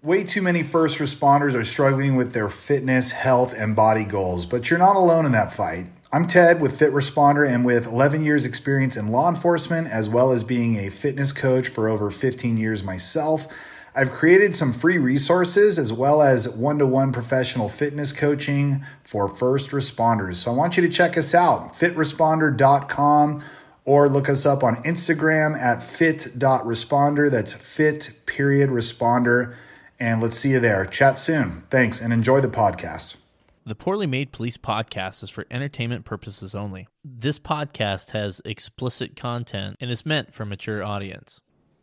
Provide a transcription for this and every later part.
Way too many first responders are struggling with their fitness, health, and body goals, but you're not alone in that fight. I'm Ted with Fit Responder and with 11 years experience in law enforcement as well as being a fitness coach for over 15 years myself. I've created some free resources as well as one-to-one professional fitness coaching for first responders. So I want you to check us out, fitresponder.com or look us up on Instagram at fit.responder. That's fit period responder. And let's see you there. Chat soon. Thanks and enjoy the podcast. The Poorly Made Police podcast is for entertainment purposes only. This podcast has explicit content and is meant for mature audience.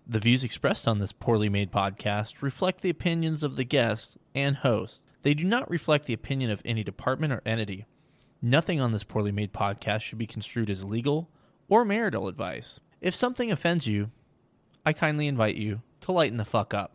The views expressed on this poorly made podcast reflect the opinions of the guest and host. They do not reflect the opinion of any department or entity. Nothing on this poorly made podcast should be construed as legal or marital advice. If something offends you, I kindly invite you to lighten the fuck up.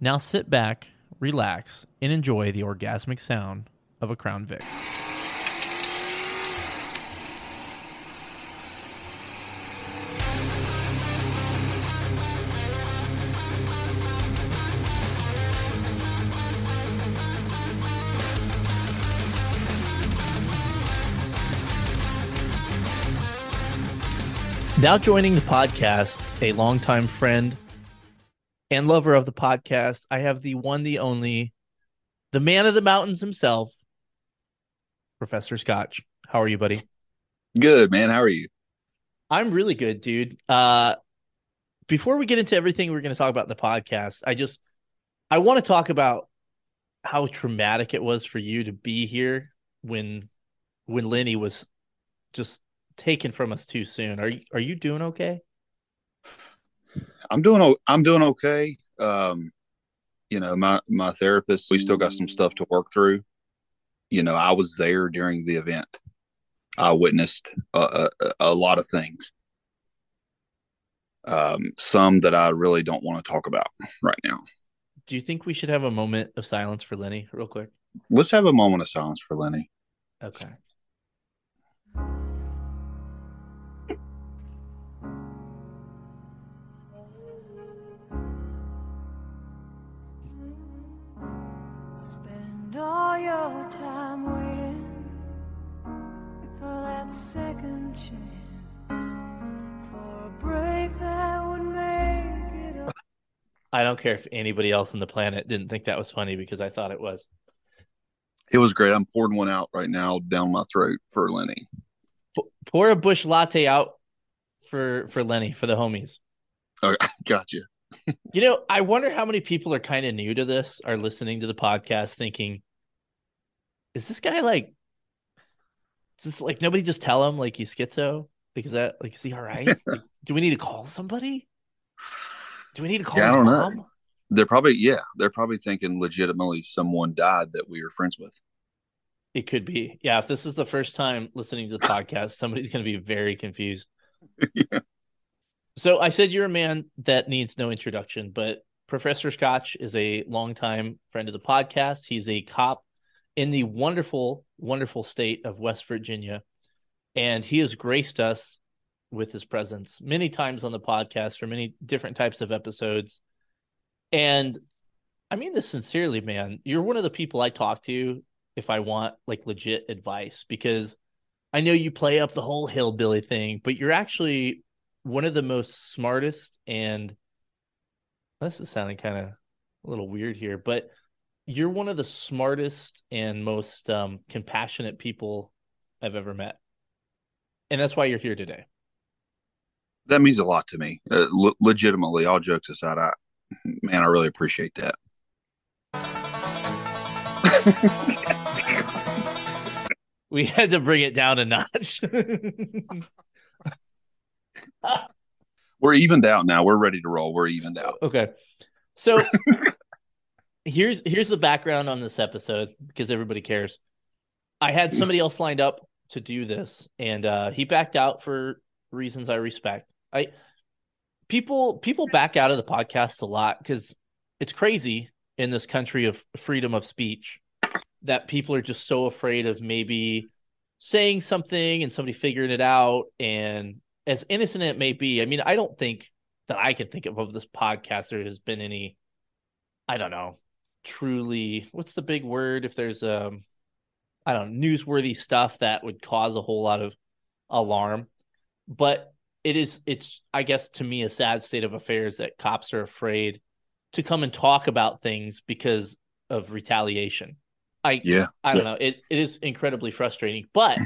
Now sit back relax, and enjoy the orgasmic sound of a Crown Vic. Now joining the podcast, a longtime friend and lover of the podcast, I have the one, the only, the man of the mountains himself, Professor Scotch. How are you, buddy? Good, man. How are you? I'm really good, dude. Uh, before we get into everything we're going to talk about in the podcast, I just I want to talk about how traumatic it was for you to be here when when Lenny was just taken from us too soon. Are you are you doing okay? I'm doing I'm doing okay. Um, you know, my my therapist, we still got some stuff to work through. You know, I was there during the event. I witnessed a, a, a lot of things. Um, some that I really don't want to talk about right now. Do you think we should have a moment of silence for Lenny, real quick? Let's have a moment of silence for Lenny. Okay. All your time waiting for that second chance for a break that would make it up. I don't care if anybody else on the planet didn't think that was funny because I thought it was. It was great. I'm pouring one out right now down my throat for Lenny. Pour a Busch Latte out for for Lenny for the homies. Okay, gotcha. you know, I wonder how many people are kind of new to this, are listening to the podcast, thinking, is this guy like is this like nobody just tell him like he's schizo? Like is that like is he all right? like, do we need to call somebody? Do we need to call yeah, I don't mom? know. They're probably yeah, they're probably thinking legitimately someone died that we were friends with. It could be. Yeah, if this is the first time listening to the podcast, somebody's going to be very confused. yeah. So I said you're a man that needs no introduction, but Professor Scotch is a longtime friend of the podcast. He's a cop in the wonderful, wonderful state of West Virginia. And he has graced us with his presence many times on the podcast for many different types of episodes. And I mean this sincerely, man. You're one of the people I talk to if I want like legit advice because I know you play up the whole hillbilly thing, but you're actually one of the most smartest and this is sounding kind of a little weird here, but you're one of the smartest and most um, compassionate people I've ever met, and that's why you're here today. That means a lot to me. Uh, le- legitimately, all jokes aside, I man, I really appreciate that. we had to bring it down a notch. We're evened out now. We're ready to roll. We're evened out. Okay. So here's here's the background on this episode because everybody cares. I had somebody else lined up to do this, and uh, he backed out for reasons I respect. I people people back out of the podcast a lot because it's crazy in this country of freedom of speech that people are just so afraid of maybe saying something and somebody figuring it out and as innocent it may be i mean i don't think that i can think of of this podcast there has been any i don't know truly what's the big word if there's um i don't know newsworthy stuff that would cause a whole lot of alarm? But it is it's i guess to me a sad state of affairs that cops are afraid to come and talk about things because of retaliation. I Yeah. i don't know. It, it is incredibly frustrating but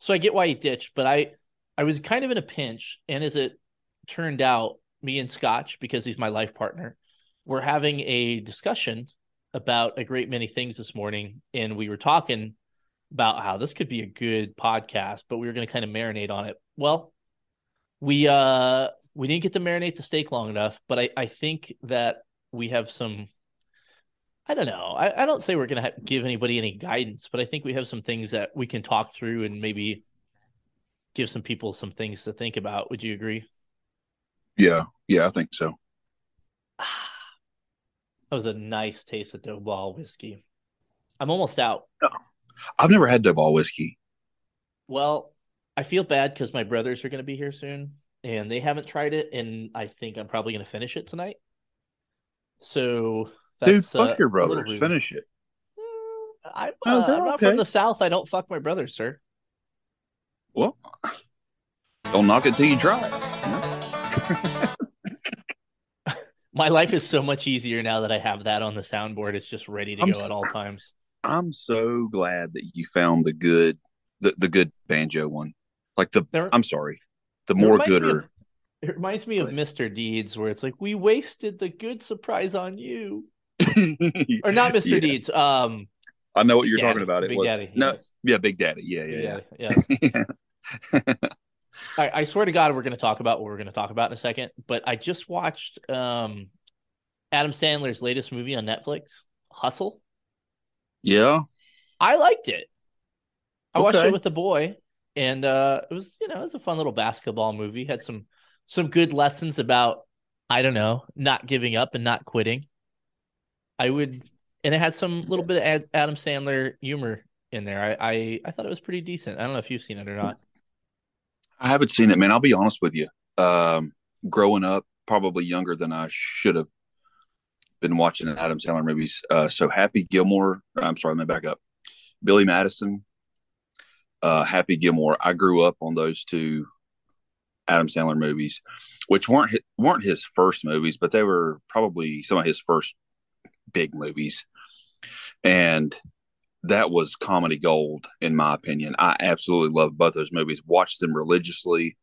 so i get why he ditched but i i was kind of in a pinch. And as it turned out me and scotch because he's my life partner we're having a discussion about a great many things this morning and we were talking about how this could be a good podcast but we were going to kind of marinate on it well we uh we didn't get to marinate the steak long enough but i i think that we have some i don't know i, I don't say we're gonna ha- give anybody any guidance but i think we have some things that we can talk through and maybe give some people some things to think about would you agree Yeah. Yeah. I think so. That was a nice taste of doughball whiskey i'm almost out I've never had doughball whiskey. Well, I feel bad because my brothers are going to be here soon and they haven't tried it. And I think I'm probably going to finish it tonight. So Dude, that's fuck uh, your brothers. Finish it. Mm, I'm, Oh, uh, I'm not okay. from the South. I don't fuck my brothers, sir. Well, don't knock it till you try it. My life is so much easier now that I have that on the soundboard. It's just ready to I'm go at all times. I'm so glad that you found the good, the, the good banjo one. Like the, There- I'm sorry, the more gooder. of- It reminds me of Mr. Deeds, where it's like, we wasted the good surprise on you. Or not Mr. Yeah. Deeds. Um, I know what you're talking about. It Big was, Daddy. no, yes. yeah, Big Daddy. Yeah, Big yeah, Daddy, yeah. I, I swear to God, we're going to talk about what we're going to talk about in a second. But I just watched um, Adam Sandler's latest movie on Netflix, Hustle. yeah. I liked it. I watched it with the boy, and uh, it was you know it was a fun little basketball movie. Had some some good lessons about I don't know not giving up and not quitting. I would, and it had some little bit of Ad- Adam Sandler humor in there. I, I I thought it was pretty decent. I don't know if you've seen it or not. I haven't seen it, man. I'll be honest with you. Um, growing up, probably younger than I should have been watching Adam Sandler movies. Uh, so Happy Gilmore. I'm sorry, let me back up. Billy Madison, uh, Happy Gilmore. I grew up on those two Adam Sandler movies, which weren't weren't his first movies, but they were probably some of his first big movies. And that was comedy gold, in my opinion. I absolutely love both those movies. Watched them religiously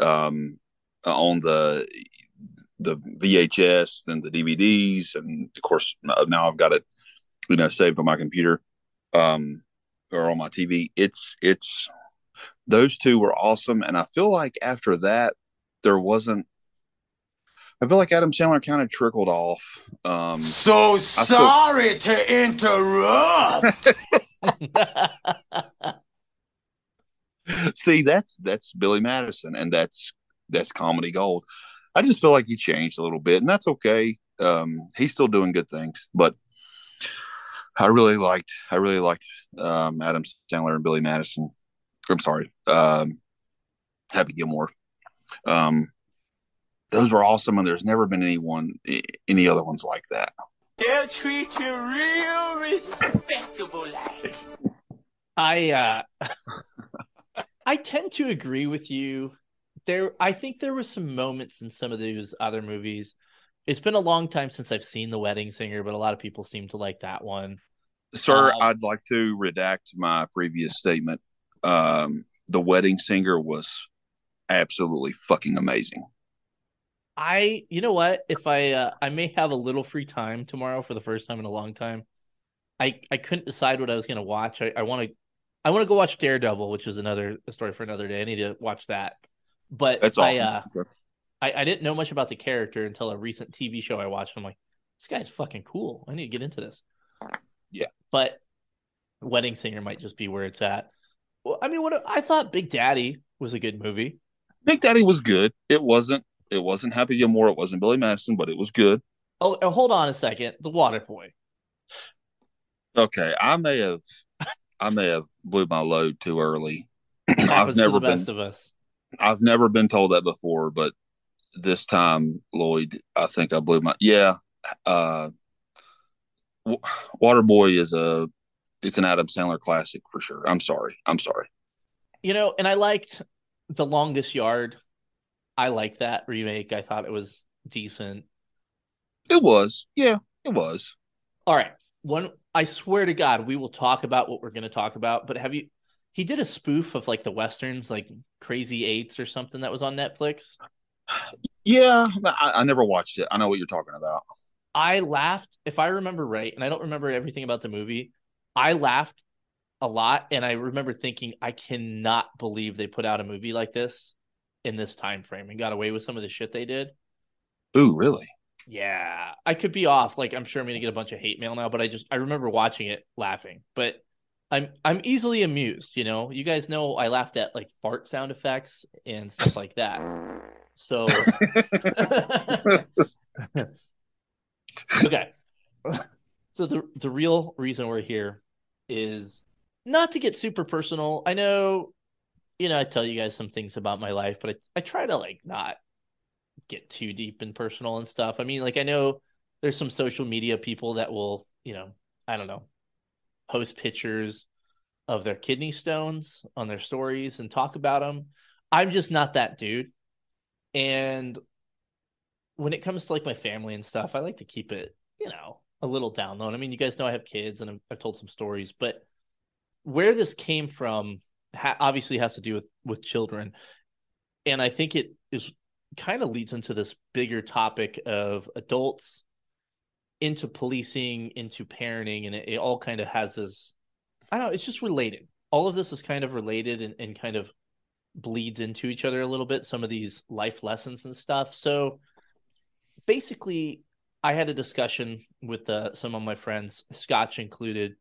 um, on the the VHS and the DVDs, and of course now I've got it, you know, saved on my computer um, or on my TV. It's it's those two were awesome, and I feel like after that there wasn't. I feel like Adam Sandler kind of trickled off. Um, So I still- sorry to interrupt. see, that's that's Billy Madison, and that's that's comedy gold. I just feel like he changed a little bit, and that's okay. Um, he's still doing good things, but I really liked I really liked um, Adam Sandler and Billy Madison. I'm sorry, um, Happy Gilmore. Um, those were awesome, and there's never been anyone any other ones like that. They'll treat you real respectable like. I uh I tend to agree with you. There I think there were some moments in some of those other movies. It's been a long time since I've seen The Wedding Singer, but a lot of people seem to like that one. Sir, Um, I'd like to redact my previous statement. Um, the Wedding Singer was absolutely fucking amazing. I you know what? If I uh, I may have a little free time tomorrow for the first time in a long time. I I couldn't decide what I was going to watch. I want to I want to go watch Daredevil, which is another a story for another day. I need to watch that. But That's. I uh I, I didn't know much about the character until a recent TV show I watched. I'm like, this guy's fucking cool. I need to get into this. Yeah. But Wedding Singer might just be where it's at. Well, I mean, what I thought Big Daddy was a good movie. Big Daddy was good. It wasn't. It wasn't Happy Gilmore. It wasn't Billy Madison, but it was good. Oh, oh, hold on a second. The Water Boy. Okay, I may have, I may have blew my load too early. I've never the been. best of us. I've never been told that before, but this time, Lloyd, I think I blew my. Yeah, uh, W- Waterboy is a. It's an Adam Sandler classic for sure. I'm sorry. I'm sorry. You know, and I liked The Longest Yard. I like that remake. I thought it was decent. It was. Yeah, it was. All right. One I swear to God, we will talk about what we're gonna talk about, but have you he did a spoof of like the westerns, like Crazy Eights or something that was on Netflix. Yeah, I, I never watched it. I know what you're talking about. I laughed, if I remember right, and I don't remember everything about the movie. I laughed a lot, and I remember thinking, I cannot believe they put out a movie like this in this time frame and got away with some of the shit they did. Ooh, really? Yeah, I could be off. Like I'm sure I'm gonna get a bunch of hate mail now, but I just I remember watching it laughing. But I'm I'm easily amused, you know. You guys know I laughed at like fart sound effects and stuff like that. So okay. So the the real reason we're here is not to get super personal. I know, you know, I tell you guys some things about my life, but I, I try to like not get too deep and personal and stuff. I mean, like I know there's some social media people that will, you know, I don't know, post pictures of their kidney stones on their stories and talk about them. I'm just not that dude. And when it comes to like my family and stuff, I like to keep it, you know, a little down low. I mean, you guys know I have kids and I've, I've told some stories, but where this came from ha- obviously has to do with with children, and I think it is kind of leads into this bigger topic of adults into policing, into parenting, and it, it all kind of has this. I don't know. It's just related. All of this is kind of related and, and kind of bleeds into each other a little bit. Some of these life lessons and stuff. So basically, I had a discussion with uh, some of my friends, Scotch included,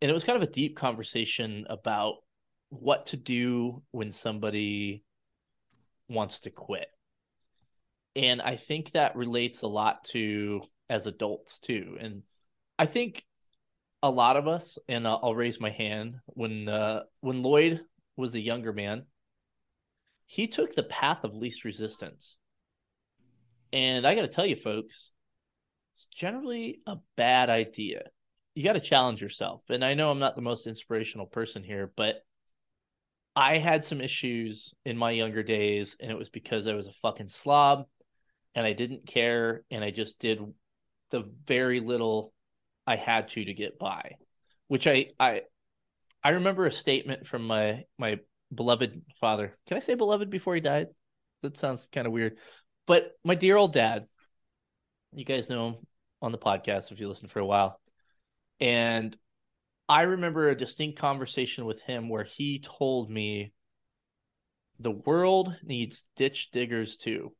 and it was kind of a deep conversation about what to do when somebody wants to quit. And I think that relates a lot to as adults too. And I think a lot of us, and I'll, raise my hand when uh, when Lloyd was a younger man, he took the path of least resistance. And I got to tell you, folks, it's generally a bad idea. You got to challenge yourself. And I know I'm not the most inspirational person here, but I had some issues in my younger days, and it was because I was a fucking slob and I didn't care. And I just did the very little I had to to get by, which I, I, I remember a statement from my, my beloved father. Can I say beloved before he died? That sounds kind of weird. But my dear old dad, you guys know him on the podcast if you listen for a while. And I remember a distinct conversation with him where he told me the world needs ditch diggers too.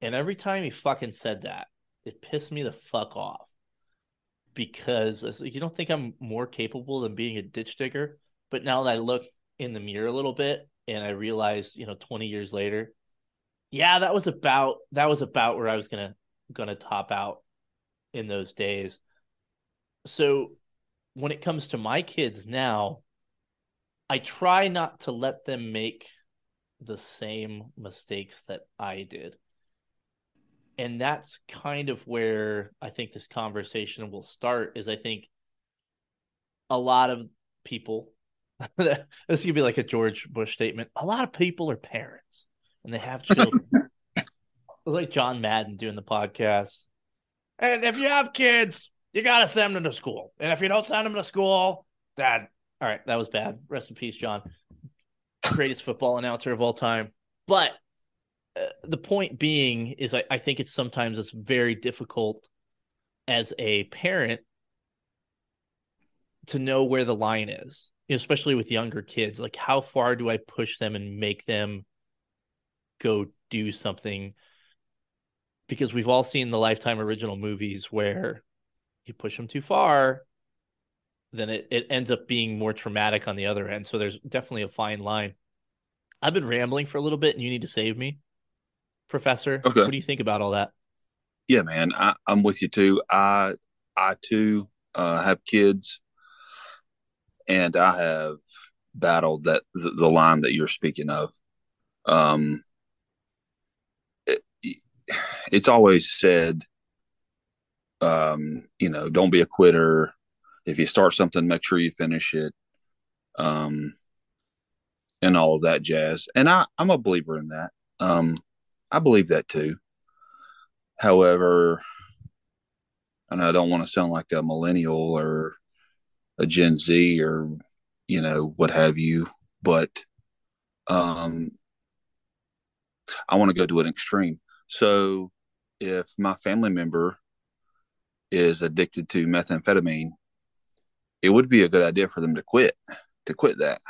And every time he fucking said that, it pissed me the fuck off. Because you don't think I'm more capable than being a ditch digger. But now that I look in the mirror a little bit and I realize, you know, 20 years later, yeah, that was about that was about where I was gonna gonna top out in those days. So when it comes to my kids now, I try not to let them make the same mistakes that I did. And that's kind of where I think this conversation will start is I think a lot of people this could be like a George Bush statement. A lot of people are parents and they have children. like John Madden doing the podcast. And if you have kids, you gotta send them to school. And if you don't send them to school, that All right, that was bad. Rest in peace, John. Greatest football announcer of all time. But uh, the point being is, I, I think it's sometimes it's very difficult as a parent to know where the line is, especially with younger kids. Like, how far do I push them and make them go do something? because we've all seen the Lifetime original movies where you push them too far, then it, it ends up being more traumatic on the other end. So there's definitely a fine line. I've been rambling for a little bit and you need to save me, Professor. Okay. What do you think about all that? Yeah, man, I, I'm with you too. I I too uh, have kids, and I have battled that the, the line that you're speaking of. Um, it, it's always said, um, you know, don't be a quitter. If you start something, make sure you finish it. Um, and all of that jazz. And I, I'm a believer in that. Um, I believe that too. However, and I don't want to sound like a millennial or a Gen Z or you know what have you, but um, I want to go to an extreme. So if my family member is addicted to methamphetamine, it would be a good idea for them to quit to quit that.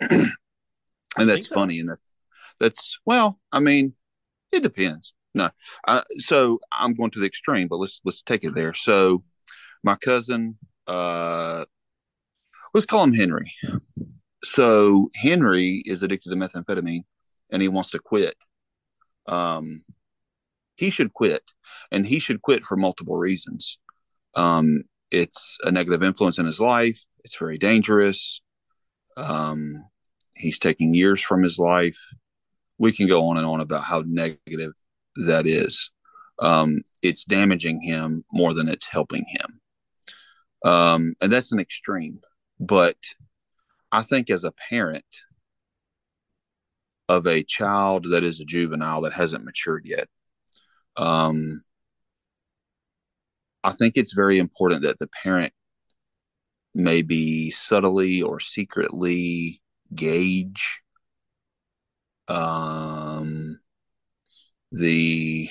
and that's so. funny, and that, that's well, I mean, it depends. No, uh, so I'm going to the extreme, but let's let's take it there. So my cousin, uh, let's call him Henry. So Henry is addicted to methamphetamine, and he wants to quit. Um, he should quit, and he should quit for multiple reasons. Um, it's a negative influence in his life. It's very dangerous. Um, he's taking years from his life. We can go on and on about how negative that is. Um, it's damaging him more than it's helping him. Um, and that's an extreme. But I think as a parent of a child that is a juvenile that hasn't matured yet, um, I think it's very important that the parent maybe subtly or secretly gauge um, the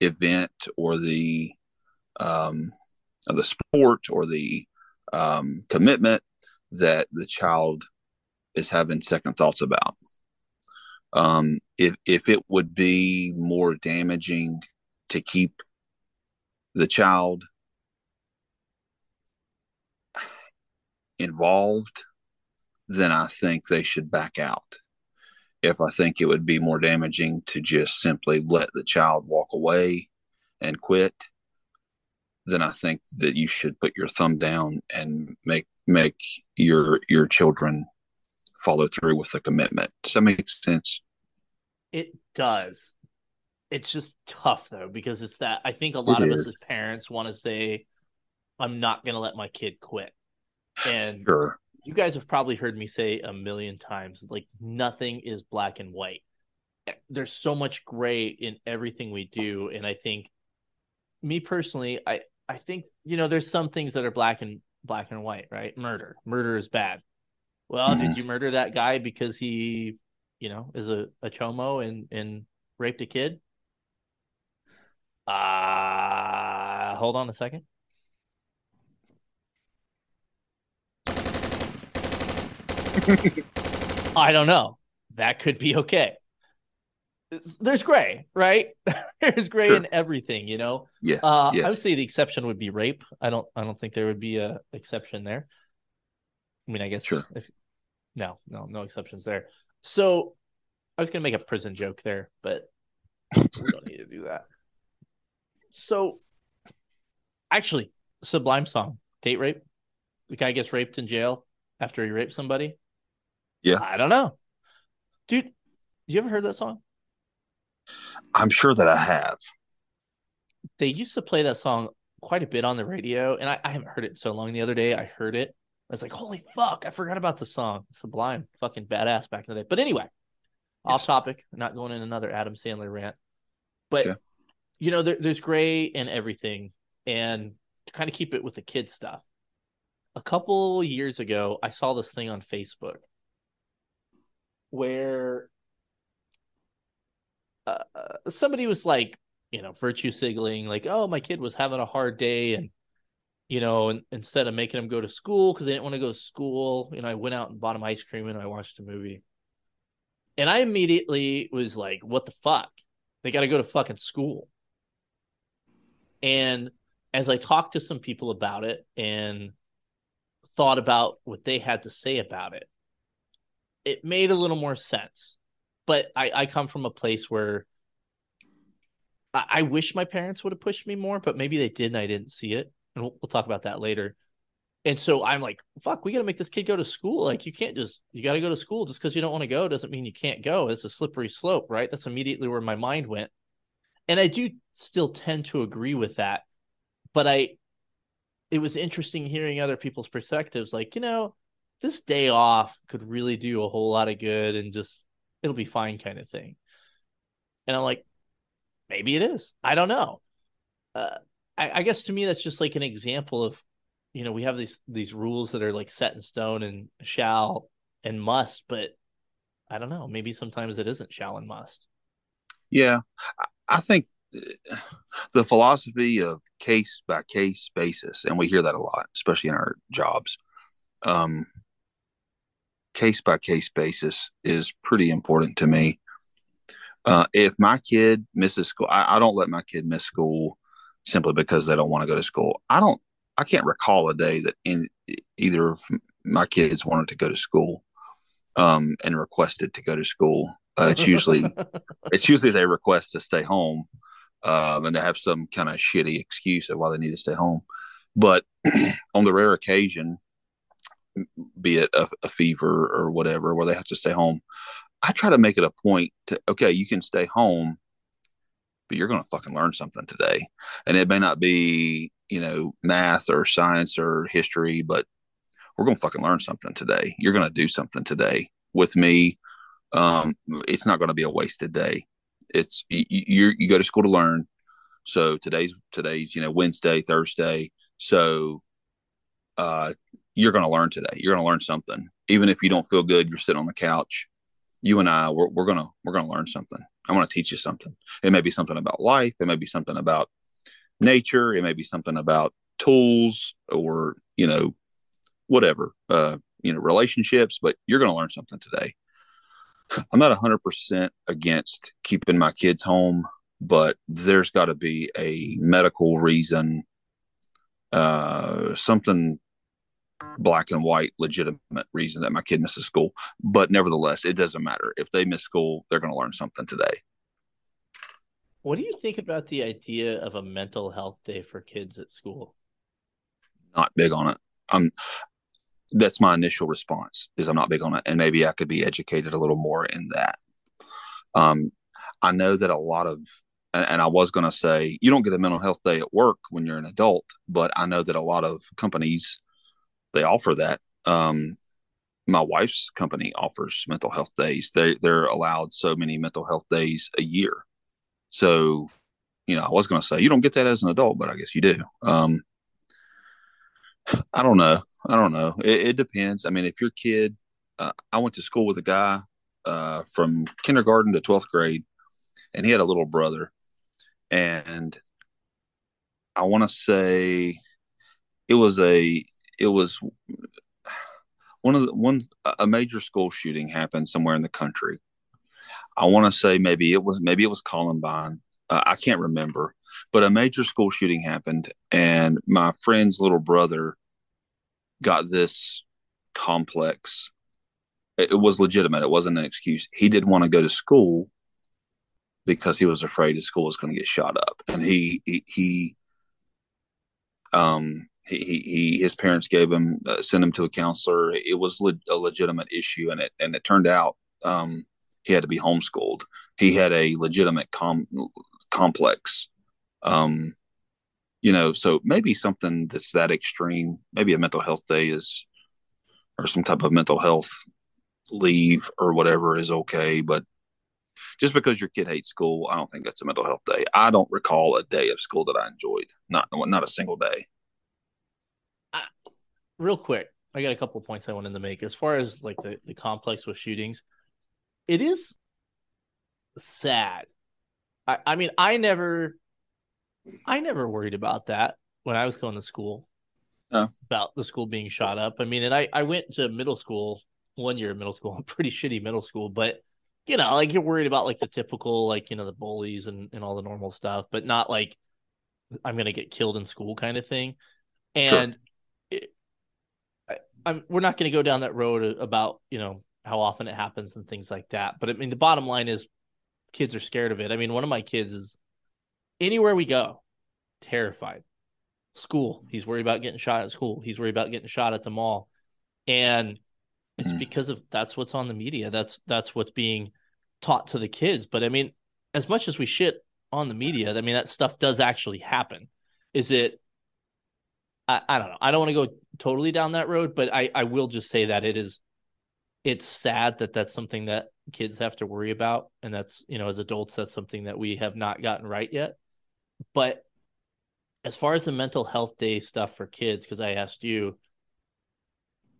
event or the um, or the sport or the um, commitment that the child is having second thoughts about. Um, if if it would be more damaging to keep the child involved, then I think they should back out. If I think it would be more damaging to just simply let the child walk away and quit, then I think that you should put your thumb down and make make your your children follow through with the commitment. Does that make sense? It does. It's just tough though because it's that I think a lot It of us as parents want to say, "I'm not going to let my kid quit," and Sure. you guys have probably heard me say a million times, like nothing is black and white. There's so much gray in everything we do, and I think, me personally, I I think you know there's some things that are black and black and white, right? Murder, murder is bad. Well, did Mhm. you murder that guy because he, you know, is a a chomo and and raped a kid? Uh hold on a second. I don't know. That could be okay. There's gray, right? There's gray Sure. in everything, you know. Yes. Uh, yes. I would say the exception would be rape. I don't. I don't think there would be a exception there. I mean, I guess Sure. if no, no, no exceptions there. So I was gonna make a prison joke there, but we don't need to do that. So actually, Sublime song, date rape. The guy gets raped in jail after he raped somebody. Yeah. I don't know, dude. You ever heard that song? I'm sure that I have. they used to play that song quite a bit on the radio, and I, I haven't heard it so long. The other day, I heard it. I was like, "Holy fuck! I forgot about the song." Sublime, fucking badass back in the day. But anyway, off topic. Not going in another Adam Sandler rant, but Okay. You know, there, there's gray in everything, and to kind of keep it with the kid stuff. A couple years ago, I saw this thing on Facebook where uh, somebody was like, you know, virtue signaling, like, oh, my kid was having a hard day. And, you know, and, instead of making him go to school because they didn't want to go to school, you know, I went out and bought him ice cream and I watched a movie. And I immediately was like, what the fuck? They got to go to fucking school. And as I talked to some people about it and thought about what they had to say about it, it made a little more sense. But I, I come from a place where I, I wish my parents would have pushed me more, but maybe they did and I didn't see it. And we'll, we'll talk about that later. And so I'm like, fuck, we got to make this kid go to school. Like, you can't just, you got to go to school just because you don't want to go doesn't mean you can't go. It's a slippery slope, right? That's immediately where my mind went. And I do still tend to agree with that. But I, it was interesting hearing other people's perspectives. Like, you know, this day off could really do a whole lot of good and just, it'll be fine kind of thing. And I'm like, maybe it is. I don't know. Uh, I, I guess to me, that's just like an example of you know we have these these rules that are like set in stone and shall and must but i don't know maybe sometimes it isn't shall and must yeah i think uh, the philosophy of case by case basis and we hear that a lot especially in our jobs um case by case basis is pretty important to me uh, if my kid misses school I, I don't let my kid miss school simply because they don't want to go to school i don't I can't recall a day that in either of my kids wanted to go to school um, and requested to go to school. Uh, it's usually it's usually they request to stay home um, and they have some kind of shitty excuse of why they need to stay home. But on the rare occasion, be it a, a fever or whatever, where they have to stay home, I try to make it a point to okay, you can stay home, but you're going to fucking learn something today, and it may not be you know, math or science or history, but we're going to fucking learn something today. You're going to do something today with me. Um, it's not going to be a wasted day. It's you, you, you go to school to learn. So today's today's you know Wednesday, Thursday. So uh, you're going to learn today. You're going to learn something, even if you don't feel good. You're sitting on the couch. You and I, we're, we're gonna we're gonna learn something. I want to teach you something. It may be something about life. It may be something about nature. It may be something about tools or, you know, whatever, uh, you know, relationships, but you're going to learn something today. I'm not 100% against keeping my kids home, but there's got to be a medical reason, uh, something black and white, legitimate reason that my kid misses school. But nevertheless, it doesn't matter. If they miss school, they're going to learn something today. What do you think about the idea of a mental health day for kids at school? Not big on it. I'm that's my initial response is I'm not big on it and maybe I could be educated a little more in that. Um I know that a lot of and, and I was going to say you don't get a mental health day at work when you're an adult, but I know that a lot of companies they offer that. Um my wife's company offers mental health days. They they're allowed so many mental health days a year. So, you know, I was going to say you don't get that as an adult, but I guess you do. Um, I don't know. I don't know. It, it depends. I mean, if your kid, uh, I went to school with a guy uh, from kindergarten to 12th grade, and he had a little brother. And I want to say it was a, it was one of the, one, a major school shooting happened somewhere in the country. I want to say maybe it was maybe it was Columbine. Uh, I can't remember, but a major school shooting happened, and my friend's little brother got this complex. It, was legitimate. It wasn't an excuse. He didn't want to go to school because he was afraid his school was going to get shot up, and he he, he um he, he, his parents gave him uh, sent him to a counselor. It was le- a legitimate issue, and it and it turned out um, he had to be homeschooled. He had a legitimate com- complex. Um, you know, so maybe something that's that extreme, maybe a mental health day is, or some type of mental health leave or whatever is okay. But just because your kid hates school, I don't think that's a mental health day. I don't recall a day of school that I enjoyed. Not not a single day. Uh, real quick, I got a couple points I wanted to make as far as like the, the complex with shootings it is sad. I, I mean, I never, I never worried about that when I was going to school. Oh. About the school being shot up. I mean, and I, I went to middle school one year of middle school, pretty shitty middle school, but you know, like you're worried about like the typical, like, you know, the bullies and, and all the normal stuff, but not like I'm going to get killed in school kind of thing. And sure. it, I, I'm, we're not going to go down that road about, you know, how often it happens and things like that. But I mean, the bottom line is kids are scared of it. I mean, one of my kids is anywhere we go, terrified. School, he's worried about getting shot at school. He's worried about getting shot at the mall. And it's mm. because of that's what's on the media. That's that's what's being taught to the kids. But I mean, as much as we shit on the media, I mean that stuff does actually happen. Is it I, I don't know. I don't want to go totally down that road, but I, I will just say that it is it's sad that that's something that kids have to worry about. And that's you know as adults that's something that we have not gotten right yet. But as far as the mental health day stuff for kids because i asked you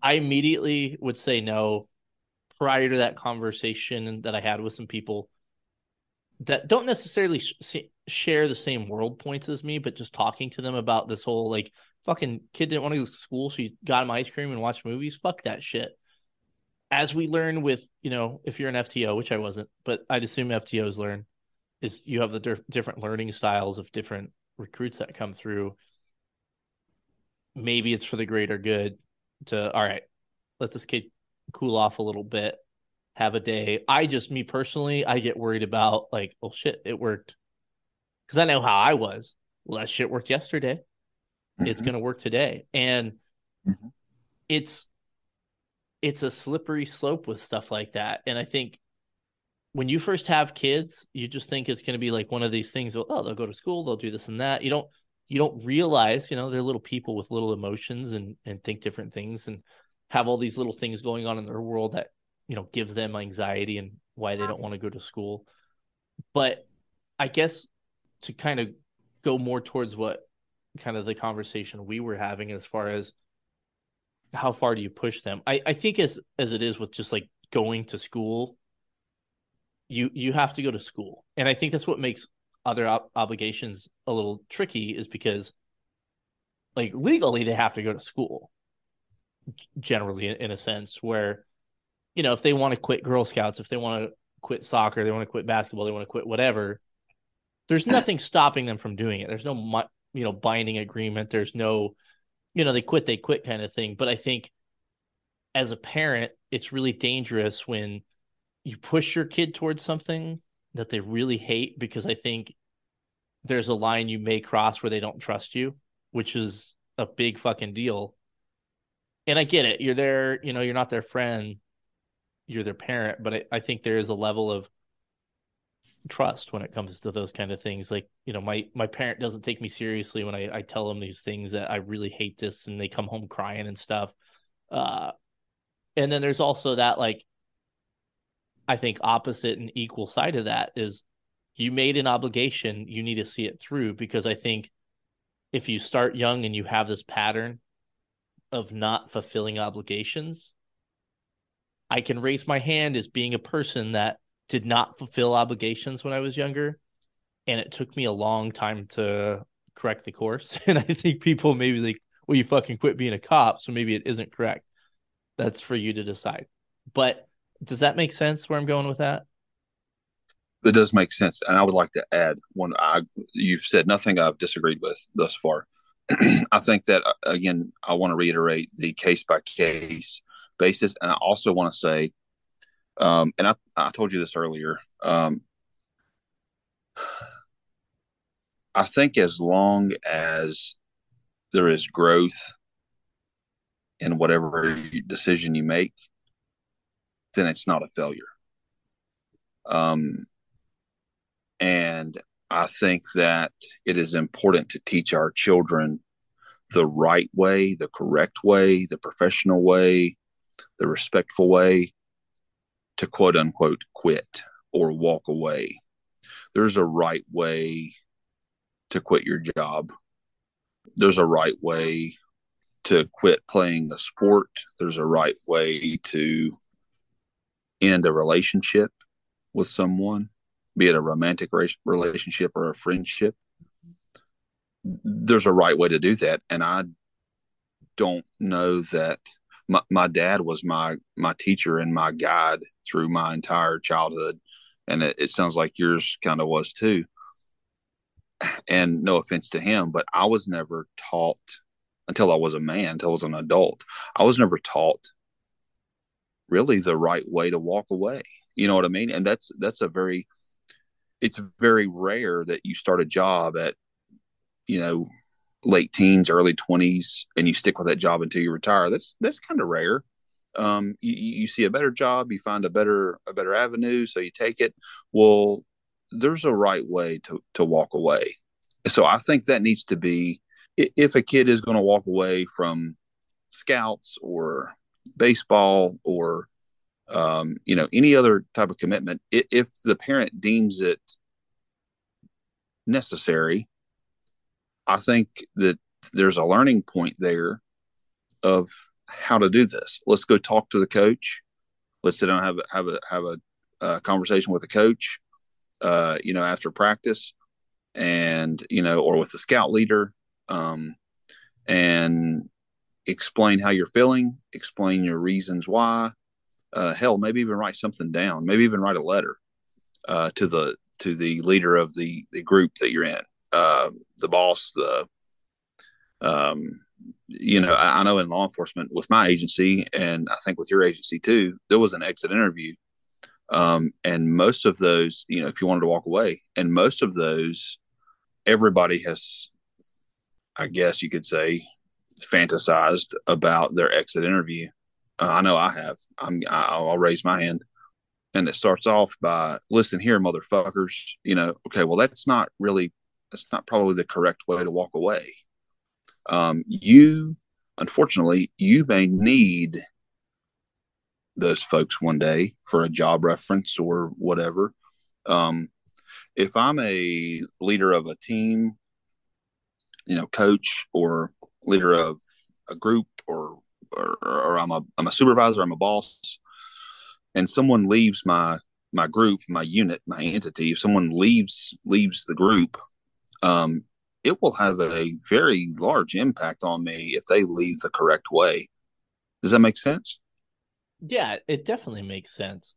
i immediately would say no prior to that conversation that i had with some people that don't necessarily sh- share the same world points as me but just talking to them about this whole like fucking kid didn't want to go to school so you got him ice cream and watched movies? Fuck that shit as we learn with you know if you're an FTO, which I wasn't, but I'd assume FTOs learn is you have the di- different learning styles of different recruits that come through. Maybe it's for the greater good to all right, let this kid cool off a little bit, have a day. I just me personally, I get worried about like, oh shit, it worked. Cause I know how I was. Well, that shit worked yesterday. Mm-hmm. It's gonna work today. And mm-hmm. it's it's a slippery slope with stuff like that. And I think when you first have kids, you just think it's going to be like one of these things. Oh, they'll go to school, they'll do this and that. You don't you don't realize, you know, they're little people with little emotions and and think different things and have all these little things going on in their world that you know gives them anxiety and why they don't want to go to school. But I guess to kind of go more towards what kind of the conversation we were having as far as how far do you push them? I, I think as as it is with just like going to school, you you have to go to school, and I think that's what makes other ob- obligations a little tricky is because like legally they have to go to school generally in, in a sense where you know if they want to quit girl scouts if they want to quit soccer they want to quit basketball they want to quit whatever there's nothing stopping them from doing it. There's no you know binding agreement. There's no you know, they quit, they quit kind of thing. But I think as a parent, it's really dangerous when you push your kid towards something that they really hate because I think there's a line you may cross where they don't trust you, which is a big fucking deal. And I get it. You're there, you know, you're not their friend, you're their parent, but I, I think there is a level of trust when it comes to those kind of things. Like you know my my parent doesn't take me seriously when i i tell them these things that i really hate this and they come home crying and stuff. Uh and then there's also that like i think opposite and equal side of that is you made an obligation. You need to see it through because i think if you start young and you have this pattern of not fulfilling obligations i can raise my hand as being a person that did not fulfill obligations when I was younger. And it took me a long time to correct the course. And I think people maybe like, well, you fucking quit being a cop. So maybe it isn't correct. That's for you to decide. But does that make sense where I'm going with that? That does make sense. And I would like to add one I you've said nothing I've disagreed with thus far. I think that uh, again, I want to reiterate the case by case basis. And I also want to say um, and I, I told you this earlier. Um, I think as long as there is growth in whatever decision you make, then it's not a failure. Um, and I think that it is important to teach our children the right way, the correct way, the professional way, the respectful way, to quote unquote quit or walk away. There's a right way to quit your job. There's a right way to quit playing a sport. There's a right way to end a relationship with someone, be it a romantic relationship or a friendship. There's a right way to do that. And I don't know that my, my dad was my my teacher and my guide through my entire childhood. And it, it sounds like yours kind of was too. And no offense to him but i was never taught until i was a man until i was an adult i was never taught really the right way to walk away. You know what i mean? And that's that's a very it's very rare that you start a job at you know late teens, early twenties, and you stick with that job until you retire. That's that's kind of rare. Um, you, you see a better job, you find a better a better avenue, so you take it. Well, there's a right way to to walk away. So I think that needs to be if a kid is going to walk away from scouts or baseball or um, you know any other type of commitment if the parent deems it necessary I think that there's a learning point there of how to do this. Let's go talk to the coach. Let's sit down have a, have a have a, a conversation with the coach. Uh, you know, after practice, and you know, or with the scout leader, um, and explain how you're feeling. Explain your reasons why. Uh, hell, maybe even write something down. Maybe even write a letter uh, to the to the leader of the the group that you're in uh, the boss, the um, you know, I, I, know in law enforcement with my agency, and I think with your agency too, there was an exit interview, um, and most of those, you know, if you wanted to walk away, and most of those, everybody has, I guess you could say, fantasized about their exit interview. Uh, I know I have. I'm. I'll raise my hand and it starts off by listen here motherfuckers you know okay well that's not really that's not probably the correct way to walk away. Um, you, unfortunately, you may need those folks one day for a job reference or whatever. Um, if I'm a leader of a team, you know, coach or leader of a group or, or, or I'm a, I'm a supervisor, I'm a boss, and someone leaves my, my group, my unit, my entity, if someone leaves, leaves the group, um, it will have a very large impact on me if they leave the correct way. Does that make sense? Yeah, it definitely makes sense.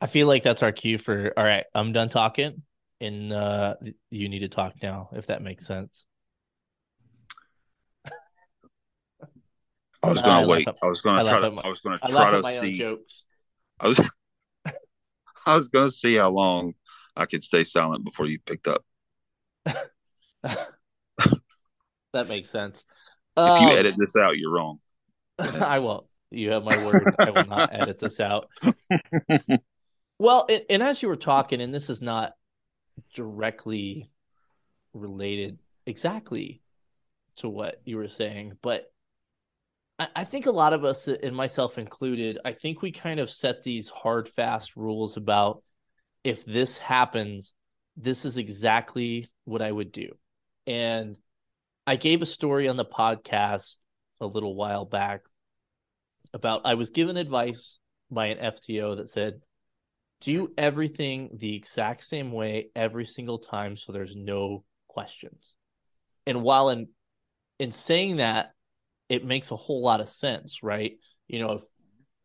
I feel like that's our cue for all right, I'm done talking and uh you need to talk now if that makes sense. I was gonna wait. I was gonna I try to. My, I was gonna try to see. Jokes. I was. I was gonna see how long I could stay silent before you picked up. that makes sense. If you um, edit this out, you're wrong. I won't. You have my word. I will not edit this out. well, and, and as you were talking, and this is not directly related exactly to what you were saying, but I, I think a lot of us, and myself included, I think we kind of set these hard, fast rules about if this happens, this is exactly what I would do. And I gave a story on the podcast a little while back about I was given advice by an FTO that said, do everything the exact same way every single time so there's no questions. And while in in saying that, it makes a whole lot of sense, right? You know,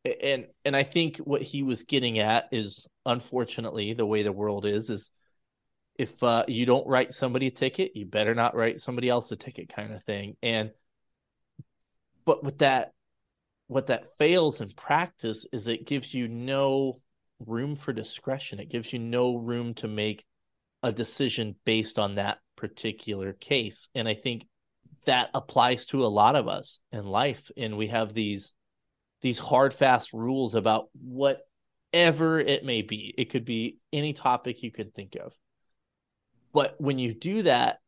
if and and I think what he was getting at is unfortunately the way the world is is if uh, you don't write somebody a ticket, you better not write somebody else a ticket, kind of thing. And but with that, what that fails in practice is it gives you no room for discretion. It gives you no room to make a decision based on that particular case. And I think that applies to a lot of us in life. And we have these these hard, fast rules about whatever it may be. It could be any topic you could think of but when you do that,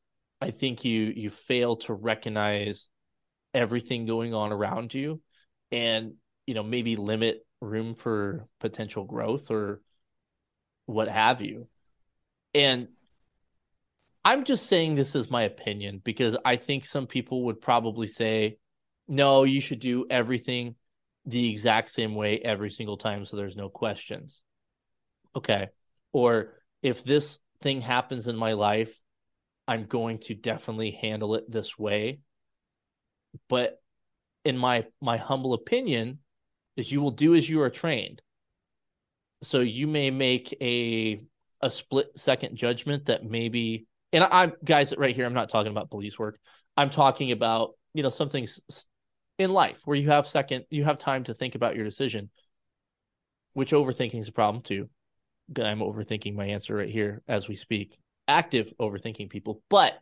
I think you you fail to recognize everything going on around you and you know maybe limit room for potential growth or what have you. And I'm just saying this is my opinion because I think some people would probably say, no, you should do everything the exact same way every single time so there's no questions. Okay. Or if this thing happens in my life, I'm going to definitely handle it this way. But in my my humble opinion, is you will do as you are trained. So you may make a a split second judgment that maybe and I, I'm guys right here, I'm not talking about police work. I'm talking about, you know, something in life where you have second you have time to think about your decision. Which overthinking is a problem too. I'm overthinking my answer right here as we speak. Active overthinking people, but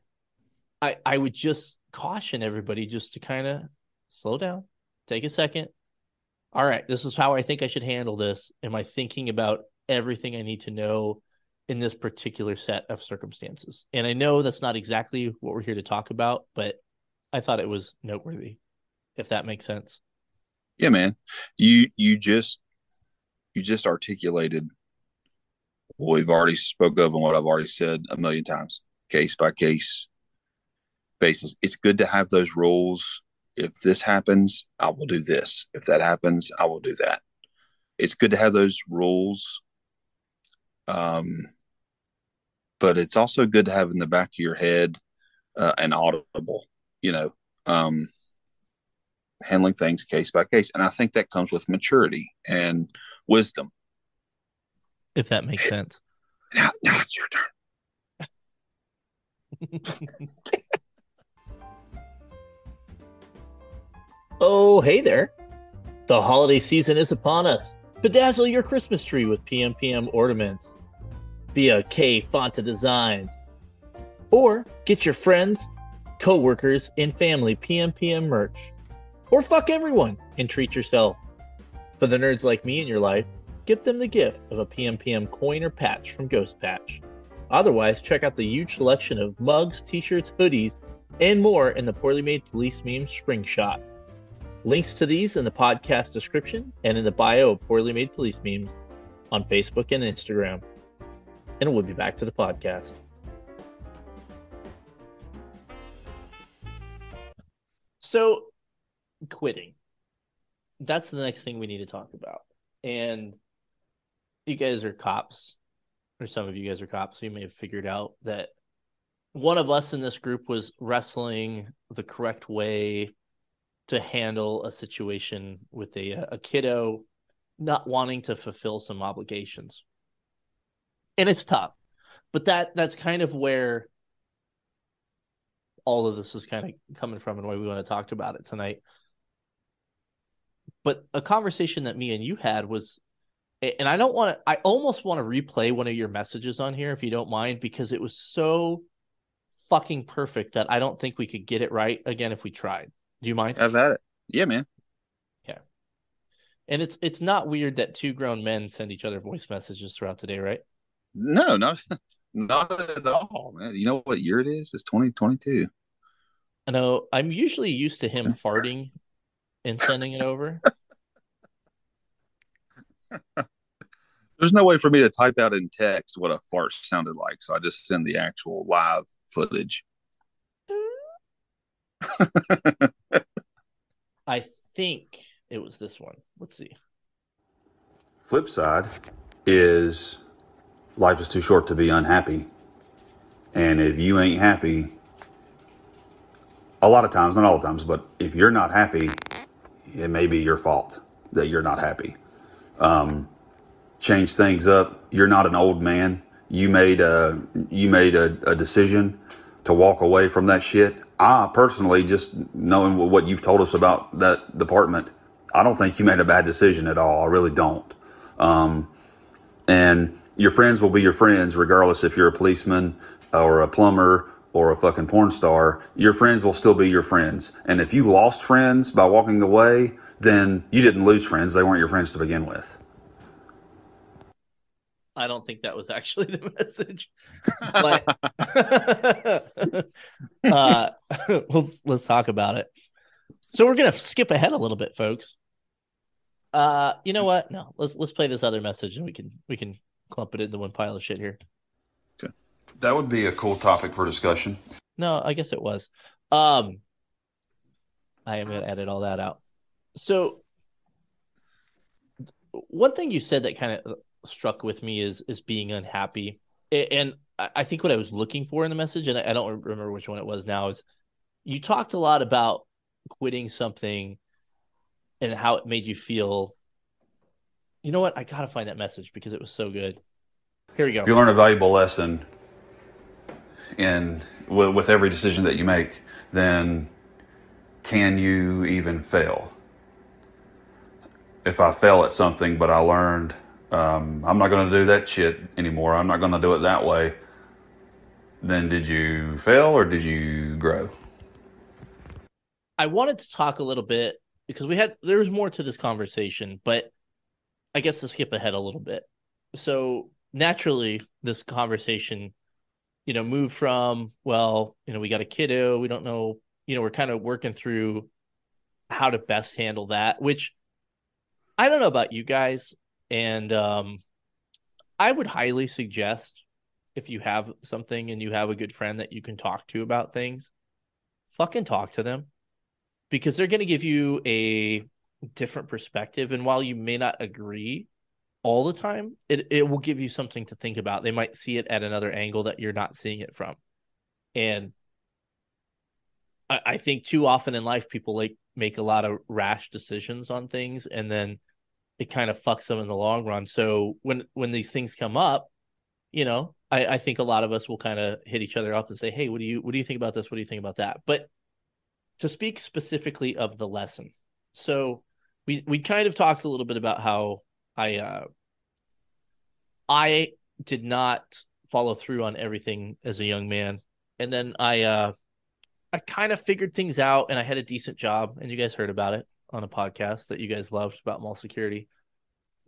I I would just caution everybody just to kind of slow down, take a second. All right, this is how I think I should handle this. Am I thinking about everything I need to know in this particular set of circumstances? And I know that's not exactly what we're here to talk about, but I thought it was noteworthy, if that makes sense. Yeah, man. You you just you just articulated what we've already spoke of and what I've already said a million times, case by case basis. It's good to have those rules. If this happens, I will do this. If that happens, I will do that. It's good to have those rules. Um, but it's also good to have in the back of your head uh, an audible, you know, um, handling things case by case. And I think that comes with maturity and wisdom. If that makes sense. Now, now it's your turn. Oh, hey there. The holiday season is upon us. Bedazzle your Christmas tree with PMPM ornaments via K Fonta Designs. Or get your friends, coworkers, and family PMPM merch. Or fuck everyone and treat yourself. For the nerds like me in your life, give them the gift of a PMPM coin or patch from Ghost Patch. Otherwise, check out the huge selection of mugs, t-shirts, hoodies, and more in the Poorly Made Police Meme Spring Shop. Links to these in the podcast description and in the bio of Poorly Made Police Memes on Facebook and Instagram. And we'll be back to the podcast. So, quitting. That's the next thing we need to talk about. And you guys are cops, or some of you guys are cops, so you may have figured out that one of us in this group was wrestling the correct way to handle a situation with a uh, a kiddo not wanting to fulfill some obligations. And it's tough. But that that's kind of where all of this is kind of coming from and why we want to talk about it tonight. But a conversation that me and you had was and I don't want to I almost want to replay one of your messages on here if you don't mind because it was so fucking perfect that I don't think we could get it right again if we tried. Do you mind? I've at it. Yeah, man. Yeah. And it's it's not weird that two grown men send each other voice messages throughout the day, right? No, not not at all, man. You know what year it is? It's 2022. I know I'm usually used to him farting and sending it over. There's no way for me to type out in text what a fart sounded like, so I just send the actual live footage. I think it was this one. Let's see. Flip side is life is too short to be unhappy. And if you ain't happy, a lot of times, not all the times, but if you're not happy, it may be your fault that you're not happy. Um, change things up. You're not an old man. You made a you made a, a decision to walk away from that shit. I personally, just knowing what you've told us about that department, I don't think you made a bad decision at all. I really don't. Um, and your friends will be your friends, regardless if you're a policeman or a plumber or a fucking porn star. Your friends will still be your friends. And if you lost friends by walking away, then you didn't lose friends. They weren't your friends to begin with. I don't think that was actually the message. But uh, let's let's talk about it. So we're gonna skip ahead a little bit, folks. Uh, you know what? No, let's let's play this other message and we can we can clump it into one pile of shit here. Okay, That would be a cool topic for discussion. No, I guess it was. Um, I am gonna edit all that out. So, one thing you said that kind of struck with me is is being unhappy, and I think what I was looking for in the message, and I don't remember which one it was now, is you talked a lot about quitting something and how it made you feel. You know what? I gotta find that message because it was so good. Here we go. If you learn a valuable lesson in with every decision that you make, then can you even fail? If I fail at something, but I learned um, I'm not going to do that shit anymore. I'm not going to do it that way. Then did you fail or did you grow? I wanted to talk a little bit because we had there was more to this conversation, but I guess to skip ahead a little bit. So naturally, this conversation, you know, moved from well, you know, we got a kiddo, we don't know, you know, we're kind of working through how to best handle that, which I don't know about you guys, and um, I would highly suggest if you have something and you have a good friend that you can talk to about things, fucking talk to them because they're going to give you a different perspective. And while you may not agree all the time, it, it will give you something to think about. They might see it at another angle that you're not seeing it from. And I, I think too often in life, people like make a lot of rash decisions on things and then it kind of fucks them in the long run. So when when these things come up, you know, I, I think a lot of us will kind of hit each other up and say, "Hey, what do you what do you think about this? What do you think about that?" But to speak specifically of the lesson, so we we kind of talked a little bit about how I uh, I did not follow through on everything as a young man, and then I uh, I kind of figured things out, and I had a decent job, and you guys heard about it on a podcast that you guys loved about mall security.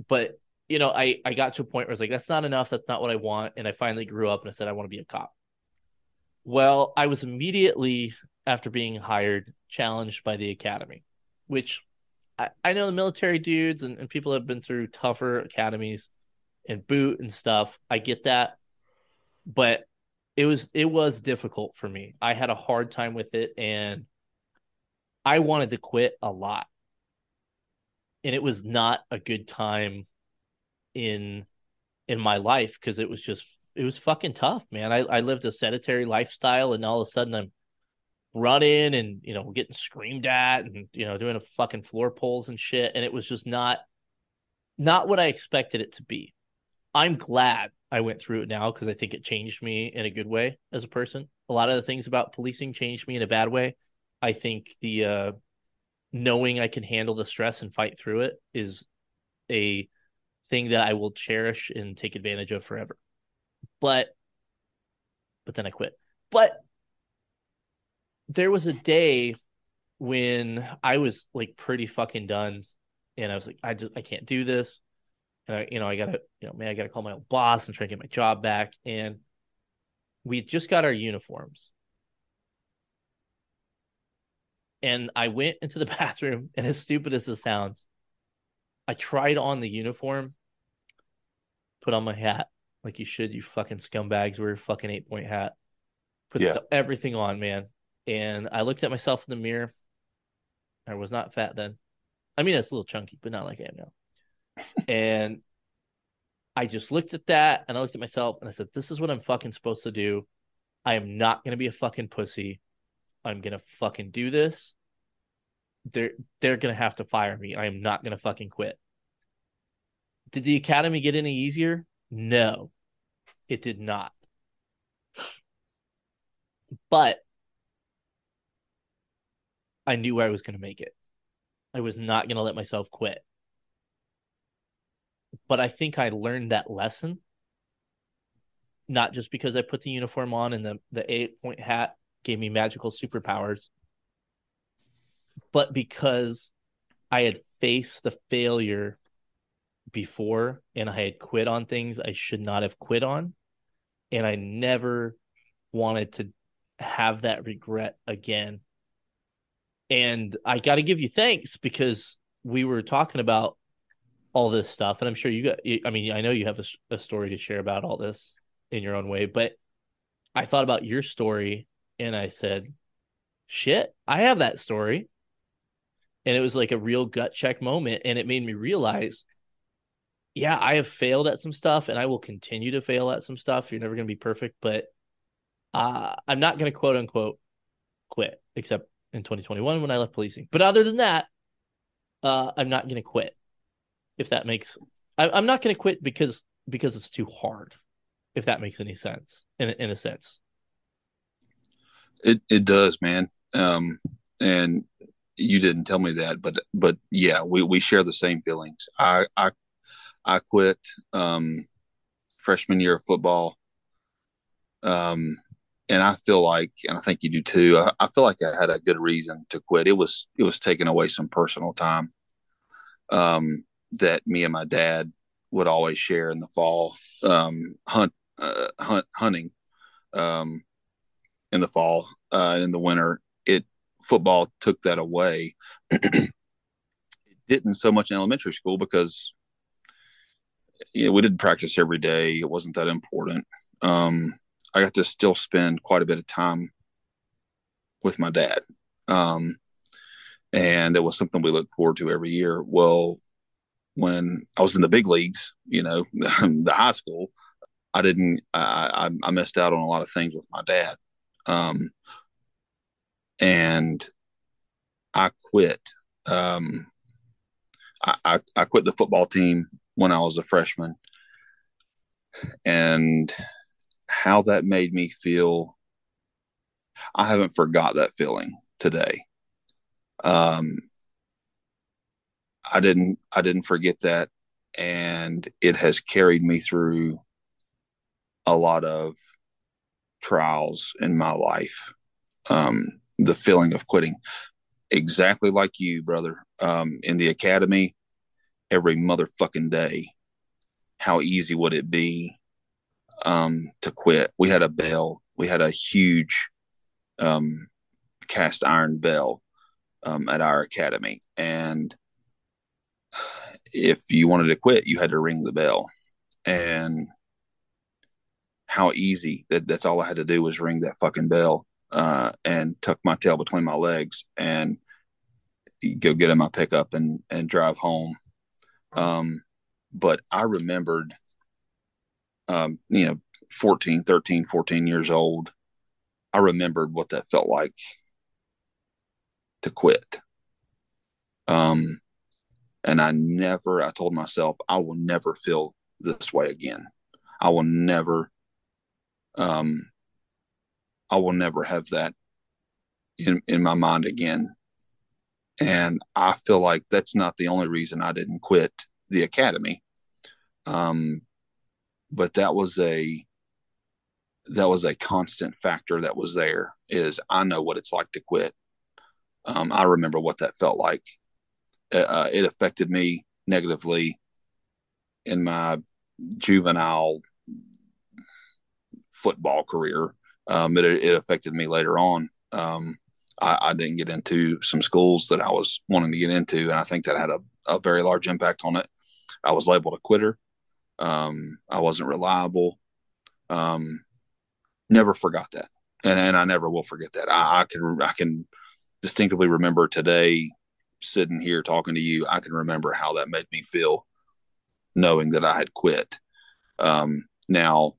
But you know, I I got to a point where I was like, that's not enough. That's not what I want. And I finally grew up and I said, I want to be a cop. Well, I was immediately after being hired challenged by the academy, which I, I know the military dudes and, and people have been through tougher academies and boot and stuff. I get that. But it was it was difficult for me. I had a hard time with it and I wanted to quit a lot and it was not a good time in in my life because it was just it was fucking tough, man. I, I lived a sedentary lifestyle and all of a sudden I'm running and you know getting screamed at and you know doing a fucking floor pulls and shit and it was just not not what I expected it to be. I'm glad I went through it now because I think it changed me in a good way as a person. A lot of the things about policing changed me in a bad way. I think the uh knowing I can handle the stress and fight through it is a thing that I will cherish and take advantage of forever. But but then I quit. But there was a day when I was like pretty fucking done and I was like I just I can't do this. And I you know I got to you know man I got to call my old boss and try to get my job back and we just got our uniforms and I went into the bathroom, and as stupid as this sounds, I tried on the uniform, put on my hat like you should, you fucking scumbags. Wear your fucking eight point hat. Put Yeah. everything on, man. And I looked at myself in the mirror. I was not fat then. I mean, it's a little chunky, but not like I am now. and I just looked at that and I looked at myself and I said, This is what I'm fucking supposed to do. I am not going to be a fucking pussy. I'm to fucking do this. They're they're to have to fire me. I am not to fucking quit. Did the academy get any easier? No. It did not. But I knew I was to make it. I was not to let myself quit. But I think I learned that lesson not just because I put the uniform on and the, the eight point hat gave me magical superpowers, but because I had faced the failure before and I had quit on things I should not have quit on. And I never wanted to have that regret again. And I got to give you thanks because we were talking about all this stuff. And I'm sure you got, I mean, I know you have a, a story to share about all this in your own way, but I thought about your story and I said, shit, I have that story. And it was like a real gut check moment. And it made me realize, yeah, I have failed at some stuff and I will continue to fail at some stuff. You're never going to be perfect, but uh, I'm not going to quote unquote quit, except in 2021 when I left policing. But other than that, uh, I'm not going to quit. If that makes, I, I'm not going to quit because because it's too hard. If that makes any sense, in in a sense. It it does, man. Um, and you didn't tell me that, but but yeah, we we share the same feelings. I I I quit um, freshman year of football. Um, and I feel like, and I think you do too. I, I, feel like I had a good reason to quit. It was it was taking away some personal time um, that me and my dad would always share in the fall, um, hunt, uh, hunt, hunting um, in the fall uh, in the winter. It football took that away. it didn't so much in elementary school because you know, we didn't practice every day. It wasn't that important. Um, I got to still spend quite a bit of time with my dad. Um, and it was something we looked forward to every year. Well, when I was in the big leagues, you know, the high school, I didn't, I, I missed out on a lot of things with my dad. Um, and I quit. Um, I, I, I quit the football team when I was a freshman. And how that made me feel, I haven't forgot that feeling today. Um, I didn't, I didn't forget that, and it has carried me through a lot of trials in my life. Um, the feeling of quitting, exactly like you, brother. Um, in the academy, every motherfucking day. How easy would it be um, to quit? We had a bell. We had a huge um, cast iron bell um, at our academy, and if you wanted to quit, you had to ring the bell. And how easy that that's all I had to do was ring that fucking bell uh, and tuck my tail between my legs and go get in my pickup and and drive home um, but I remembered, um, you know, 14, 13, 14 years old. I remembered what that felt like to quit. Um, and I never, I told myself, I will never feel this way again. I will never, um, I will never have that in, in my mind again. And I feel like that's not the only reason I didn't quit the academy. Um, but that was a that was a constant factor that was there is I know what it's like to quit. Um, I remember what that felt like. Uh, uh it affected me negatively in my juvenile football career. Um, it, it affected me later on. Um, I, I, didn't get into some schools that I was wanting to get into, and I think that had a, a very large impact on it. I was labeled a quitter. Um, I wasn't reliable. Um, never forgot that, and and I never will forget that. I, I can I can distinctively remember today sitting here talking to you. I can remember how that made me feel, knowing that I had quit. Um, now,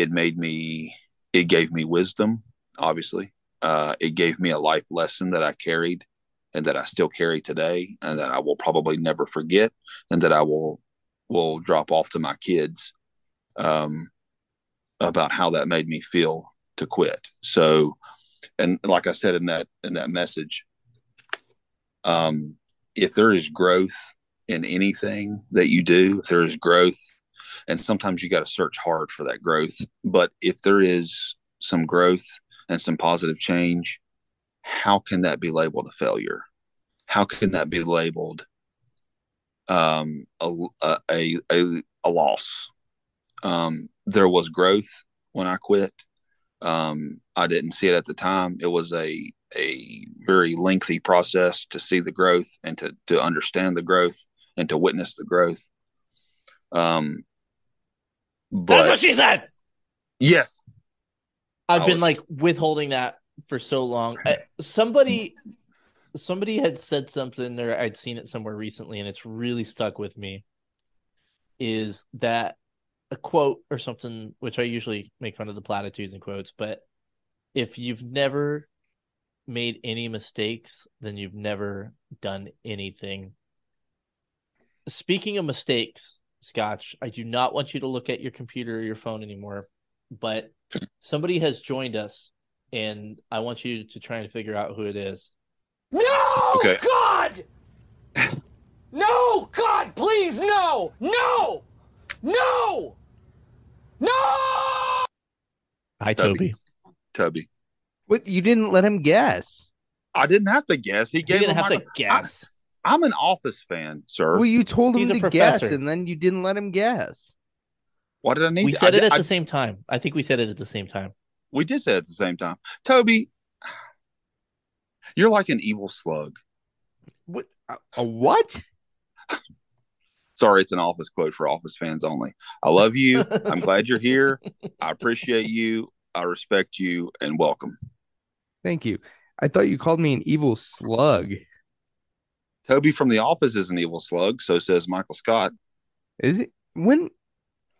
it made me. It gave me wisdom. Obviously, uh, it gave me a life lesson that I carried and that I still carry today and that I will probably never forget and that I will will drop off to my kids um, about how that made me feel to quit. So and like I said in that in that message um, if there is growth in anything that you do, if there is growth and sometimes you got to search hard for that growth, but if there is some growth and some positive change, how can that be labeled a failure? How can that be labeled um, a, a, a, a loss? Um, there was growth when I quit. Um, I didn't see it at the time. It was a a very lengthy process to see the growth and to to understand the growth and to witness the growth. Um, but That's what she said. Yes, I've I been was- like withholding that for so long. Uh, somebody somebody had said something or I'd seen it somewhere recently and it's really stuck with me is that a quote or something which I usually make fun of the platitudes and quotes, but if you've never made any mistakes, then you've never done anything. Speaking of mistakes, Scotch, I do not want you to look at your computer or your phone anymore, but somebody has joined us and I want you to try and figure out who it is. No! Okay. God! no! God, please, no! No! No! No! Hi, Toby. Tubby. What you didn't let him guess. I didn't have to guess. He You didn't him have my- to guess. I, am an Office fan, sir. Well, you told him He's a to guess, and then you didn't let him guess. Why did I need? We to- said I it at I- the same time. I think we said it at the same time. We did say it at the same time. Toby, you're like an evil slug. What? A, a what? Sorry, it's an Office quote for Office fans only. I love you. I'm glad you're here. I appreciate you. I respect you, and welcome. Thank you. I thought you called me an evil slug. Toby from The Office is an evil slug. So says Michael Scott. Is it when?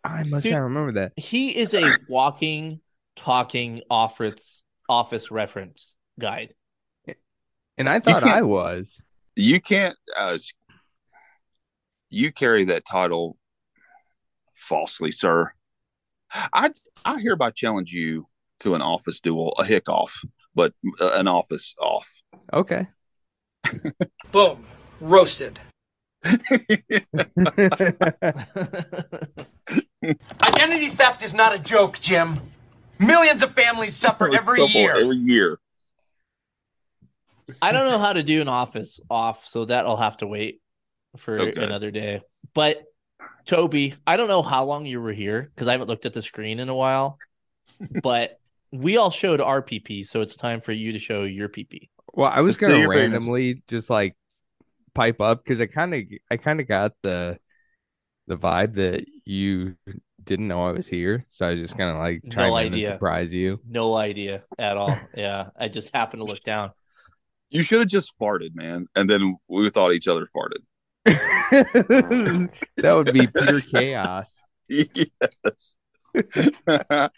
I must Dude. not remember that. He is a walking, talking office office reference guide. And I thought I was. You can't. Uh, you carry that title falsely, sir. I I hereby challenge you to an office duel, a hick off, but uh, an office off. Okay. Boom. Roasted. Identity theft is not a joke, Jim. Millions of families suffer every year. Every year. I don't know how to do an office off, so that'll have to wait for Okay. another day. But Toby, I don't know how long you were here because I haven't looked at the screen in a while. but we all showed our PP, so it's time for you to show your PP. well, I was gonna randomly just like pipe up because I kind of, I kind of got the, the vibe that you didn't know I was here, so I was just kind of like No trying to surprise you. No idea at all. yeah, I just happened to look down. You should have just farted, man, and then we thought each other farted. that would be pure chaos. yes.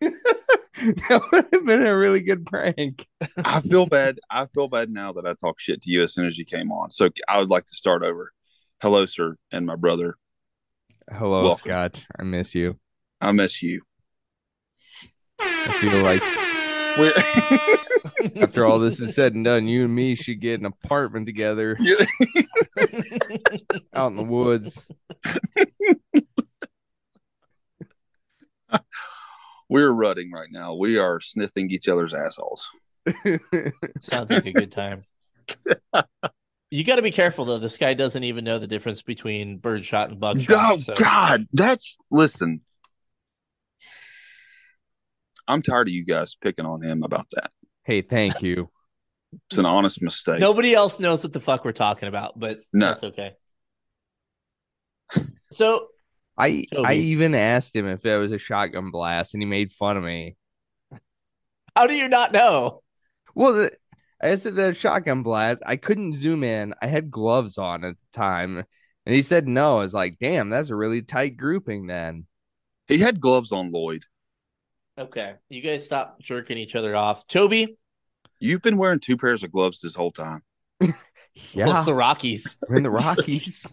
that would have been a really good prank. I feel bad. I feel bad now that I talked shit to you as soon as you came on. So I would like to start over. Hello, sir, and my brother. Hello, Welcome. Scott. I miss you. I miss you. I feel like We're after all this is said and done, you and me should get an apartment together out in the woods. we're rutting right now. We are sniffing each other's assholes. Sounds like a good time. You got to be careful though. This guy doesn't even know the difference between birdshot and buckshot. Oh so- God, that's listen. I'm tired of you guys picking on him about that. hey, thank you. It's an honest mistake. Nobody else knows what the fuck we're talking about, but No. that's okay. So I I even asked him if it was a shotgun blast, and he made fun of me. how do you not know? Well, the, I said the shotgun blast. I couldn't zoom in. I had gloves on at the time, and he said no. I was like, damn, that's a really tight grouping. Then He had gloves on, Lloyd. Okay, you guys stop jerking each other off. Toby, You've been wearing two pairs of gloves this whole time. well, yeah, it's the Rockies. we're in the Rockies.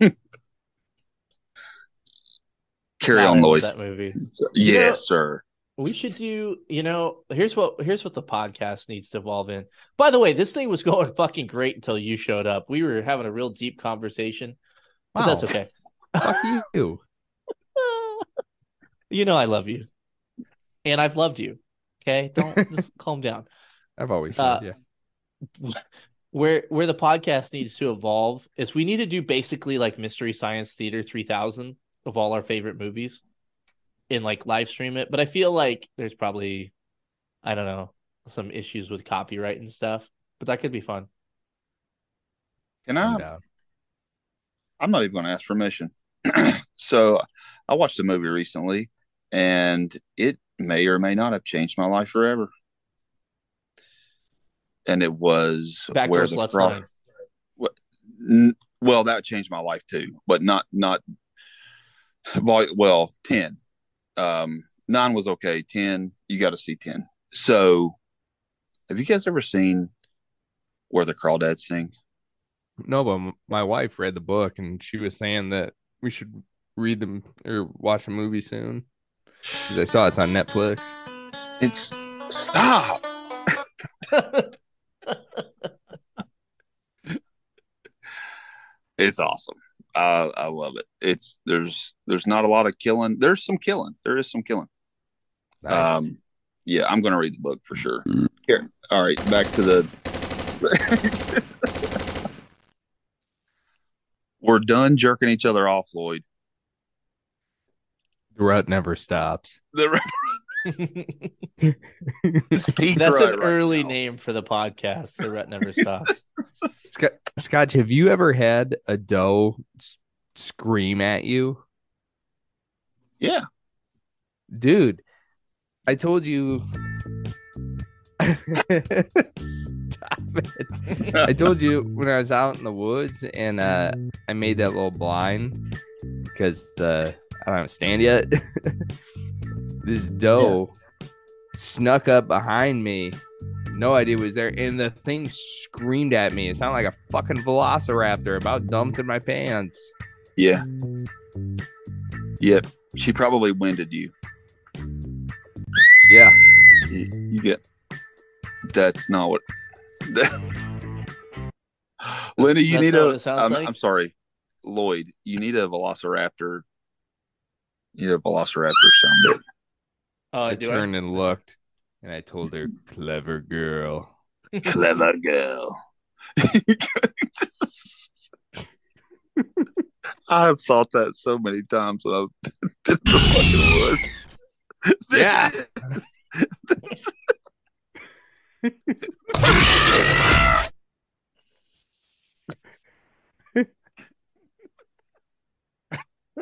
Carry God, on, Lloyd. That movie. Yes, sir. We should do. You know, here's what here's what the podcast needs to evolve in. By the way, this thing was going fucking great until you showed up. We were having a real deep conversation, but that's okay. Fuck you. you know, I love you, and I've loved you. Okay, don't just calm down. I've always Uh, said yeah. where where the podcast needs to evolve is we need to do basically like mystery science theater 3000 of all our favorite movies and like live stream it but i feel like there's probably i don't know some issues with copyright and stuff but that could be fun Can I'm I? down. I'm not even going to ask permission. so I watched a movie recently, and it may or may not have changed my life forever. And it was back where where the sluts Fro- line N- well, that changed my life too, but not not. Well, well, ten. Um, nine was okay. Ten, you got to see ten. So, Have you guys ever seen Where the Crawdads Sing? No, but my wife read the book and she was saying that we should read them or watch a movie soon. I saw it's on Netflix. It's stop. it's awesome. I I love it. It's there's there's not a lot of killing. There's some killing. There is some killing. Nice. Um, yeah, I'm gonna read the book for sure. Here, all right, back to the. We're done jerking each other off, Lloyd. the rut never stops. The Speed That's an early name for the podcast. The rut never stops. Scott, Scotch, have you ever had a doe scream at you? Yeah, Dude, I told you. Stop it. I told you when I was out in the woods and uh, I made that little blind because uh, I don't have a stand yet. This doe snuck up behind me. No idea was there, and the thing screamed at me. It sounded like a fucking velociraptor about dumped in my pants. yeah, yep. She probably winded you. Yeah, You, you get. That's not what. Linda, you That's need what a. It I'm, like? I'm sorry, Lloyd. You need a velociraptor. You need a velociraptor sound bit. Oh, I do turned and looked, and I told her, "Clever girl." Clever girl. I have thought that so many times when I've been in the fucking woods. Yeah.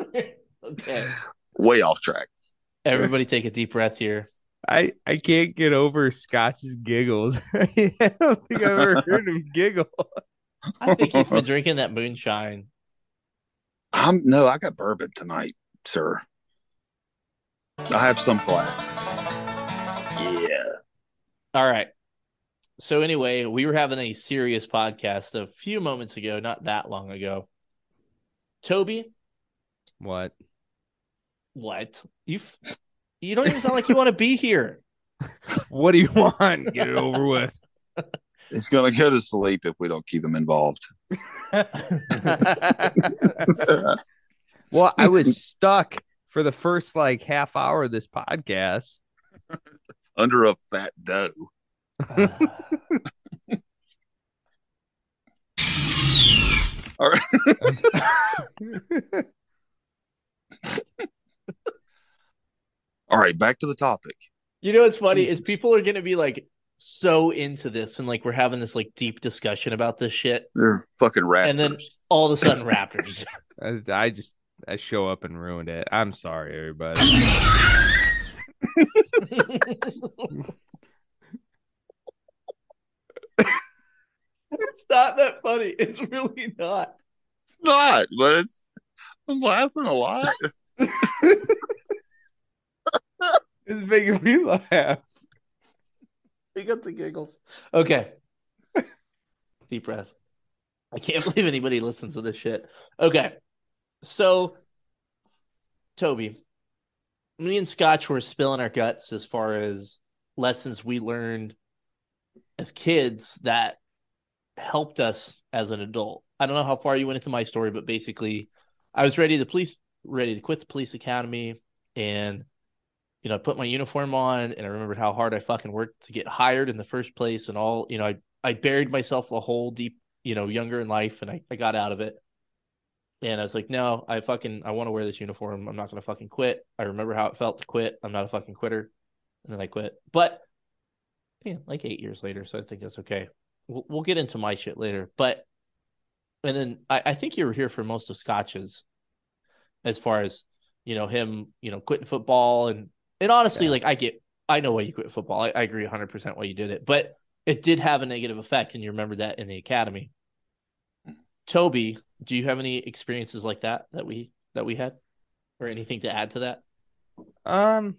okay. Way off track. Everybody take a deep breath here. I I can't get over Scotch's giggles. I don't think I've ever heard him giggle. I think he's been drinking that moonshine. I'm no, I got bourbon tonight, sir. I have some class. Yeah. All right. So anyway, we were having a serious podcast a few moments ago, not that long ago. Toby, What? What? You f- you don't even sound like you want to be here. What do you want? Get it over with. He's gonna go to sleep if we don't keep him involved. well, I was stuck for the first like half hour of this podcast. Under a fat doe. All right. All right, back to the topic. You know what's funny is people are gonna be like so into this and like we're having this like deep discussion about this shit, They're fucking raptors. and then all of a sudden Raptors. I, I just I show up and ruined it. I'm sorry, everybody. it's not that funny. It's really not. not, but it's I'm laughing a lot. it's making me laugh. We got the giggles. Okay. Deep breath. I can't believe anybody listens to this shit. Okay. So, Toby, me and Scotch were spilling our guts as far as lessons we learned as kids that helped us as an adult. I don't know how far you went into my story, but basically, I was ready to police, ready to quit the police academy, and you know, I put my uniform on, and I remembered how hard I fucking worked to get hired in the first place, and all. You know, I I buried myself a hole deep, you know, younger in life, and I I got out of it. And I was like, no, I fucking I want to wear this uniform. I'm not gonna fucking quit. I remember how it felt to quit. I'm not a fucking quitter. And then I quit. But yeah, like eight years later, so I think that's okay. We'll, we'll get into my shit later. But and then I, I think you were here for most of Scotch's, as far as you know him, you know, quitting football and and honestly, Yeah. like I get, I know why you quit football. I, I agree 100 percent why you did it, but it did have a negative effect, and you remember that in the academy. Toby, do you have any experiences like that that we that we had, or anything to add to that? Um,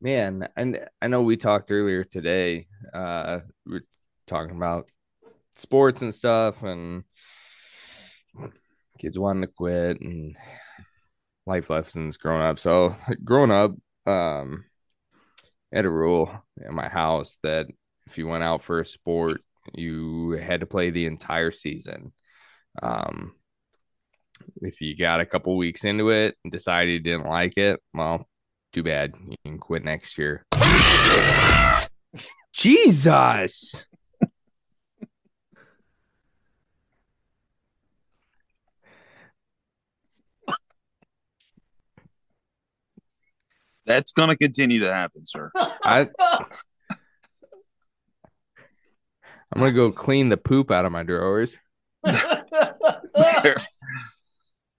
man, and I know we talked earlier today. Uh, we are talking about sports and stuff, and kids wanting to quit and life lessons growing up. So growing up, um, I had a rule in my house that if you went out for a sport, you had to play the entire season. Um, if you got a couple weeks into it and decided you didn't like it, well, too bad. You can quit next year. Jesus. That's going to continue to happen, sir. I, I'm gonna go clean the poop out of my drawers. they're,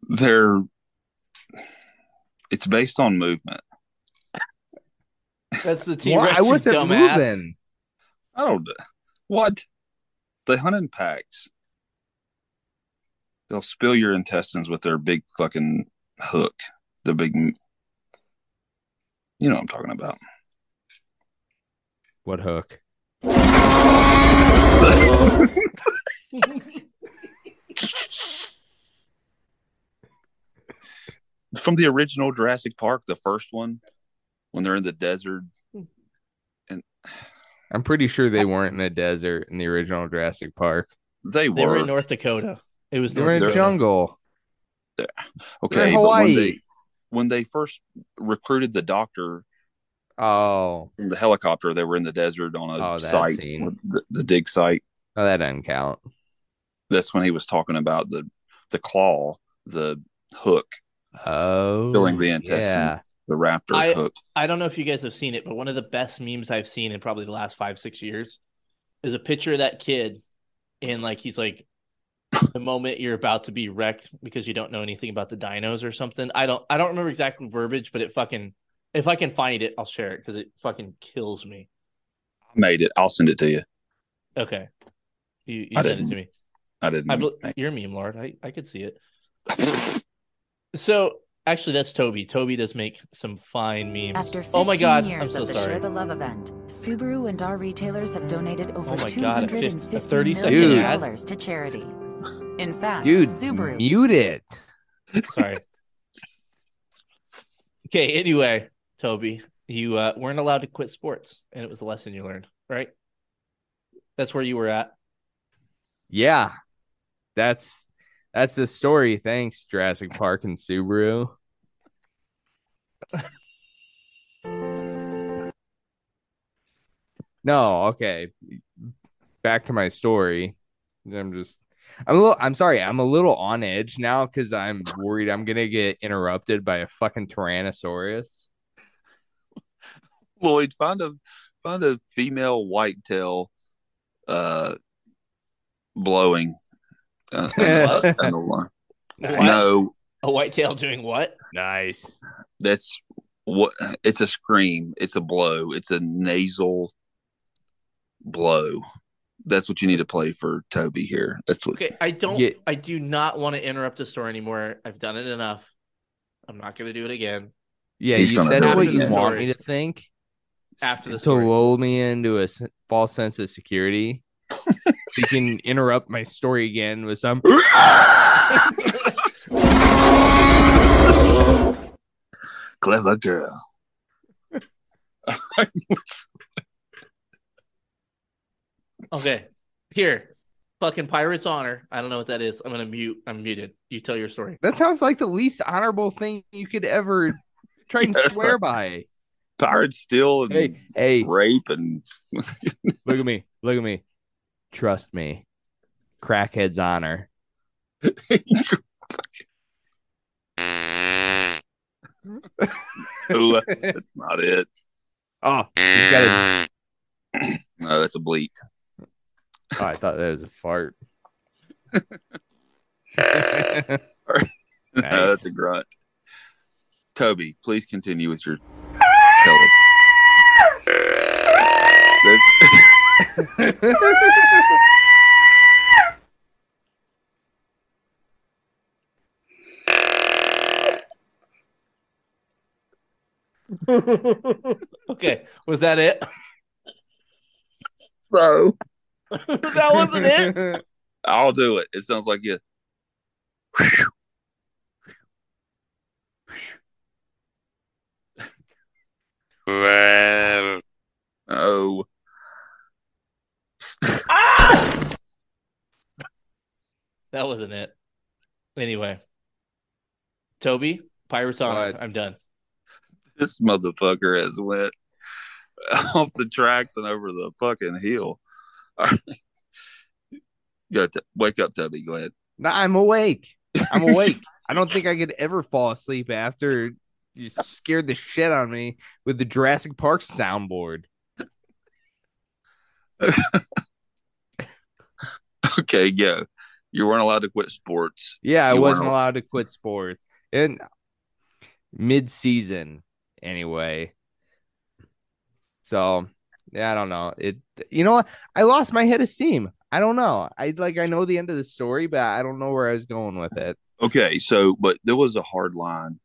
they're it's based on movement. That's the T Rex. I wasn't dumbass. moving. I don't what they hunt in packs. They'll spill your intestines with their big fucking hook. The big, you know what I'm talking about. What hook? From the original Jurassic Park, the first one, when they're in the desert. Hmm. and I'm pretty sure they weren't in a desert in the original Jurassic Park. They They were, were in North Dakota. It was They North were in a Dakota. jungle. okay, in but when Hawaii. they when they first recruited the doctor Oh, from the helicopter, they were in the desert on a Oh, that site, scene. the, the dig site. oh, that doesn't count. That's when he was talking about the the claw, the hook, Oh, filling the intestines, Yeah. the raptor I- hook. I don't know if you guys have seen it, but one of the best memes I've seen in probably the last five, six years is a picture of that kid. And like, he's like, the moment you're about to be wrecked because you don't know anything about the dinos or something. I don't, I don't remember exactly verbiage, but it fucking, if I can find it, I'll share it because it fucking kills me. I made it. I'll send it to you. Okay. You, you I sent it didn't. to me. I didn't. I bel you're a meme lord. I, I could see it. So actually, that's Toby. Toby does make some fine memes. After 15 oh my god, I'm years so of the sorry. Share the Love event, Subaru and our retailers have donated over Oh my God, a fif- a $250 30 second million ad? dollars to charity. In fact, Dude, Subaru mute it. Sorry. okay. Anyway, Toby, you uh, weren't allowed to quit sports, and it was a lesson you learned, right? That's where you were at. Yeah, that's that's the story. Thanks, Jurassic Park and Subaru. no, okay. Back to my story. I'm just I'm a little I'm sorry, I'm a little on edge now because I'm worried I'm gonna get interrupted by a fucking Tyrannosaurus. Lloyd, find a find a female whitetail uh blowing. Uh, and- and the line. What? no, A whitetail doing what? Nice. that's what it's a scream. It's a blow. It's a nasal blow. That's what you need to play for Toby here. That's what Okay, I don't. Yeah. I do not want to interrupt the story anymore. I've done it enough. I'm not going to do it again. Yeah, you, that's what you again. want me to think. After the to story. lull me into a false sense of security. you can interrupt my story again with some. clever girl. Okay, here, fucking pirate's honor. I don't know what that is. I'm gonna mute. I'm muted. You tell your story. That sounds like the least honorable thing you could ever try and swear by. Pirates steal and Hey, hey, rape and look at me. Look at me. Trust me. Crackhead's honor. Ooh, that's not it. Oh, you got a, No, that's a bleat. Oh, I thought that was a fart. No, that's a grunt. Toby, please continue with your tell. Okay, was that it? So that wasn't it. I'll do it. It sounds like you. well. Oh, ah! That wasn't it. Anyway, Toby, Pirates on. What? I'm done. this motherfucker has went off the tracks and over the fucking hill. All right. Go t- wake up, Toby. Go ahead. No, I'm awake. I'm awake. I don't think I could ever fall asleep after you scared the shit out of me with the Jurassic Park soundboard. Okay, go. You weren't allowed to quit sports. Yeah, I You wasn't weren't- allowed to quit sports. And mid season anyway. So yeah, I don't know. It you know? I lost my head of steam. I don't know. I like I know the end of the story, but I don't know where I was going with it. Okay, so but there was a hard line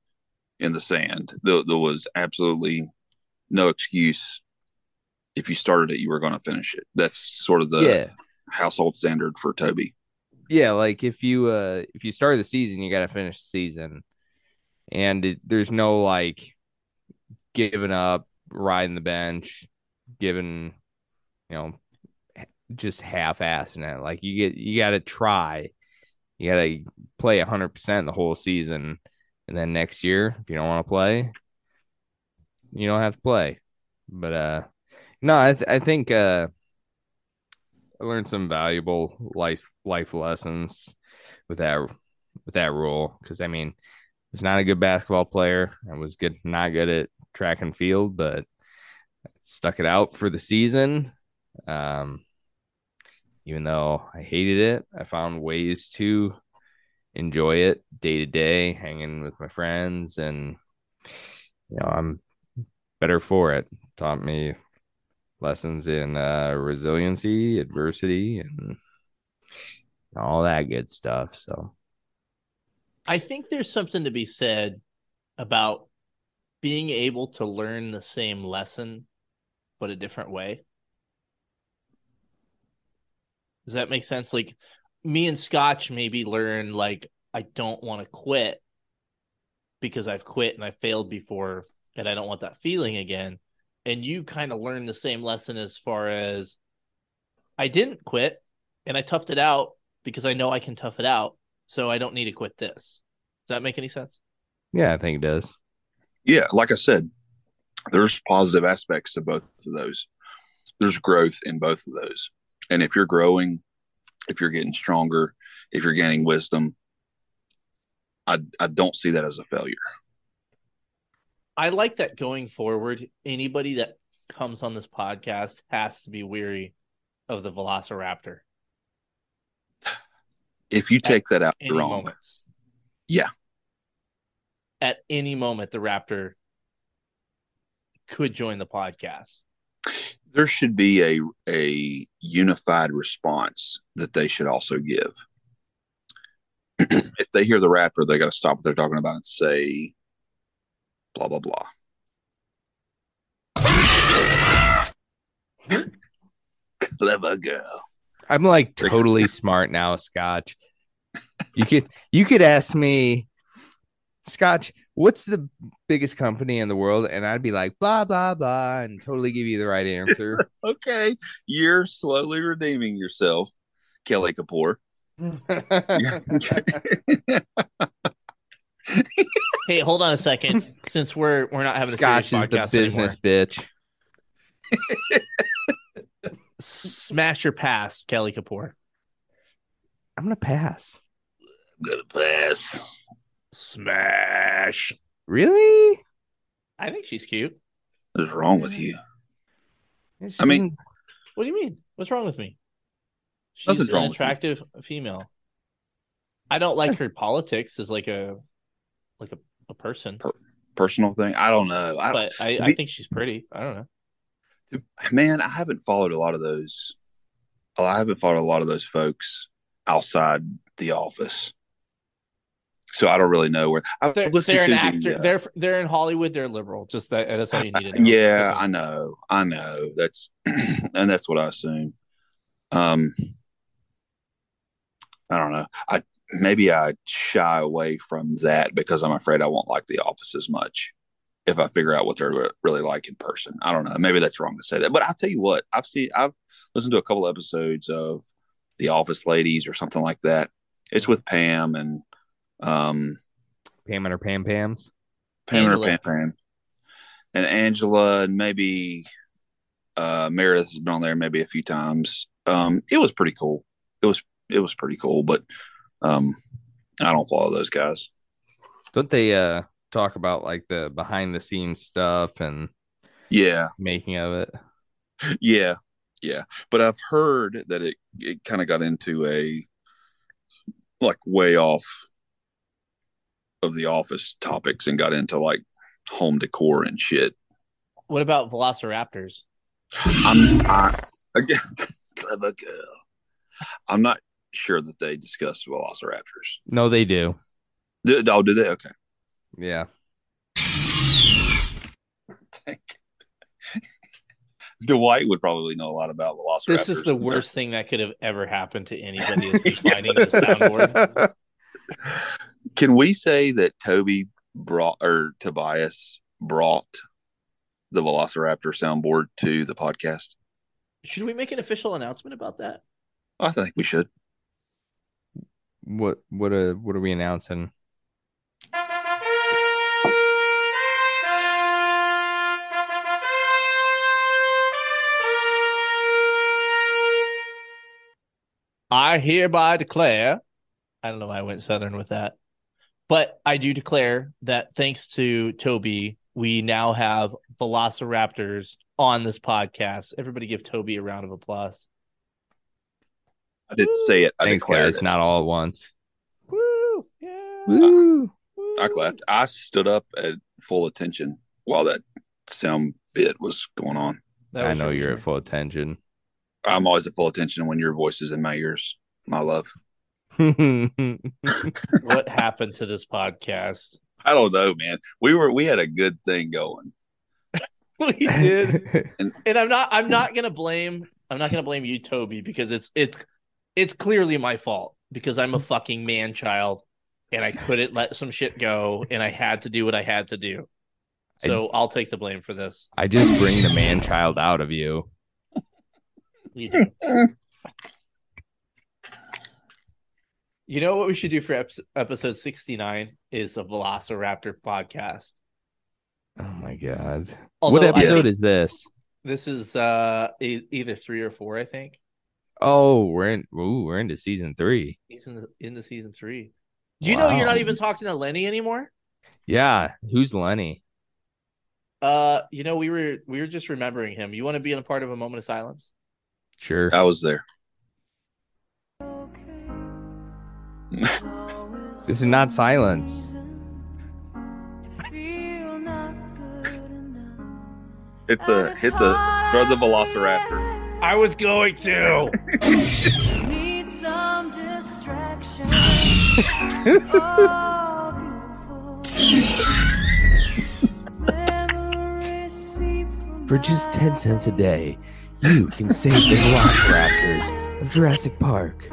in the sand. There, there was absolutely no excuse. If you started it, you were going to finish it. That's sort of the yeah. household standard for Toby. Yeah, like if you uh if you start the season, you got to finish the season. And it, there's no like giving up, riding the bench, giving you know just half-assing it. Like you get you got to try. You got to play 100% the whole season and then next year if you don't want to play, you don't have to play. But uh no, I th- I think uh I learned some valuable life life lessons with that with that rule because I mean I was not a good basketball player. I was good not good at track and field, but stuck it out for the season. Um, even though I hated it, I found ways to enjoy it day to day, hanging with my friends, and you know I'm better for it. Taught me lessons in uh, resiliency, adversity, and all that good stuff. So I think there's something to be said about being able to learn the same lesson, but a different way. Does that make sense? Like me and Scotch maybe learn like I don't want to quit because I've quit and I failed before and I don't want that feeling again. And you kind of learn the same lesson as far as I didn't quit and I toughed it out because I know I can tough it out. So I don't need to quit this. Does that make any sense? yeah, I think it does. Yeah, like I said, there's positive aspects to both of those. There's growth in both of those. And if you're growing, if you're getting stronger, if you're gaining wisdom, I I don't see that as a failure. I like that going forward. Anybody that comes on this podcast has to be weary of the Velociraptor. If you take that out, you're wrong. moments. Yeah. At any moment, the Raptor could join the podcast. There should be a a unified response that they should also give. if they hear the raptor, they got to stop what they're talking about and say blah blah blah. Clever girl. I'm like totally smart now, Scotch. You could you could ask me, Scotch, what's the biggest company in the world? And I'd be like, blah, blah, blah, and totally give you the right answer. Okay, you're slowly redeeming yourself, Kelly Kapoor. Hey, hold on a second. Since we're we're not having Scotch serious is the business anymore, bitch. smash your pass, Kelly Kapoor. I'm gonna pass. I'm gonna pass. Smash. Really? I think she's cute. What's wrong with you? She I mean- What do you mean? What's wrong with me? She's an wrong attractive female. I don't like her politics as like a like a, a person, Personal thing? I don't know. I don't, but I, I think she's pretty. I don't know. man, I haven't followed a lot of those. oh, I haven't followed a lot of those folks outside the office. So I don't really know where. I've They're, they're an to actor. uh, they're they're in Hollywood. They're liberal. Just that. That's all you need to know. yeah, I know, I know. That's and that's what I assume. Um, I don't know. I maybe I shy away from that because I'm afraid I won't like The Office as much if I figure out what they're really like in person. I don't know. Maybe that's wrong to say that, but I'll tell you what. I've seen. I've listened to a couple episodes of The Office Ladies or something like that. It's with Pam and um Pam and her Pam Pams. Pam Angela. and Pam Pam. And Angela and maybe uh Meredith has been on there maybe a few times. Um it was pretty cool. It was it was pretty cool, but um I don't follow those guys. Don't they uh talk about like the behind the scenes stuff and Yeah, making of it? yeah, yeah. But I've heard that it it kind of got into a like way off of the office topics and got into like home decor and shit. What about Velociraptors? I'm I, again, clever girl. I'm not sure that they discussed velociraptors. No, they do. Do, oh, do they? Okay. Yeah. Dwight would probably know a lot about velociraptors. This is the worst thing that could have ever happened to anybody is finding the soundboard. Can we say that Toby brought or Tobias brought the Velociraptor soundboard to the podcast? Should we make an official announcement about that? I think we should. What what uh what are we announcing? I hereby declare, I don't know why I went Southern with that, but I do declare that thanks to Toby, we now have Velociraptors on this podcast. Everybody give Toby a round of applause. I didn't say it. I Thanks, declared guys. it. Not all at once. Woo! Yeah. Woo. I clapped. I stood up at full attention while that sound bit was going on. That I know you're good. at full attention. I'm always at full attention when your voice is in my ears. My love. What happened to this podcast? I don't know, man. We were we had a good thing going. we did. And and I'm not I'm not gonna blame I'm not gonna blame you, Toby, because it's it's it's clearly my fault because I'm a fucking man child and I couldn't let some shit go and I had to do what I had to do. So I'll take the blame for this. I just bring the man child out of you. You do. You know what we should do for ep- episode 69 is a Velociraptor podcast. Oh my god. Although what episode think is this? This is uh e- either 3 or 4, I think. Oh, we're in ooh, we're into season three. He's in the into season 3. Do you know you're not even talking to Lenny anymore? Yeah. Who's Lenny? Uh, you know, we were we were just remembering him. You want to be in a part of a moment of silence? Sure. I was there. This is not silence. Hit the hit the throw the velociraptor. I was going to. Need some distraction. beautiful. Memories seep from For just 10 cents a day, you can save the Velociraptors of Jurassic Park.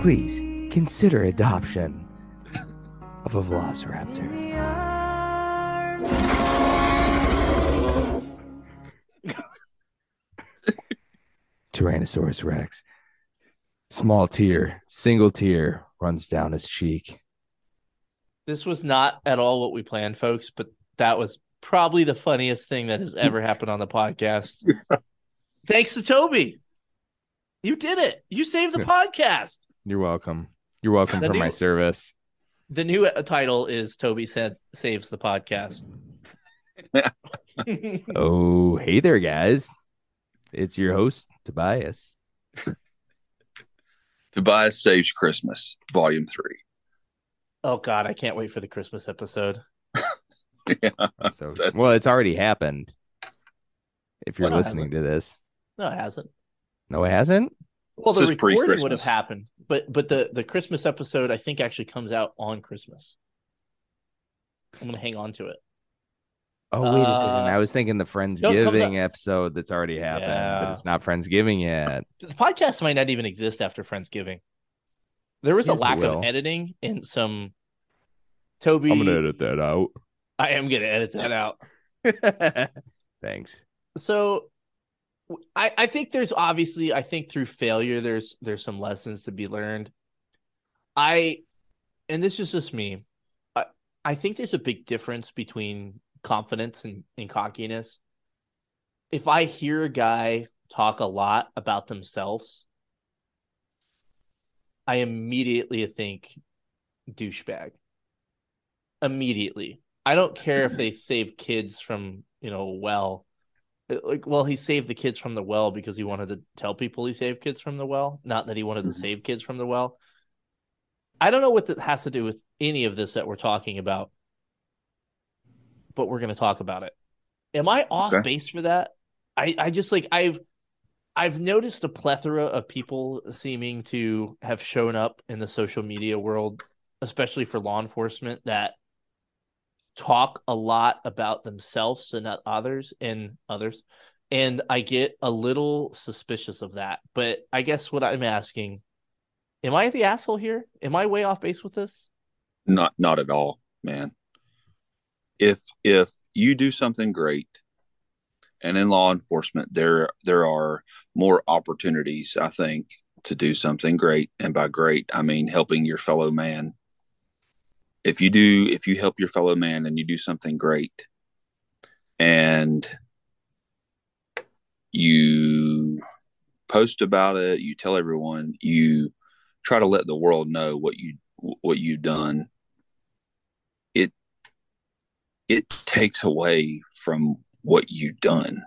Please consider adoption of a Velociraptor. in the arms Tyrannosaurus Rex. Small tear, single tear runs down his cheek. This was not at all what we planned, folks, but that was probably the funniest thing that has ever happened on the podcast. Thanks to Toby. You did it. You saved the podcast. You're welcome. You're welcome The for my service. The new uh, title is Toby said saves the podcast. Oh, hey there, guys. It's your host, Tobias. Tobias Saves Christmas, Volume Three. oh God, I can't wait for the Christmas episode. yeah, So, well, it's already happened. If you're Well, no, listening to this, No, it hasn't. no, it hasn't. Well, the This is recording would have happened, but but the the Christmas episode I think actually comes out on Christmas. I'm gonna hang on to it. Oh wait a second. Uh, I was thinking the no, it Friendsgiving episode that's already happened, Yeah. but it's not Friendsgiving yet. The podcast might not even exist after Friendsgiving. There was a Yes, it lack of editing and some. Toby, I'm gonna edit that out. I am gonna edit that out. Thanks. so w- I, I think there's obviously I think through failure there's there's some lessons to be learned. I and this is just me. I, I think there's a big difference between confidence and, and cockiness. If I hear a guy talk a lot about themselves, I immediately think douchebag. Immediately. I don't care if they save kids from, you know, well. Uh, Like, well, he saved the kids from the well because he wanted to tell people he saved kids from the well, not that he wanted to save kids from the well. I don't know what that has to do with any of this that we're talking about, but we're going to talk about it. Am I off Okay. base for that? I, I just like I've I've noticed a plethora of people seeming to have shown up in the social media world, especially for law enforcement, that talk a lot about themselves and not others and others. And I get a little suspicious of that. But I guess what I'm asking, am I the asshole here? Am I way off base with this? Not not at all, man. If if you do something great, and in law enforcement there there are more opportunities, I think, to do something great. And by great, I mean helping your fellow man. If you do if you help your fellow man and you do something great and you post about it, you tell everyone, you try to let the world know what you what you've done it it takes away from what you've done.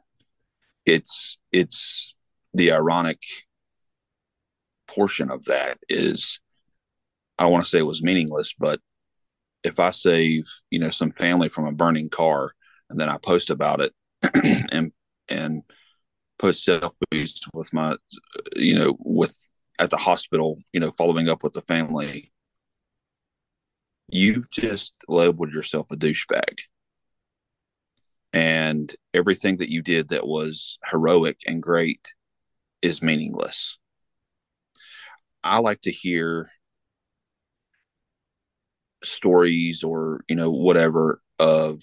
It's it's the ironic portion of that is i want to say it was meaningless but if i save you know some family from a burning car and then i post about it and and post selfies with my you know with at the hospital you know following up with the family you've just labeled yourself a douchebag. And everything that you did that was heroic and great is meaningless. I like to hear stories or you know whatever of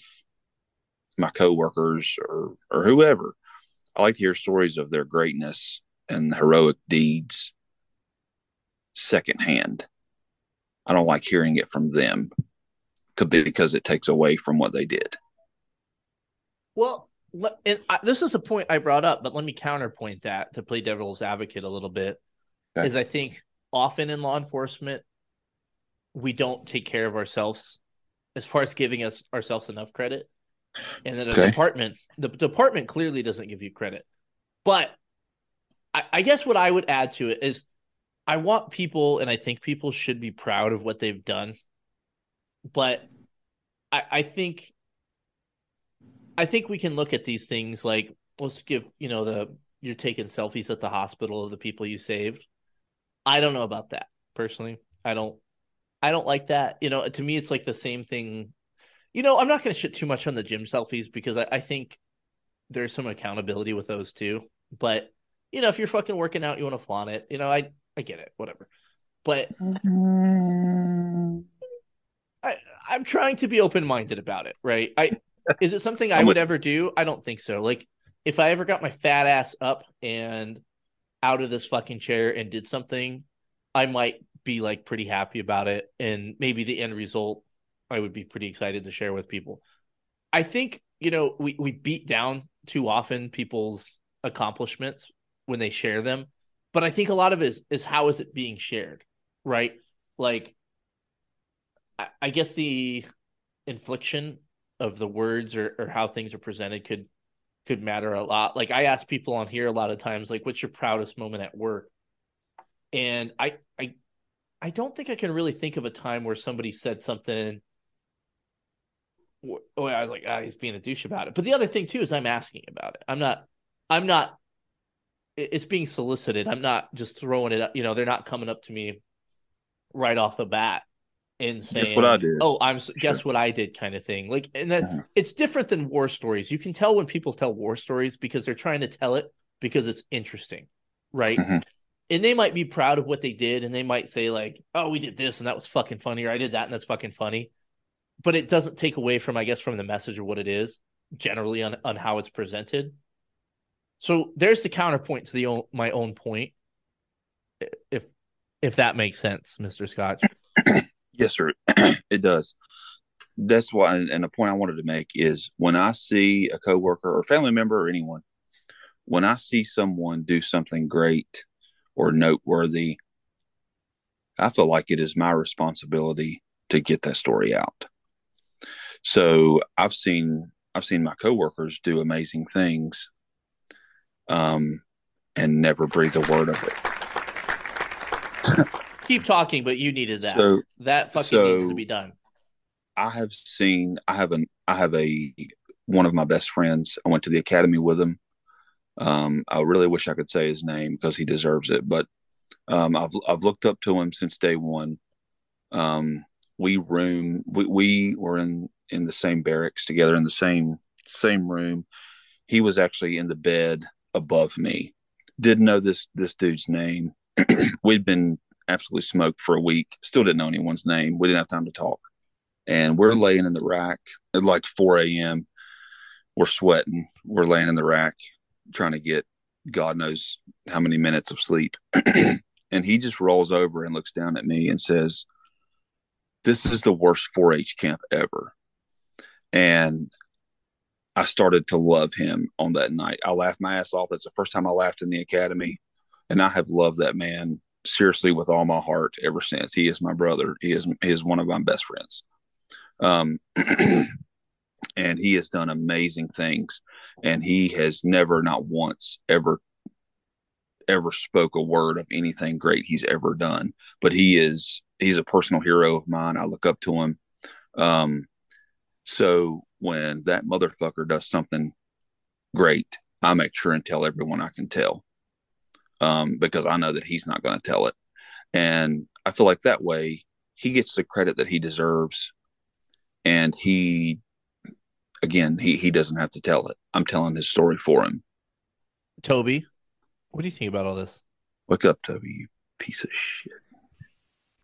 my coworkers or or whoever i like to hear stories of their greatness and heroic deeds secondhand i don't like hearing it from them could be because it takes away from what they did Well, and I, this is the point I brought up, but let me counterpoint that to play devil's advocate a little bit. Okay. Is I think often in law enforcement, we don't take care of ourselves as far as giving us ourselves enough credit, and then the Okay. department, the department clearly doesn't give you credit. But I, I guess what I would add to it is, I want people, and I think people should be proud of what they've done, but I, I think I think we can look at these things like let's give you know the you're taking selfies at the hospital of the people you saved. I don't know about that personally. I don't I don't like that. You know, to me it's like the same thing. You know, I'm not gonna shit too much on the gym selfies because I, I think there's some accountability with those too. But you know, if you're fucking working out, you want to flaunt it. You know, I I get it, whatever. But mm-hmm. I I'm trying to be open minded about it, right? I is it something I would ever do? I don't think so. Like if I ever got my fat ass up and out of this fucking chair and did something, I might be like pretty happy about it and maybe the end result I would be pretty excited to share with people. I think, you know, we we beat down too often people's accomplishments when they share them, but I think a lot of it is, is how is it being shared, right? Like I, I guess the infliction of the words or, or how things are presented could could matter a lot. Like I ask people on here a lot of times, like, what's your proudest moment at work? And I I I don't think I can really think of a time where somebody said something wh- where I was like, ah, he's being a douche about it. But the other thing too is I'm asking about it. I'm not I'm not it's being solicited. I'm not just throwing it. up- You know, they're not coming up to me right off the bat and saying, what I did? "Oh, I'm s- guess what I did," kind of thing. Like, and that Uh-huh. it's different than war stories. You can tell when people tell war stories because they're trying to tell it because it's interesting, right? Mhm. And they might be proud of what they did, and they might say like, "Oh, we did this, and that was fucking funny," or "I did that, and that's fucking funny." But it doesn't take away from, I guess, from the message or what it is generally on on how it's presented. So there's the counterpoint to the my own point, if if that makes sense, Mister Scotch. Yes, sir. it does. That's why, and the point I wanted to make is when I see a coworker or family member or anyone, when I see someone do something great or noteworthy, I feel like it is my responsibility to get that story out. So I've seen I've seen my coworkers do amazing things, um, and never breathe a word of it. Keep talking, but you needed that. So that fucking needs to be done. I have seen I have an I have a one of my best friends. I went to the academy with him. Um, I really wish I could say his name because he deserves it, but um, I've I've looked up to him since day one. Um, we room we, we were in in the same barracks together in the same same room. He was actually in the bed above me. Didn't know this this dude's name. We'd been absolutely smoked for a week. Still didn't know anyone's name. We didn't have time to talk and we're laying in the rack at like 4 a.m. We're sweating. We're laying in the rack trying to get God knows how many minutes of sleep. and he just rolls over and looks down at me and says, This is the worst 4 H camp ever. And I started to love him on that night. I laughed my ass off. That's the first time I laughed in the academy. And I have loved that man seriously with all my heart ever since. He is my brother. He is he is one of my best friends. Um, and he has done amazing things, and he has never, not once, ever, ever spoke a word of anything great he's ever done. But he is he's a personal hero of mine. I look up to him. Um, so when that motherfucker does something great, I make sure and tell everyone I can tell, um, because I know that he's not going to tell it, and I feel like that way he gets the credit that he deserves and he again he he doesn't have to tell it i'm telling his story for him Toby, what do you think about all this? wake up toby you piece of shit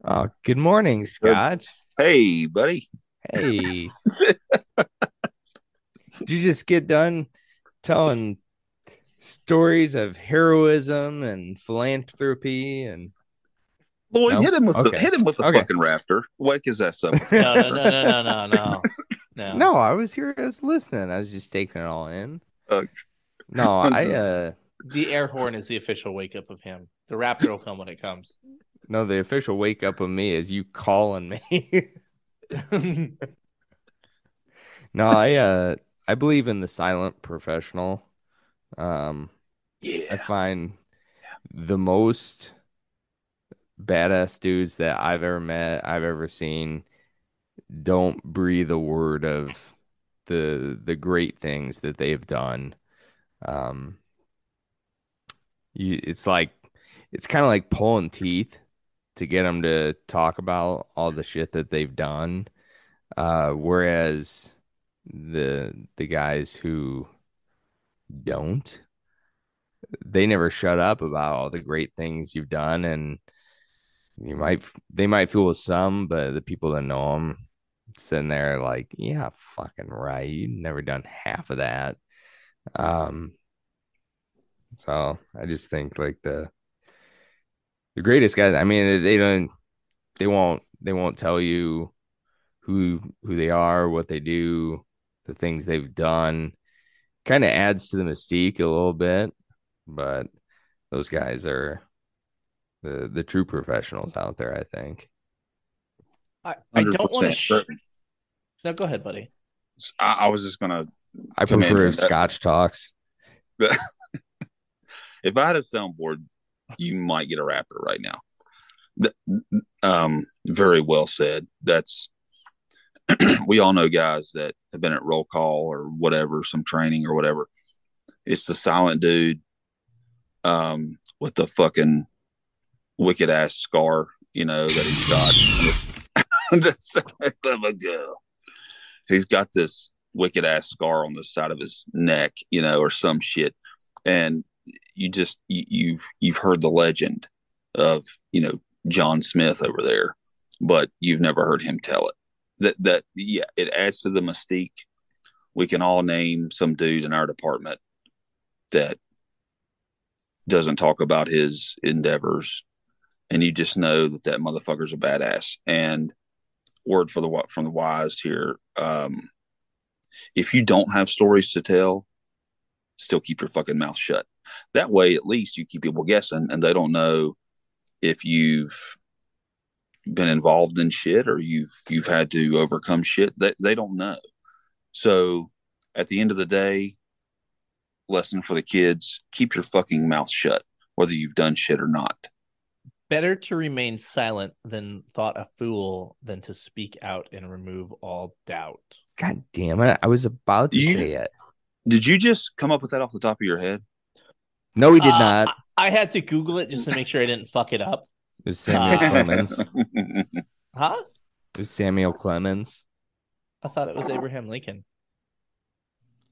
Oh, good morning, Scotch. hey buddy Hey. Did you just get done telling stories of heroism and philanthropy and Lloyd, No? hit him with the hit him with the Okay. fucking raptor wake his ass up No, no, no, no, no, no, no. No. No, I was here I was listening. I was just taking it all in. Uh, No, I uh The air horn is the official wake up of him. The raptor will come when it comes. no, the official wake up of me is you calling me. no, I uh I believe in the silent professional. Um yeah. I yeah find the most badass dudes that I've ever met, I've ever seen, don't breathe a word of the the great things that they've done. Um, you, it's like it's kind of like pulling teeth to get them to talk about all the shit that they've done. Uh, whereas the the guys who don't they never shut up about all the great things you've done and you might they might fool some but the people that know them sitting there like yeah fucking right you've never done half of that um so i just think like the the greatest guys i mean they don't they won't they won't tell you who who they are what they do the things they've done kind of adds to the mystique a little bit but those guys are the the true professionals out there. I think. I, I don't want to. Sh- no, go ahead, buddy. I, I was just gonna I Come in prefer. Scotch talks. if I had a soundboard, you might get a raptor right now. Th- Um, very well said. That's we all know guys that have been at roll call or whatever, some training or whatever. It's the silent dude. um, with the fucking wicked ass scar, you know, that he's got. on the side of a girl. He's got this wicked ass scar on the side of his neck, you know, or some shit. And you just you, you've you've heard the legend of you know John Smith over there, but you've never heard him tell it. That that yeah, it adds to the mystique. We can all name some dude in our department that doesn't talk about his endeavors, and you just know that that motherfucker's a badass. And word for the from the wise here, um, if you don't have stories to tell, still keep your fucking mouth shut. That way, at least you keep people guessing, and they don't know if you've been involved in shit or you've you've had to overcome shit. They they don't know. So at the end of the day, lesson for the kids: keep your fucking mouth shut, whether you've done shit or not. Better to remain silent than thought a fool than to speak out and remove all doubt. God damn it! I was about to You- say it. Did you just come up with that off the top of your head? No, he did Uh, not. I I had to Google it just to make sure I didn't fuck it up. It was Samuel Uh, Clemens. Huh? It was Samuel Clemens. I thought it was Abraham Lincoln.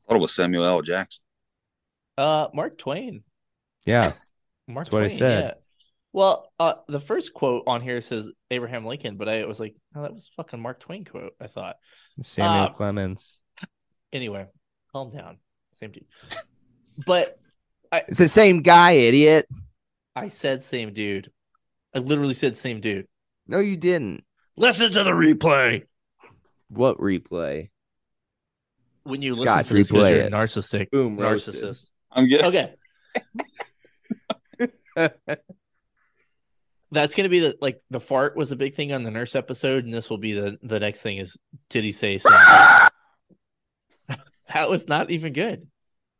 thought it was Samuel L. Jackson. Uh, Mark Twain. Yeah, Mark That's what I Twain, said. yeah. Well, uh, the first quote on here says Abraham Lincoln, but I was like, oh, that was fucking Mark Twain quote. I thought. Samuel Uh, Clemens. Anyway, calm down. Same dude. But It's the same guy, idiot. I said same dude. I literally said same dude. No, you didn't. Listen to the replay. What replay? When you Scott, listen to this, 'cause replay you're it. narcissistic. Boom, roasted. narcissist. I'm good. Okay. That's gonna be the like the fart was a big thing on the nurse episode, and this will be the the next thing is did he say something? that was not even good.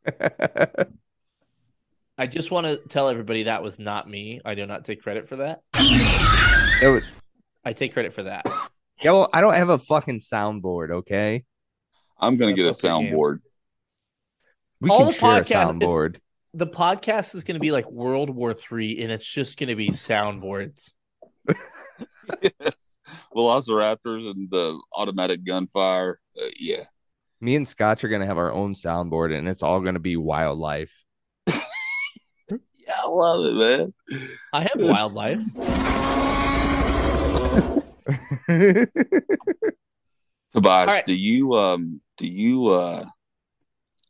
I just want to tell everybody that was not me. I do not take credit for that. It was- I take credit for that. yeah, well, I don't have a fucking soundboard. Okay, I'm gonna get a up the game. soundboard. we All can the share a podcast is- soundboard. The podcast is going to be like World War Three, and it's just going to be soundboards. yes. Velociraptors and the automatic gunfire. Uh, yeah. Me and Scotch are gonna have our own soundboard, and it's all gonna be wildlife. Yeah, I love it, man. I have It's- wildlife. Tobias, right. do you um do you uh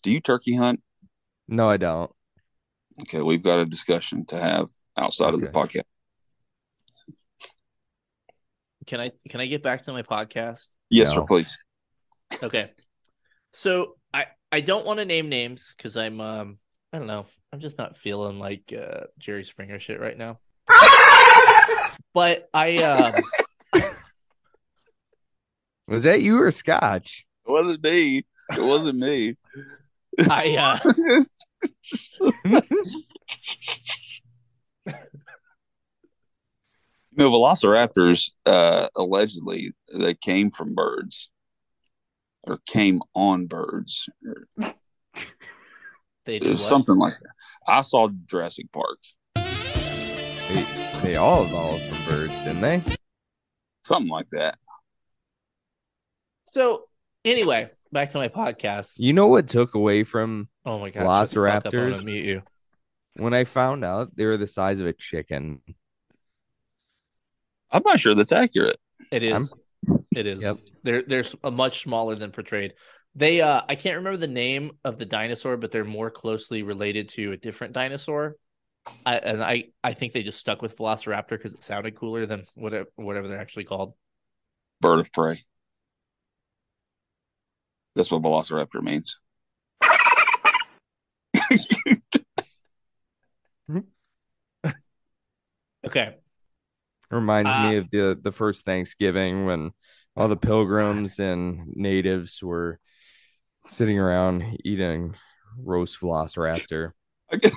do you turkey hunt? no, I don't. Okay, we've got a discussion to have outside of the podcast. Can I can I get back to my podcast? Yes, sir, please. Okay. So I I don't want to name names because I'm um I don't know I'm just not feeling like uh, Jerry Springer shit right now. But I um Was that you or Scotch? It wasn't me. It wasn't me. I uh You know, velociraptors uh allegedly they came from birds or came on birds or they it do was what? something like that. I saw Jurassic Park. They, they all evolved from birds, didn't they? Something like that. So anyway, back to my podcast. You know what took away from Oh my god, shut the fuck up, I'm Velociraptors? gonna you. when I found out they were the size of a chicken? I'm not sure that's accurate. It is. It is. Yep. They're they're a much smaller than portrayed. They uh I can't remember the name of the dinosaur, but they're more closely related to a different dinosaur. I, and I I think they just stuck with Velociraptor because it sounded cooler than whatever whatever they're actually called. Bird of prey. That's what velociraptor means. Okay. Reminds me Ah. of the the first Thanksgiving when all the pilgrims and natives were sitting around eating roast velociraptor. I can,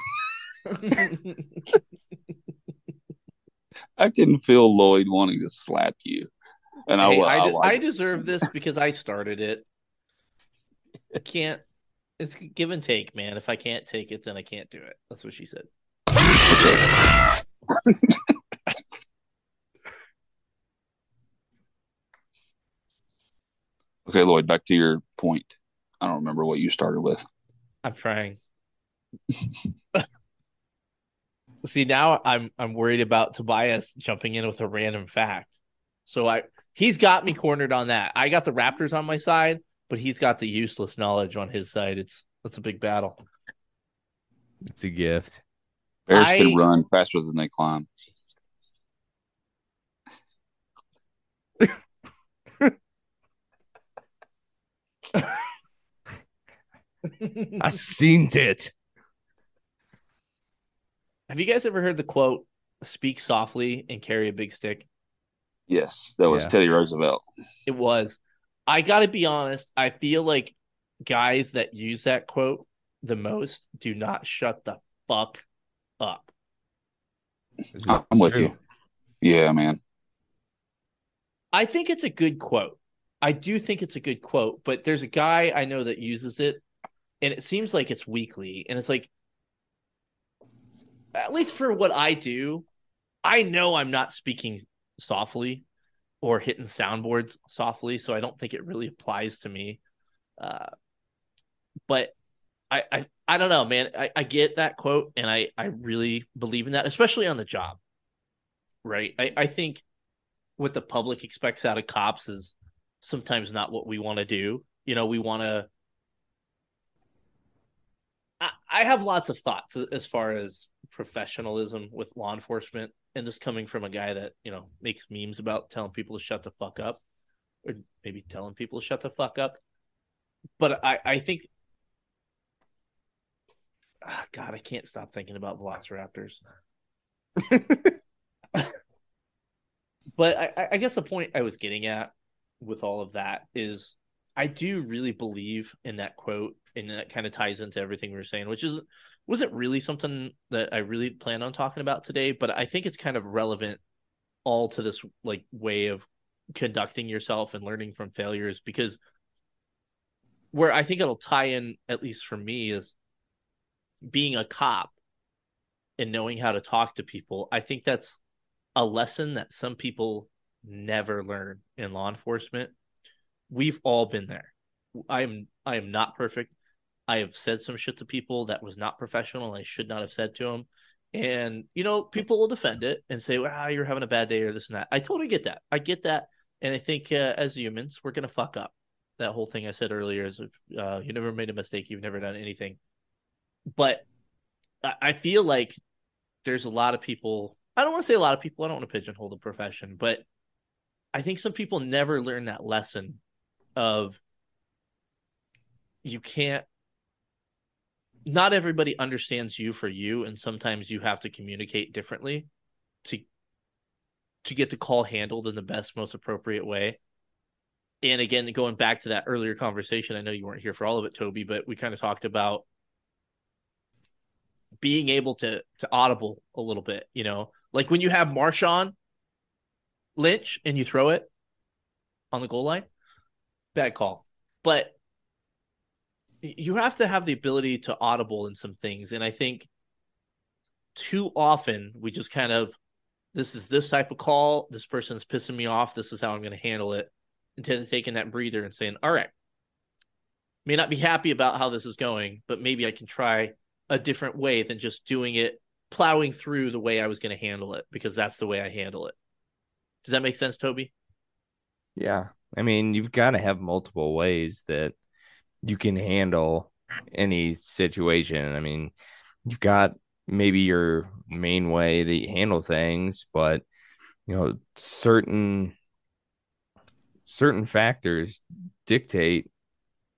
I can feel Lloyd wanting to slap you. And I, Hey, I, I, de- like I deserve this because I started it. I can't. It's give and take, man. If I can't take it, then I can't do it. That's what she said. Okay, Lloyd, back to your point. I don't remember what you started with. I'm trying. See now I'm I'm worried about Tobias jumping in with a random fact. So I he's got me cornered on that. I got the Raptors on my side, but he's got the useless knowledge on his side. It's that's a big battle. It's a gift. Bears I- can run faster than they climb. I seen it. Have you guys ever heard the quote "Speak softly and carry a big stick"? Yes, that was Yeah. Teddy Roosevelt. It was. I got to be honest. I feel like guys that use that quote the most do not shut the fuck up. I'm with you. Yeah, man. I think it's a good quote. I do think it's a good quote, but there's a guy I know that uses it, and it seems like it's weekly. And it's like, at least for what I do, I know I'm not speaking softly or hitting soundboards softly, so I don't think it really applies to me. Uh, but I, I, I don't know, man. I, I get that quote, and I, I really believe in that, especially on the job. Right? I, I think what the public expects out of cops is sometimes not what we want to do. You know, we want to. I, I have lots of thoughts as far as professionalism with law enforcement, and this coming from a guy that you know makes memes about telling people to shut the fuck up, or maybe telling people to shut the fuck up. But I, I think, Ah, God, I can't stop thinking about Velociraptors. but I- I, I guess the point I was getting at with all of that is I do really believe in that quote, and that kind of ties into everything we were saying, which is wasn't really something that I really plan on talking about today, but I think it's kind of relevant all to this like way of conducting yourself and learning from failures because where I think it'll tie in, at least for me, is being a cop and knowing how to talk to people. I think that's a lesson that some people never learn in law enforcement. We've all been there. I am I am not perfect. I have said some shit to people that was not professional. I should not have said to them. And you know, people will defend it and say, "Wow, you're having a bad day," or this and that. I totally get that. I get that, and I think uh, as humans, we're gonna fuck up. That whole thing I said earlier is, if uh, you never made a mistake, you've never done anything. But I, feel like there's a lot of people. I don't want to say a lot of people. I don't want to pigeonhole the profession, but I think some people never learn that lesson of you can't not everybody understands you for you and sometimes you have to communicate differently to to get the call handled in the best most appropriate way and again going back to that earlier conversation i know you weren't here for all of it toby but we kind of talked about being able to to audible a little bit you know? Like when you have marshawn lynch and you throw it on the goal line bad call. But you have to have the ability to audible in some things. And i think too often we just kind of this is this type of call. This person's pissing me off. This is how i'm going to handle it. Instead of taking that breather and saying all right may not be happy about how this is going but maybe i can try a different way than just doing it plowing through the way i was going to handle it because that's the way i handle it does that make sense toby Yeah. I mean, you've got to have multiple ways that you can handle any situation. I mean, you've got maybe your main way that you handle things, but you know, certain certain factors dictate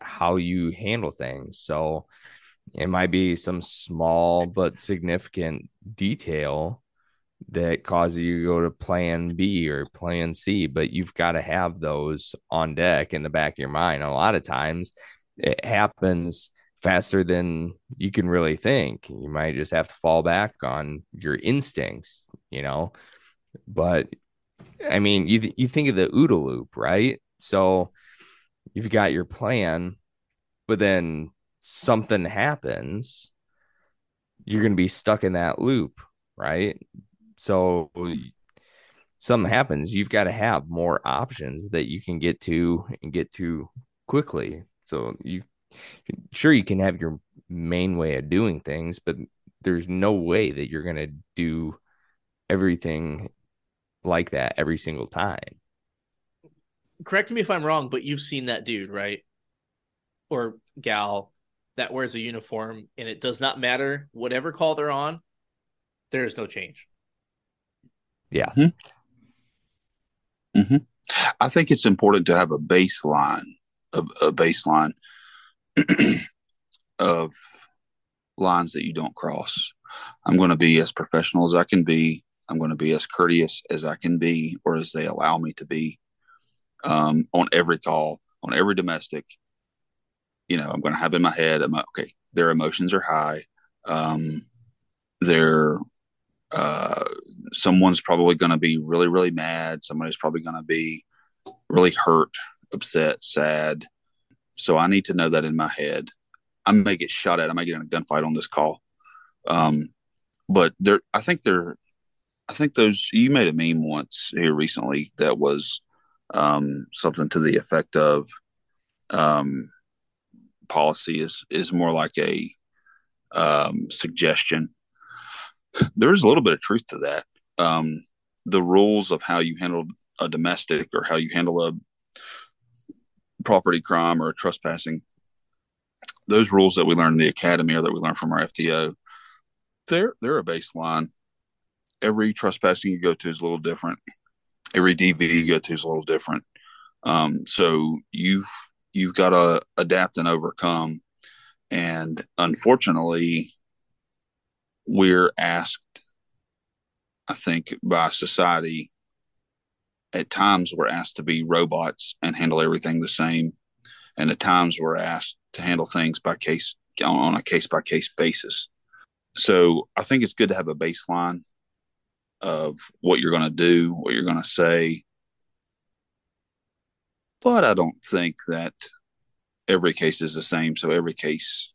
how you handle things. So it might be some small but significant detail that causes you to go to plan B or plan C, but you've got to have those on deck in the back of your mind. A lot of times it happens faster than you can really think. You might just have to fall back on your instincts, you know. But I mean, you you think of the OODA loop, right? So you've got your plan, but then something happens you're going to be stuck in that loop, right? So something happens, you've got to have more options that you can get to and get to quickly. So you sure you can have your main way of doing things, but there's no way that you're going to do everything like that every single time. Correct me if I'm wrong, but you've seen that dude, right? Or gal that wears a uniform and it does not matter whatever call they're on, there is no change. Yeah. hmm I think it's important to have a baseline, a, a baseline of lines that you don't cross. I'm going to be as professional as I can be. I'm going to be as courteous as I can be, or as they allow me to be, um, on every call, on every domestic. You know, I'm going to have in my head, I'm, okay, their emotions are high. Um, they're uh, someone's probably going to be really, really mad. Somebody's probably going to be really hurt, upset, sad. So I need to know that in my head. I may get shot at. I may get in a gunfight on this call. Um, but there, I think there, I think those, you made a meme once here recently that was um, something to the effect of um, policy is, is more like a um, suggestion there's a little bit of truth to that. Um, the rules of how you handle a domestic or how you handle a property crime or a trespassing, those rules that we learn in the academy or that we learn from our FTO, they're they're a baseline. Every trespassing you go to is a little different. Every DV you go to is a little different. Um, so you've you've got to adapt and overcome. And unfortunately, we're asked, I think, by society, at times we're asked to be robots and handle everything the same. And at times we're asked to handle things by case on a case by case basis. So I think it's good to have a baseline of what you're going to do, what you're going to say. But I don't think that every case is the same. So every case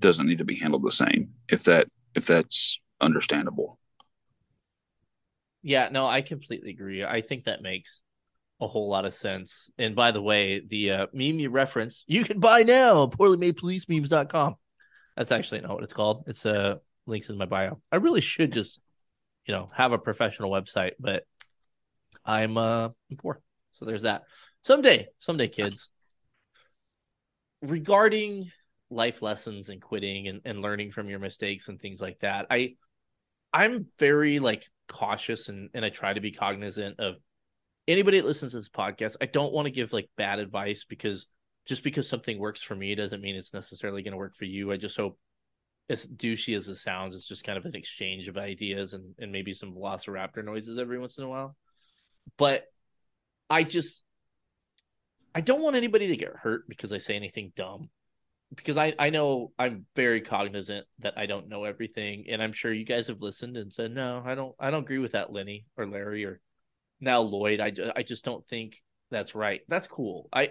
doesn't need to be handled the same. If that if that's understandable. Yeah, no, I completely agree. I think that makes a whole lot of sense. And by the way, the uh, meme you reference, you can buy now poorly made police memes.com. That's actually not what it's called. It's uh links in my bio. I really should just, you know, have a professional website, but I'm uh I'm poor. So there's that. Someday, someday, kids. Regarding life lessons and quitting and, and learning from your mistakes and things like that. I I'm very like cautious and, and I try to be cognizant of anybody that listens to this podcast. I don't want to give like bad advice because just because something works for me doesn't mean it's necessarily going to work for you. I just hope as douchey as it sounds, it's just kind of an exchange of ideas and, and maybe some velociraptor noises every once in a while. But I just I don't want anybody to get hurt because I say anything dumb because I, I know I'm very cognizant that I don't know everything, and I'm sure you guys have listened and said no, I don't I don't agree with that, Lenny or Larry or now Lloyd. I, I just don't think that's right. That's cool. I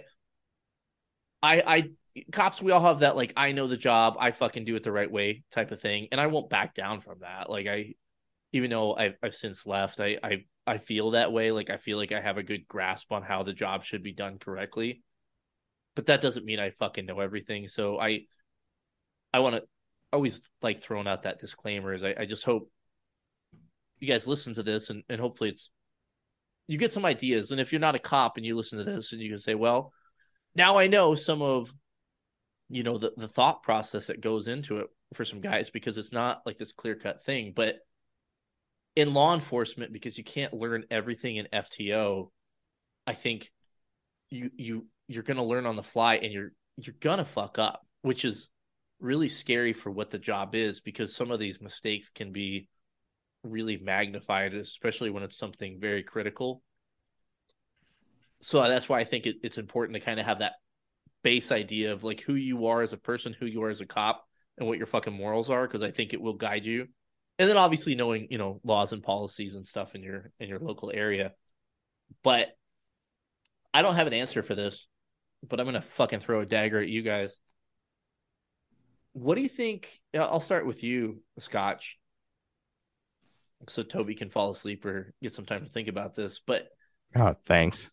I I cops we all have that like I know the job, I fucking do it the right way type of thing, and I won't back down from that. Like I, even though I've I've since left, I I I feel that way. Like I feel like I have a good grasp on how the job should be done correctly but that doesn't mean I fucking know everything. So I, I want to always like throwing out that disclaimer is I, I just hope you guys listen to this and, and hopefully it's you get some ideas. And if you're not a cop and you listen to this and you can say, well, now I know some of you know the, the thought process that goes into it for some guys because it's not like this clear cut thing. But in law enforcement, because you can't learn everything in FTO, I think you you you're going to learn on the fly and you're you're going to fuck up, which is really scary for what the job is because some of these mistakes can be really magnified, especially when it's something very critical. So that's why I think it, it's important to kind of have that base idea of like who you are as a person, who you are as a cop, and what your fucking morals are, because I think it will guide you. And then obviously knowing, you know, laws and policies and stuff in your in your local area. But I don't have an answer for this but I'm gonna fucking throw a dagger at you guys. what do you think? Uh, I'll start with you, Scotch, so Toby can fall asleep or get some time to think about this. But Oh, thanks.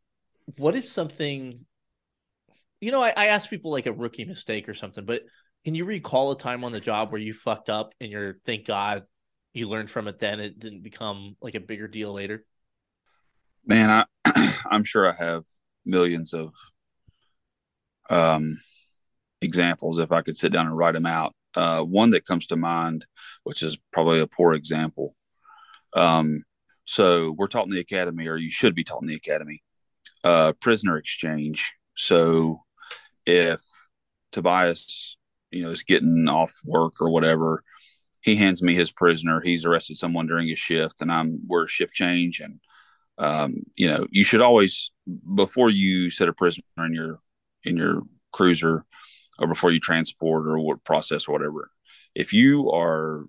what is something? You know, I, I ask people like a rookie mistake or something, but can you recall a time on the job where you fucked up and you're thank God you learned from it then it didn't become like a bigger deal later? man i i'm sure i have millions of um examples if i could sit down and write them out uh one that comes to mind which is probably a poor example um so we're taught in the academy or you should be taught in the academy uh prisoner exchange so if tobias you know is getting off work or whatever he hands me his prisoner he's arrested someone during his shift and i'm we're shift change and um, you know, you should always before you set a prisoner in your in your cruiser or before you transport or what process or whatever, if you are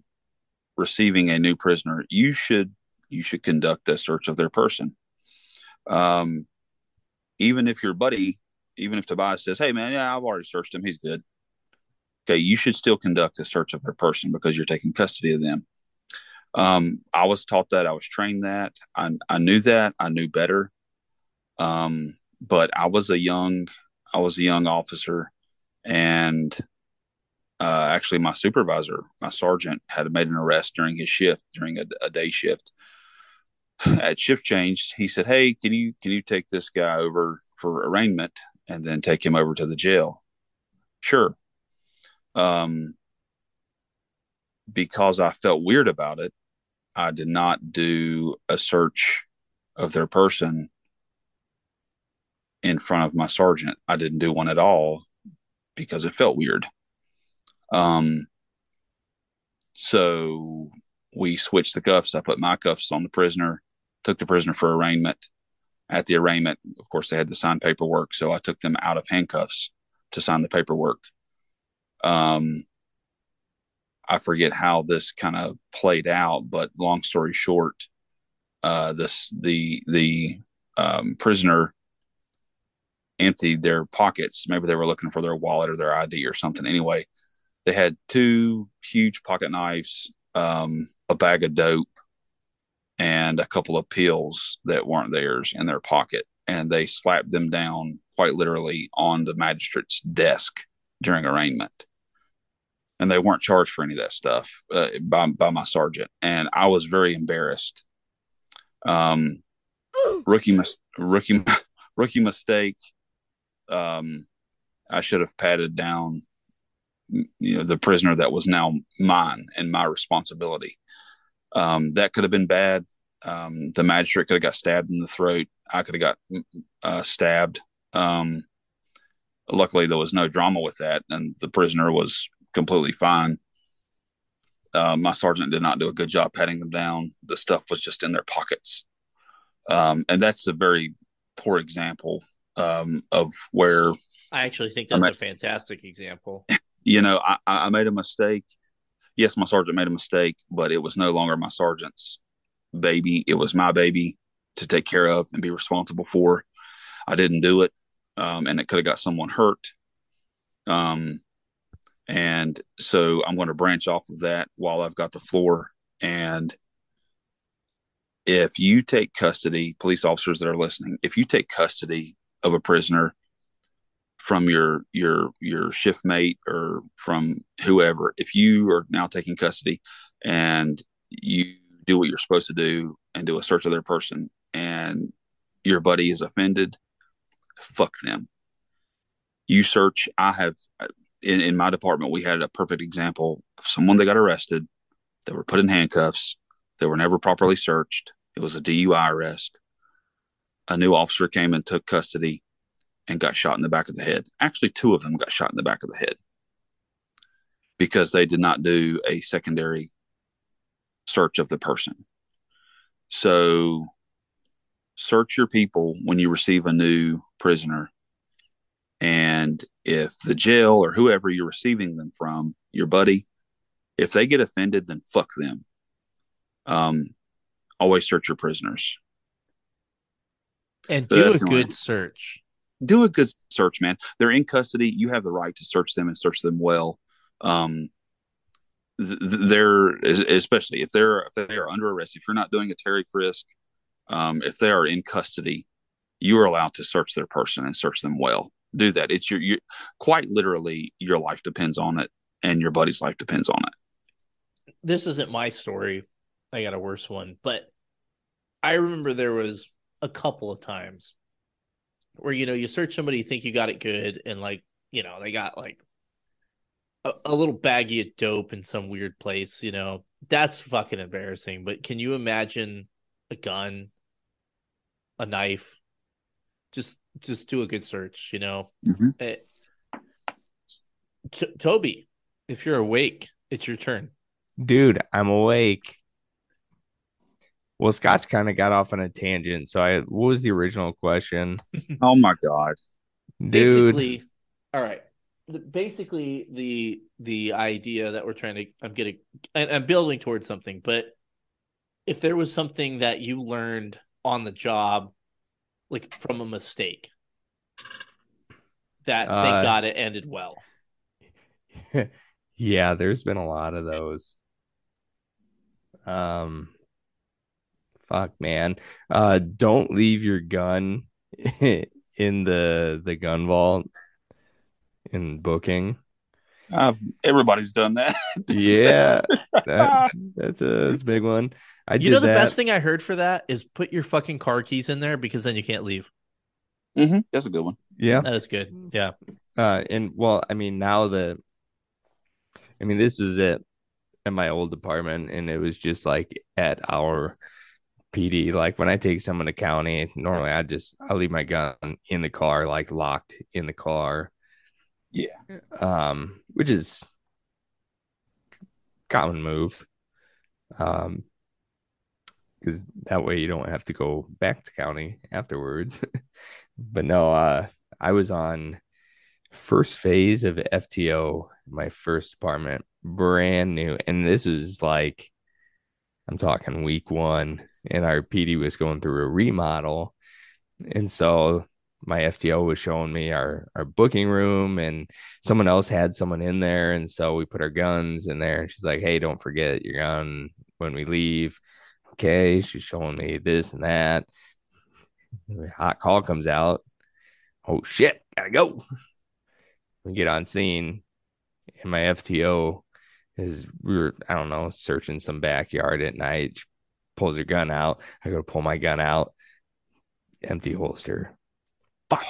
receiving a new prisoner, you should you should conduct a search of their person. Um, even if your buddy, even if Tobias says, "Hey, man, yeah, I've already searched him; he's good." Okay, you should still conduct a search of their person because you're taking custody of them. Um, I was taught that. I was trained that. I, I knew that. I knew better. Um, but I was a young, I was a young officer, and uh, actually, my supervisor, my sergeant, had made an arrest during his shift, during a, a day shift. At shift change, he said, "Hey, can you can you take this guy over for arraignment and then take him over to the jail?" Sure. Um, because I felt weird about it, I did not do a search of their person in front of my sergeant. I didn't do one at all because it felt weird. Um, so we switched the cuffs. I put my cuffs on the prisoner, took the prisoner for arraignment. At the arraignment, of course, they had to sign paperwork. So I took them out of handcuffs to sign the paperwork. Um, I forget how this kind of played out, but long story short, uh, this the the um, prisoner emptied their pockets. Maybe they were looking for their wallet or their ID or something. Anyway, they had two huge pocket knives, um, a bag of dope, and a couple of pills that weren't theirs in their pocket. And they slapped them down quite literally on the magistrate's desk during arraignment and they weren't charged for any of that stuff uh, by by my sergeant, and I was very embarrassed. Um, rookie mis- rookie rookie mistake. Um, I should have patted down, you know, the prisoner that was now mine and my responsibility. Um, that could have been bad. Um, the magistrate could have got stabbed in the throat. I could have got uh, stabbed. Um, luckily, there was no drama with that, and the prisoner was completely fine. Uh, my sergeant did not do a good job patting them down. The stuff was just in their pockets. Um, and that's a very poor example um, of where, I actually think that's mean- a fantastic example. you know, I, I made a mistake. Yes, my sergeant made a mistake, but it was no longer my sergeant's baby. It was my baby to take care of and be responsible for. I didn't do it, um, and it could have got someone hurt. Um, and so I'm going to branch off of that while I've got the floor. And if you take custody, police officers that are listening, if you take custody of a prisoner from your your your shift mate or from whoever, if you are now taking custody and you do what you're supposed to do and do a search of their person and your buddy is offended, fuck them. You search. I have in, in my department, we had a perfect example of someone that got arrested. They were put in handcuffs. They were never properly searched. It was a DUI arrest. A new officer came and took custody and got shot in the back of the head. Actually, two of them got shot in the back of the head because they did not do a secondary search of the person. So, search your people when you receive a new prisoner. And if the jail or whoever you're receiving them from, your buddy, if they get offended, then fuck them. Um, always search your prisoners. And do a that's the only- good search. Do a good search, man. They're in custody. You have the right to search them and search them well. um, th- th- they're especially if they're if they are under arrest, if you're not doing a Terry frisk, um, if they are in custody, you are allowed to search their person and search them well. Do that. It's your, you quite literally your life depends on it, and your buddy's life depends on it. This isn't my story. I got a worse one, but I remember there was a couple of times where you know you search somebody, you think you got it good, and like you know they got like a, a little baggie of dope in some weird place. You know that's fucking embarrassing. But can you imagine a gun, a knife? Just just do a good search. You know, Mhm. Eh, T- Toby, if you're awake, it's your turn. Dude, I'm awake. Well, Scotch kind of got off on a tangent. So I what was the original question? Oh my god! Dude, basically all right basically the the idea that we're trying to i'm getting and i'm building towards something but if there was something that you learned on the job like from a mistake that Uh, thank god it ended well yeah, there's been a lot of those. Um fuck man. Uh don't leave your gun in the the gun vault in booking. Uh, everybody's done that. Yeah. that- that's a that's a big one. I you did know the that. best thing i heard for that is put your fucking car keys in there because then you can't leave hmm That's a good one. Yeah. that is good yeah Uh, and well, I mean, now that I mean, this was it at my old apartment, and it was just like at our PD. Like when I take someone to county, normally I just I leave my gun in the car, like locked in the car. Yeah. Um, which is common move. Um, because that way you don't have to go back to county afterwards. but no, uh, I was on first phase of FTO, my first apartment, brand new. And this was like, I'm talking week one, and our PD was going through a remodel. And so my FTO was showing me our, our booking room, and someone else had someone in there. And so we put our guns in there, and she's like, Hey, don't forget your gun when we leave. Okay. She's showing me this and that. Hot call comes out. Oh shit, gotta go we get on scene and my FTO is we were I don't know searching some backyard at night. She pulls her gun out. I go to pull my gun out. Empty holster. Fuck.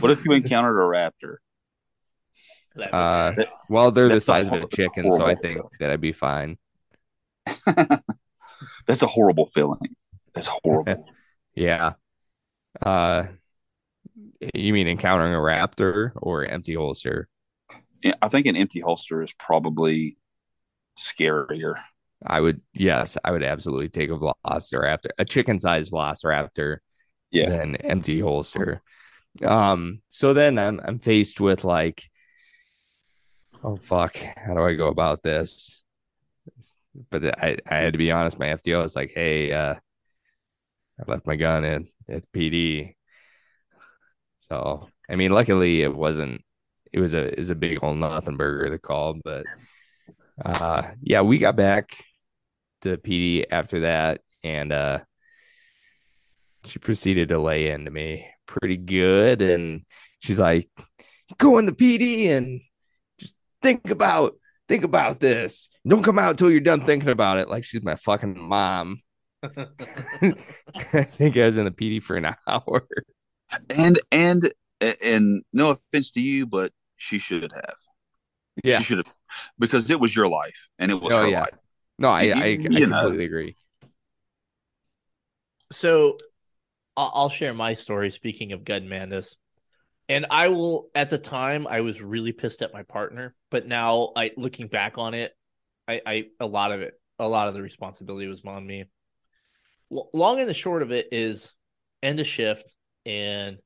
What if you encountered a raptor? That- uh, well, they're the That's a size of a chicken, so I think feeling. that I'd be fine. That's a horrible feeling. That's horrible. Yeah. Uh, you mean encountering a raptor or empty holster? Yeah, I think an empty holster is probably scarier. I would, yes, I would absolutely take a velociraptor, a chicken-sized velociraptor, Yeah. than empty holster. Um, so then I'm I'm faced with like, oh fuck, how do I go about this? But I I had to be honest. My FTO was like, hey, uh, I left my gun at at PD. So I mean, luckily it wasn't. It was a was a big old nothing burger the call, but uh, yeah, we got back to PD after that, and uh, she proceeded to lay into me pretty good, and she's like, "Go in the PD and think about think about this. Don't come out until you're done thinking about it." Like she's my fucking mom. I think I was in the PD for an hour. And and and no offense to you, but she should have. Yeah. She should have because it was your life and it was Oh, her yeah. life. No, I You- I, I you know. completely agree. So I'll, I'll share my story. Speaking of gun madness, and I will. At the time, I was really pissed at my partner, but now, I looking back on it, I, I a lot of it, a lot of the responsibility was on me. L- long and the short of it is, end of shift, and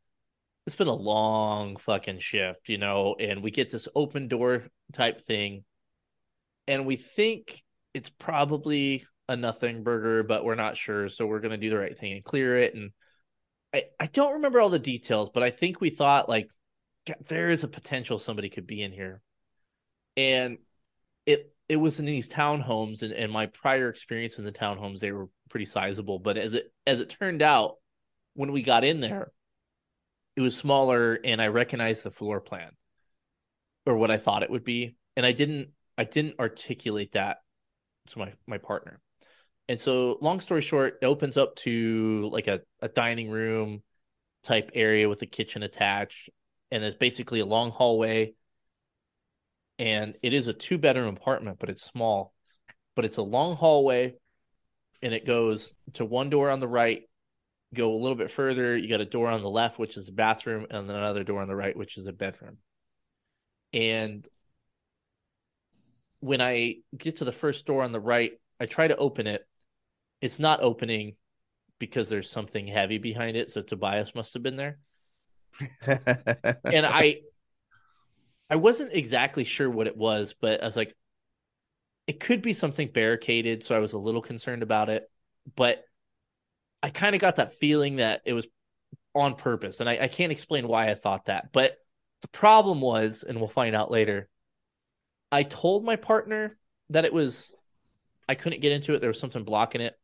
it's been a long fucking shift, you know. And we get this open door type thing, and we think it's probably a nothing burger, but we're not sure. So we're gonna do the right thing and clear it. And I, I don't remember all the details, but I think we thought like there is a potential somebody could be in here. And it it was in these townhomes and, and my prior experience in the townhomes, they were pretty sizable. But as it as it turned out, when we got in there, it was smaller and I recognized the floor plan or what I thought it would be. And I didn't I didn't articulate that to my my partner. And so long story short, it opens up to like a, a dining room type area with a kitchen attached. And it's basically a long hallway. And it is a two bedroom apartment, but it's small. But it's a long hallway and it goes to one door on the right, go a little bit further, you got a door on the left, which is a bathroom, and then another door on the right, which is a bedroom. And when I get to the first door on the right, I try to open it. It's not opening because there's something heavy behind it. So Tobias must have been there. and I I wasn't exactly sure what it was, but I was like, it could be something barricaded, so I was a little concerned about it. But I kind of got that feeling that it was on purpose, and I, I can't explain why I thought that. But the problem was, and we'll find out later, I told my partner that it was I couldn't get into it. There was something blocking it,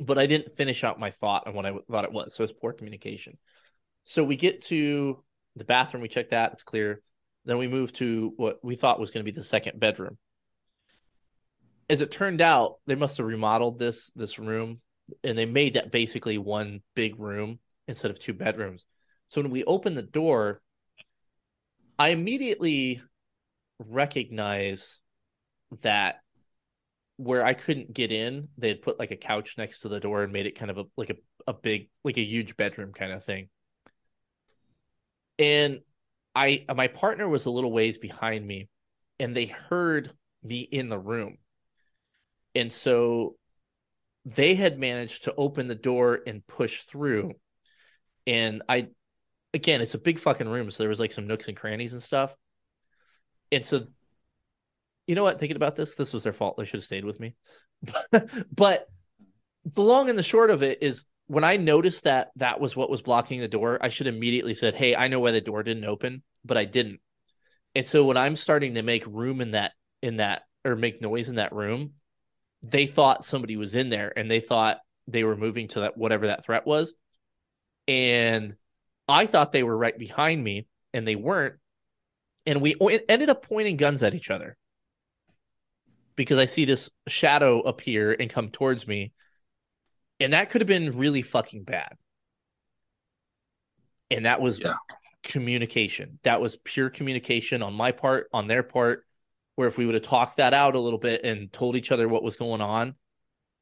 but I didn't finish out my thought on what I thought it was. So it's poor communication. So we get to the bathroom. We check that; it's clear. Then we move to what we thought was going to be the second bedroom. As it turned out, they must have remodeled this this room, and they made that basically one big room instead of two bedrooms. So when we open the door, I immediately recognize that where I couldn't get in, they had put like a couch next to the door and made it kind of a like a, a big like a huge bedroom kind of thing. And I my partner was a little ways behind me and they heard me in the room. And so they had managed to open the door and push through. And I again, it's a big fucking room, so there was like some nooks and crannies and stuff. And so you know what? Thinking about this, this was their fault. They should have stayed with me. but the long and the short of it is when I noticed that that was what was blocking the door, I should immediately said, "Hey, I know why the door didn't open," but I didn't. And so when I'm starting to make room in that in that or make noise in that room, they thought somebody was in there and they thought they were moving to that whatever that threat was. And I thought they were right behind me and they weren't. And we ended up pointing guns at each other because I see this shadow appear and come towards me. And that could have been really fucking bad. And that was Yeah. communication. That was pure communication on my part, on their part. Where if we would have talked that out a little bit and told each other what was going on,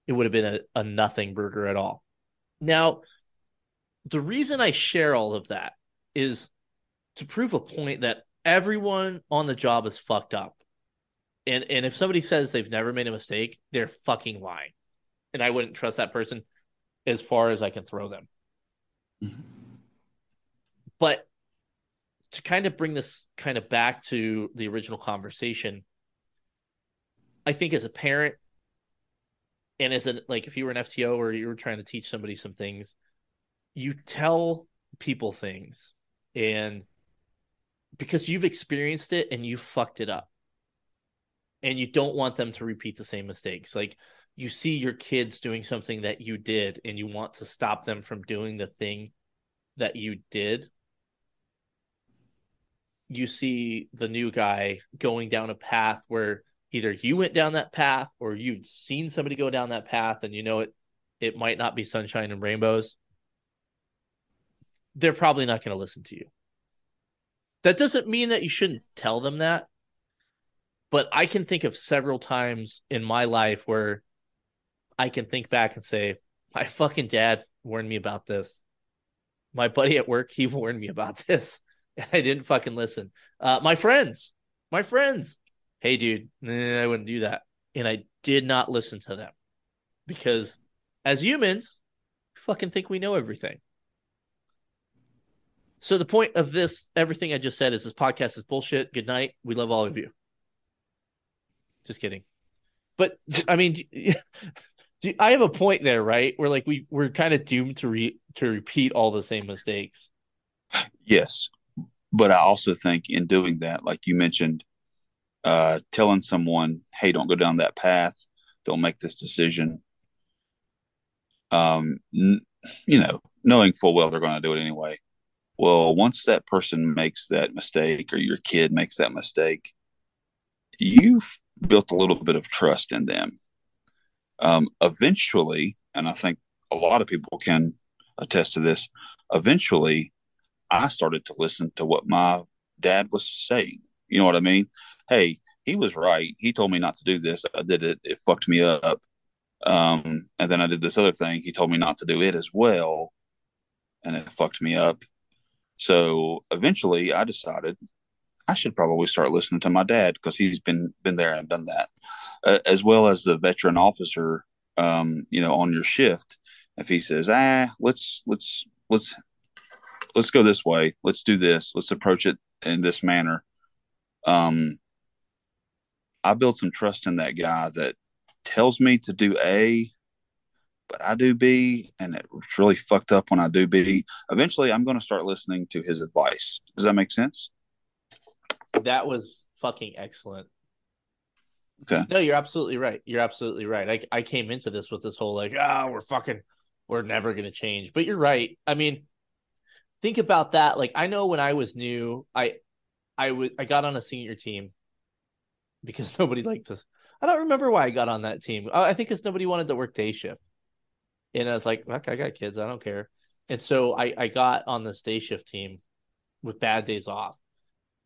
it would have been a, a nothing burger at all. Now, the reason I share all of that is to prove a point that everyone on the job is fucked up. And and if somebody says they've never made a mistake, they're fucking lying. And I wouldn't trust that person as far as I can throw them. Mm-hmm. But to kind of bring this kind of back to the original conversation, I think as a parent and as an like if you were an FTO or you were trying to teach somebody some things, you tell people things and because you've experienced it and you fucked it up and you don't want them to repeat the same mistakes. Like you see your kids doing something that you did and you want to stop them from doing the thing that you did you see the new guy going down a path where either you went down that path or you've seen somebody go down that path and you know it it might not be sunshine and rainbows they're probably not going to listen to you. That doesn't mean that you shouldn't tell them that but i can think of several times in my life where i can think back and say my fucking dad warned me about this. My buddy at work he warned me about this and i didn't fucking listen. Uh, my friends my friends. Hey dude nah, i wouldn't do that. And i did not listen to them because as humans fucking think we know everything. So the point of this everything i just said is this podcast is bullshit. Good night. We love all of you just kidding but i mean i have a point there right where like we we're kind of doomed to re to repeat all the same mistakes Yes, but I also think in doing that, like you mentioned, uh, telling someone, "Hey, don't go down that path. Don't make this decision." Um, n- you know, knowing full well they're going to do it anyway. Well, once that person makes that mistake, or your kid makes that mistake, you've built a little bit of trust in them. Um, eventually, and I think a lot of people can attest to this. Eventually, I started to listen to what my dad was saying. You know what I mean? Hey, he was right. He told me not to do this. I did it. It fucked me up. Um, and then I did this other thing. He told me not to do it as well, and it fucked me up. So eventually, I decided I should probably start listening to my dad because he's been been there and done that, uh, as well as the veteran officer. Um, you know, on your shift, if he says, "Ah, let's let's let's let's go this way, let's do this, let's approach it in this manner," um, I build some trust in that guy that tells me to do A, but I do B, and it's really fucked up when I do B. Eventually, I'm going to start listening to his advice. Does that make sense? That was fucking excellent. Okay. No, you're absolutely right. You're absolutely right. I I came into this with this whole like, ah, we're fucking, we're never gonna change. But you're right. I mean, think about that. Like, I know when I was new, I, I was I got on a senior team because nobody liked us. I don't remember why I got on that team. I think because nobody wanted to work day shift, and I was like, "Fuck, I got kids. I don't care." And so I I got on this day shift team with bad days off,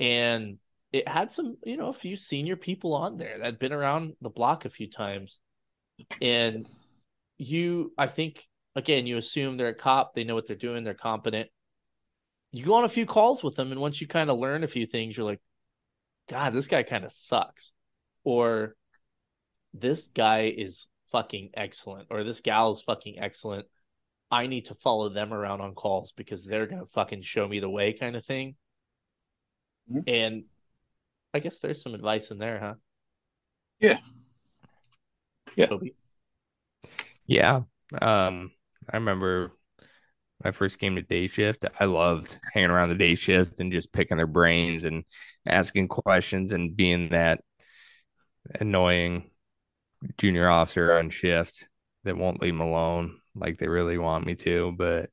and it had some you know a few senior people on there that had been around the block a few times, and you I think again you assume they're a cop, they know what they're doing, they're competent. You go on a few calls with them, and once you kind of learn a few things, you're like, God, this guy kind of sucks, or this guy is fucking excellent, or this gal is fucking excellent. I need to follow them around on calls because they're gonna fucking show me the way, kind of thing. Mhm. And I guess there's some advice in there, huh? Yeah. Yeah. Toby? Yeah. Um, I remember when I first came to day shift. I loved hanging around the day shift and just picking their brains and asking questions and being that annoying junior officer on shift that won't leave them alone like they really want me to. But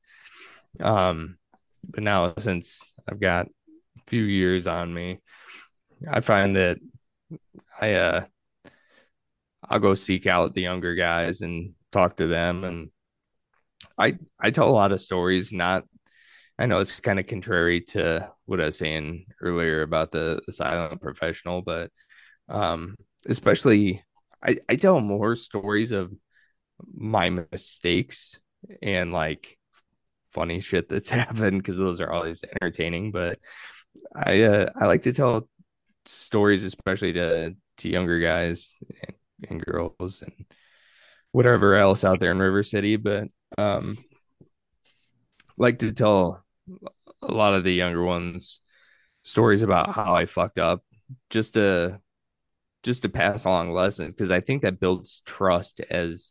um, but now since I've got a few years on me, I find that I uh I'll go seek out the younger guys and talk to them. And I I tell a lot of stories not I know it's kind of contrary to what I was saying earlier about the, the silent professional but um especially I I tell more stories of my mistakes and like funny shit that's happened because those are always entertaining but I uh, I like to tell stories especially to to younger guys and, and girls and whatever else out there in River City, but um like to tell a lot of the younger ones stories about how I fucked up just to just to pass along lessons because I think that builds trust as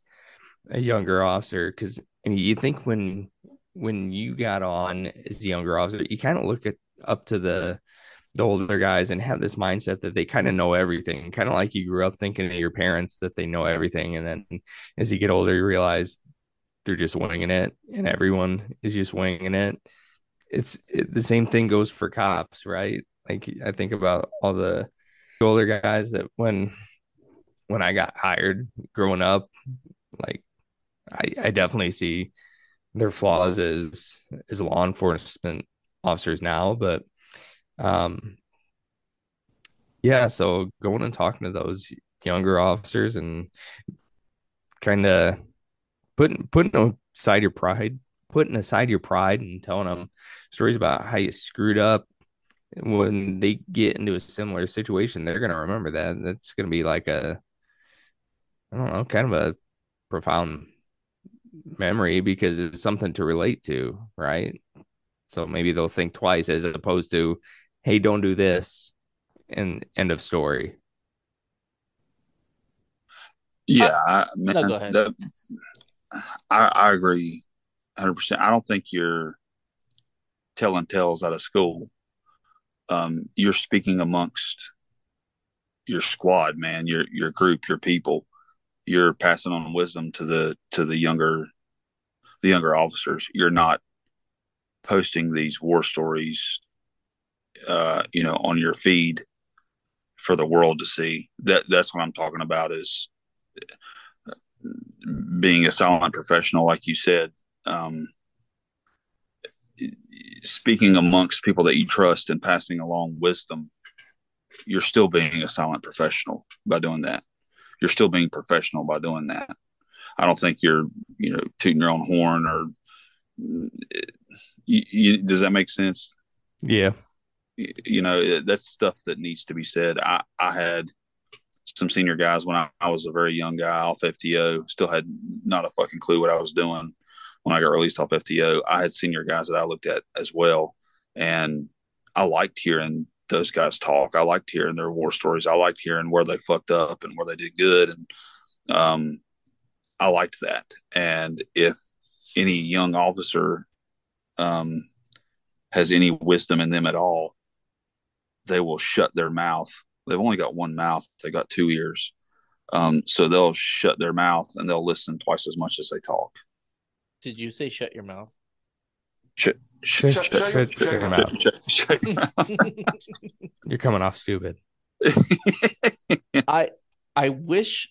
a younger officer because and you think when when you got on as a younger officer you kind of look at up to the the older guys and have this mindset that they kind of know everything, kind of like you grew up thinking of your parents that they know everything. And then as you get older, you realize they're just winging it and everyone is just winging it. It's it, the same thing goes for cops, right? Like I think about all the older guys that when when I got hired growing up, like I, I definitely see their flaws as as law enforcement officers now, but um yeah so going and talking to those younger officers and kind of putting putting aside your pride putting aside your pride and telling them stories about how you screwed up when they get into a similar situation they're going to remember that. That's going to be like a i don't know kind of a profound memory because it's something to relate to right so maybe they'll think twice as opposed to hey, don't do this, and end of story. Yeah, I, man, no, go ahead. that- I, I agree 100%. I don't think you're telling tales out of school. um, you're speaking amongst your squad, man, your your group, your people. You're passing on wisdom to the to the younger the younger officers. You're not posting these war stories, uh, you know, on your feed for the world to see. That that's what I'm talking about is being a silent professional, like you said. Um, speaking amongst people that you trust and passing along wisdom, you're still being a silent professional by doing that. You're still being professional by doing that. I don't think you're, you know, tooting your own horn or. You, you, does that make sense? Yeah. You, you know, that's stuff that needs to be said. I, I had some senior guys when I, I was a very young guy off FTO, still had not a fucking clue what I was doing when I got released off FTO. I had senior guys that I looked at as well. And I liked hearing those guys talk. I liked hearing their war stories. I liked hearing where they fucked up and where they did good. And um, I liked that. And if any young officer um, has any wisdom in them at all, they will shut their mouth. They've only got one mouth, they got two ears. Um, so they'll shut their mouth and they'll listen twice as much as they talk. Did you say shut your mouth? Shut, Shut, shut, shut, shut, shut, shut, your shut, mouth. shut, shut your. You're coming off stupid. I I wish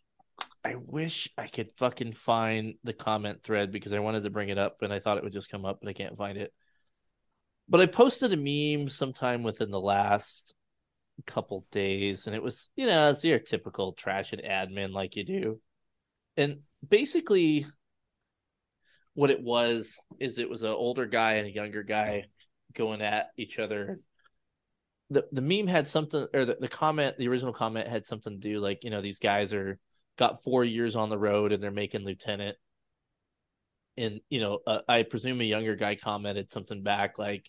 I wish I could fucking find the comment thread because I wanted to bring it up and I thought it would just come up, but I can't find it. But I posted a meme sometime within the last couple days, and it was, you know, it's your typical trash and admin like you do. And basically what it was is it was an older guy and a younger guy going at each other. The the meme had something or the, the comment the original comment had something to do like you know these guys are got four years on the road and they're making lieutenant. And you know uh, i presume a younger guy commented something back like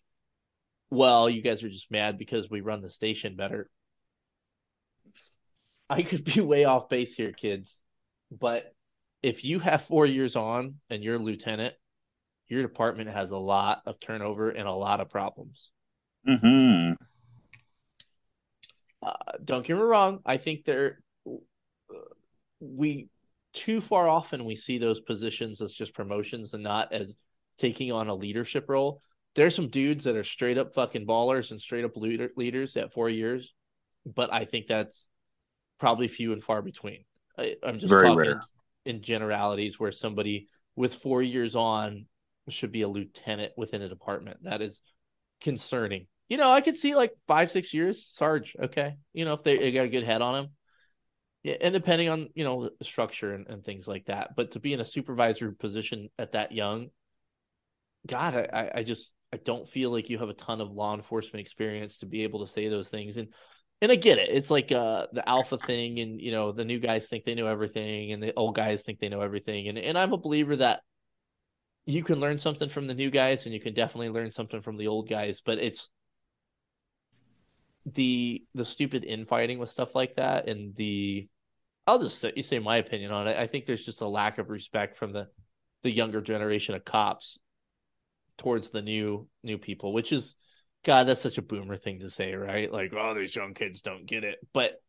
well you guys are just mad because we run the station better. I could be way off base here kids but if you have four years on and you're a lieutenant your department has a lot of turnover and a lot of problems hmm uh, don't get me wrong. I think there we too far often we see those positions as just promotions and not as taking on a leadership role. There's some dudes that are straight up fucking ballers and straight up leader, leaders at four years, but I think that's probably few and far between. I, I'm just Very talking rare. In generalities where somebody with four years on should be a lieutenant within a department. That is concerning. You know, I could see like five, six years, Sarge. Okay, you know, if they, they got a good head on him, yeah, and depending on you know structure and, and things like that. But to be in a supervisor position at that young, God, I- I just I don't feel like you have a ton of law enforcement experience to be able to say those things. And and I get it. It's like uh the alpha thing, and you know the new guys think they know everything, and the old guys think they know everything. And and I'm a believer that you can learn something from the new guys, and you can definitely learn something from the old guys. But it's the the stupid infighting with stuff like that, and the I'll just say, you say my opinion on it. I think there's just a lack of respect from the the younger generation of cops towards the new new people, which is God, that's such a boomer thing to say, right? Like, oh, these young kids don't get it. But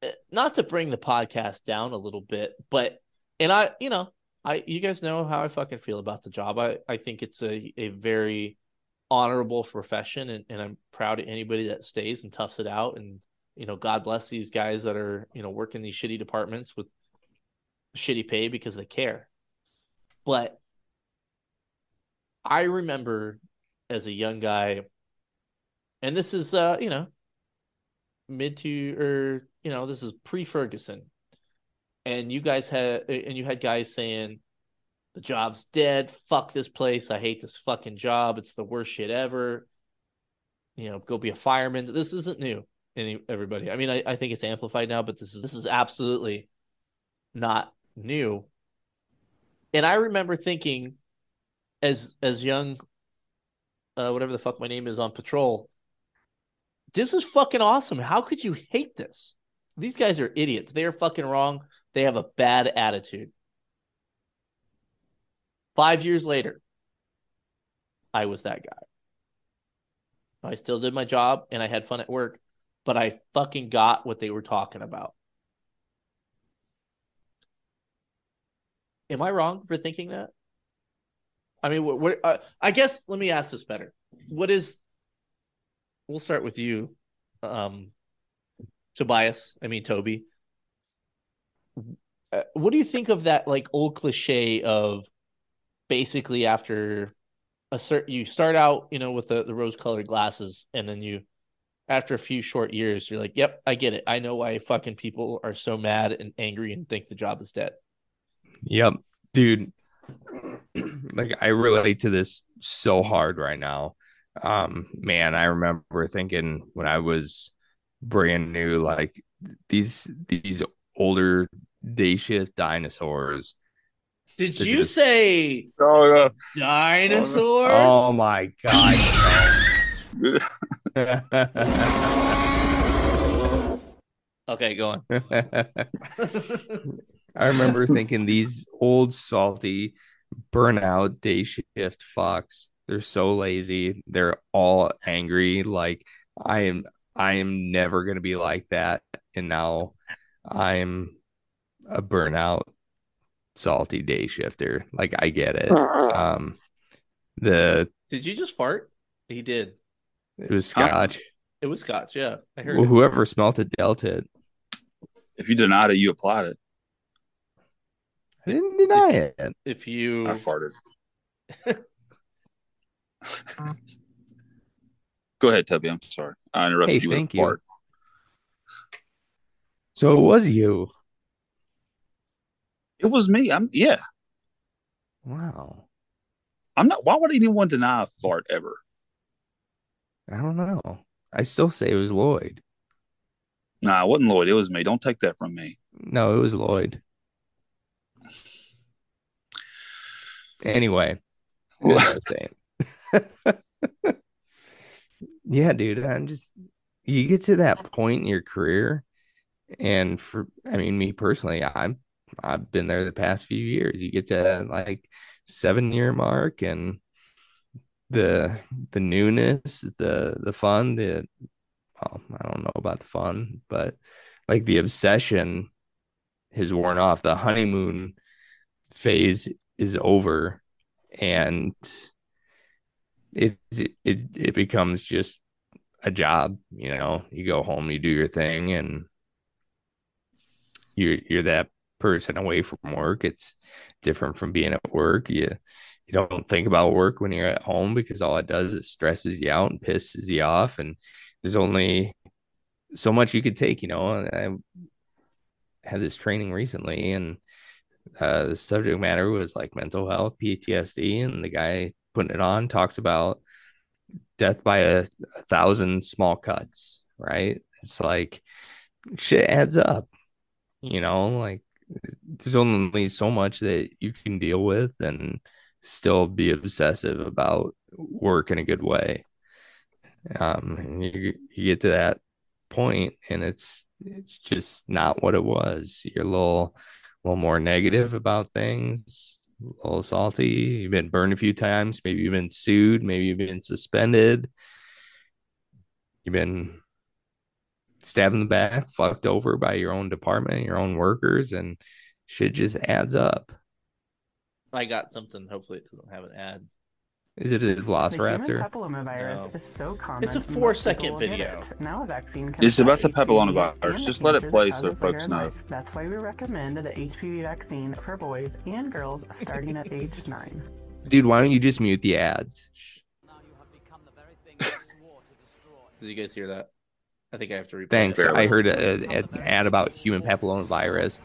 uh, not to bring the podcast down a little bit, but and I, you know, I you guys know how I fucking feel about the job. I I think it's a a very honorable profession and, and I'm proud of anybody that stays and toughs it out and you know, God bless these guys that are, you know, working these shitty departments with shitty pay because they care. But I remember as a young guy, and this is uh, you know, mid to or you know, this is pre Ferguson. And you guys had and you had guys saying the job's dead, fuck this place, I hate this fucking job, it's the worst shit ever. You know, go be a fireman. This isn't new any everybody. I mean, I, I think it's amplified now, but this is this is absolutely not new. And I remember thinking as as young uh whatever the fuck my name is on patrol, this is fucking awesome. How could you hate this? These guys are idiots. They are fucking wrong. They have a bad attitude. Five years later, I was that guy. I still did my job and I had fun at work, but I fucking got what they were talking about. Am I wrong for thinking that? I mean, what, what uh, I guess let me ask this better. What is We'll start with you. Um Tobias, I mean Toby. Uh, what do you think of that like old cliche of basically after a certain you start out, you know, with the, the rose colored glasses and then you after a few short years, you're like, Yep, I get it. I know why fucking people are so mad and angry and think the job is dead. Yep, dude. Like I relate to this so hard right now. Um, man, I remember thinking when I was brand new, like these these older day shift dinosaurs. Did you just- say Oh dinosaurs? Oh my god. Okay, go on. I remember thinking these old salty burnout day shift fucks. They're so lazy. They're all angry. Like I am I am never gonna be like that. And now I'm a burnout salty day shifter. Like I get it. Um the Did you just fart? He did. it was scotch. It was scotch, yeah. I heard Well, it. whoever smelt it dealt it. If you denied it, you applied it. I didn't deny it. If you I farted. Go ahead, Tubby. I'm sorry. I interrupted Hey, you with thank a you. fart. So it was you. It was me. I'm yeah. Wow. I'm not. Why would anyone deny a fart ever? I don't know. I still say it was Lloyd. Nah, it wasn't Lloyd. It was me. Don't take that from me. No, it was Lloyd. Anyway, what was saying? yeah, dude, I'm just you get to that point in your career, and for I mean, me personally, I'm I've been there the past few years. You get to like seven year mark, and the the newness, the the fun, the well, I don't know about the fun, but like the obsession has worn off. The honeymoon phase is over, and it it it becomes just a job. You know, you go home, you do your thing, and you're you're that person away from work. It's different from being at work. You you don't think about work when you're at home because all it does is stresses you out and pisses you off, and there's only so much you could take. You know, I had this training recently, and uh, the subject matter was like mental health, PTSD, and the guy putting it on talks about death by a, a thousand small cuts. Right? It's like shit adds up. You know, like there's only so much that you can deal with and still be obsessive about work in a good way. Um, and you you get to that point, and it's it's just not what it was. You're a little more negative about things, a little salty. You've been burned a few times. Maybe you've been sued. Maybe you've been suspended. You've been stabbed in the back, fucked over by your own department, your own workers, and shit just adds up. I got something. Hopefully, it doesn't have an ad. Is it a The human Velociraptor? papillomavirus No. is so common. It's a four-second people will get video. it. Now a vaccine can It's about the HPV papillomavirus. Just let it play so folks know. life. That's why we recommend the HPV vaccine for boys and girls starting at age nine. Dude, why don't you just mute the ads? Did you guys hear that? I think I have to replay Thanks. it. I heard a, a- an ad about human papillomavirus.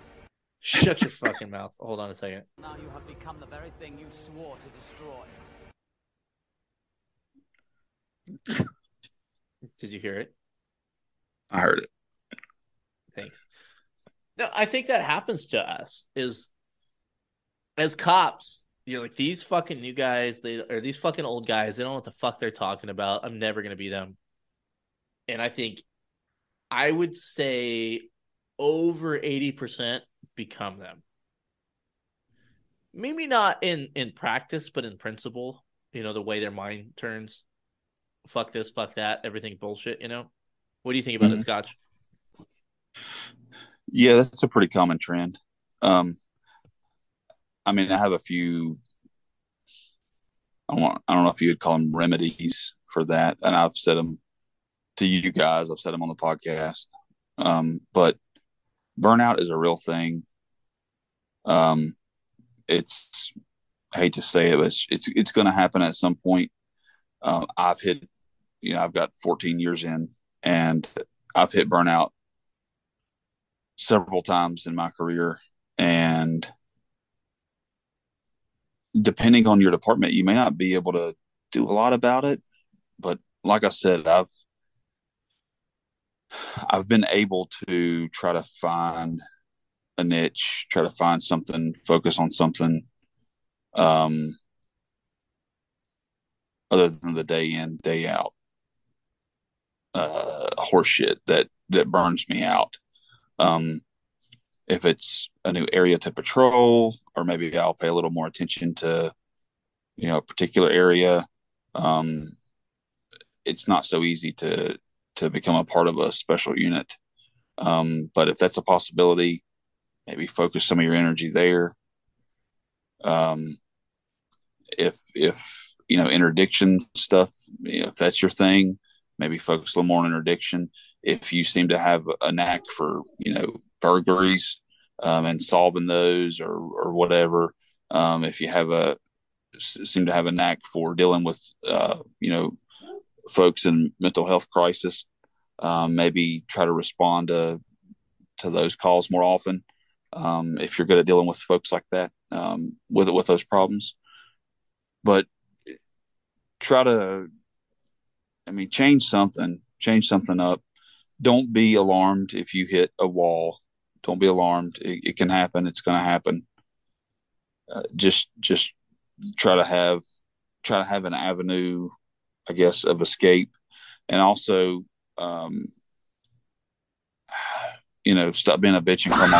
Shut your fucking mouth. Hold on a second. Now you have become the very thing you swore to destroy. Did you hear it? I heard it. Thanks. No, I think that happens to us is as cops, you're like these fucking new guys, they or these fucking old guys, they don't know what the fuck they're talking about. I'm never gonna be them. And I think I would say over 80% become them. Maybe not in in practice, but in principle, you know, the way their mind turns. Fuck this, fuck that, everything bullshit. You know, what do you think about Mhm. it, Scotch? Yeah, that's a pretty common trend. Um, I mean, I have a few. I don't want, I don't know if you would call them remedies for that, and I've said them to you guys. I've said them on the podcast. Um, but burnout is a real thing. Um, it's I hate to say it, but it's it's, it's going to happen at some point. Um, I've hit, you know, I've got 14 years in, and I've hit burnout several times in my career, and depending on your department, you may not be able to do a lot about it. But like I said, I've I've been able to try to find a niche, try to find something, focus on something, um, other than the day in, day out, uh, horseshit that that burns me out. Um, if it's a new area to patrol, or maybe I'll pay a little more attention to, you know, a particular area. Um, it's not so easy to to become a part of a special unit. Um, but if that's a possibility, maybe focus some of your energy there. Um, if if you know interdiction stuff, you know, if that's your thing, maybe focus a little more on interdiction. If you seem to have a knack for you know burglaries um, and solving those or or whatever, um, if you have a seem to have a knack for dealing with uh, you know folks in mental health crisis, um, maybe try to respond to to those calls more often. Um, if you're good at dealing with folks like that um, with with those problems, but try to, I mean, change something, change something up. Don't be alarmed if you hit a wall. Don't be alarmed. It, it can happen. It's going to happen. Uh, just just try to have try to have an avenue I guess, of escape, and also, um, you know, stop being a bitch and come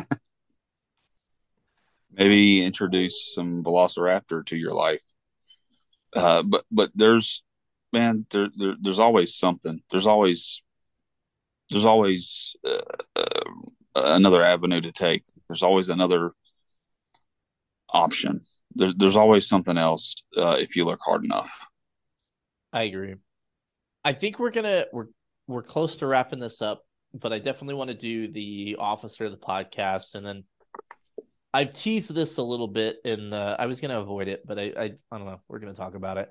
on. Maybe introduce some Velociraptor to your life. Uh, but but there's man, there, there there's always something. There's always there's always uh, uh, another avenue to take. There's always another option there's there's always something else uh, if you look hard enough. I agree. I think we're gonna we're we're close to wrapping this up, but I definitely want to do the officer of the podcast, and then I've teased this a little bit, and uh, I was gonna avoid it, but I, I I don't know. We're gonna talk about it.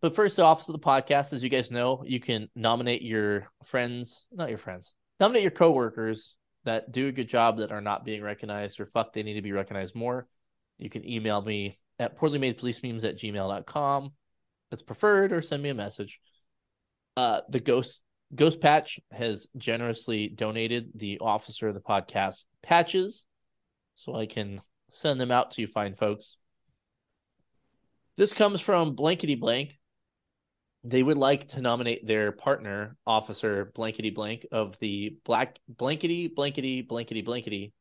But first, off, of the podcast, as you guys know, you can nominate your friends, not your friends, nominate your coworkers that do a good job that are not being recognized or fuck they need to be recognized more. You can email me at poorlymadepolicememes at gmail.com. That's preferred, or send me a message. Uh, the Ghost Ghost Patch has generously donated the officer of the podcast patches, so I can send them out to you fine folks. This comes from Blankety Blank. They would like to nominate their partner, Officer Blankety Blank of the Black Blankety Blankety Blankety Blankety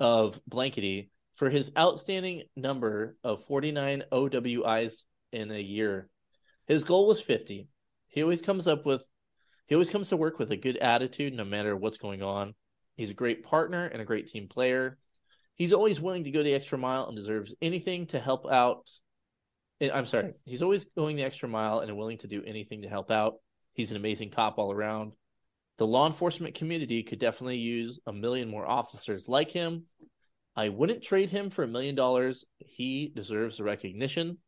of Blankety for his outstanding number of 49 OWIs in a year. His goal was 50. He always comes up with he always comes to work with a good attitude no matter what's going on. He's a great partner and a great team player. He's always willing to go the extra mile and deserves anything to help out. Eh, I'm sorry. He's always going the extra mile and willing to do anything to help out. He's an amazing cop all around. The law enforcement community could definitely use a million more officers like him. I wouldn't trade him for a million dollars. He deserves the recognition.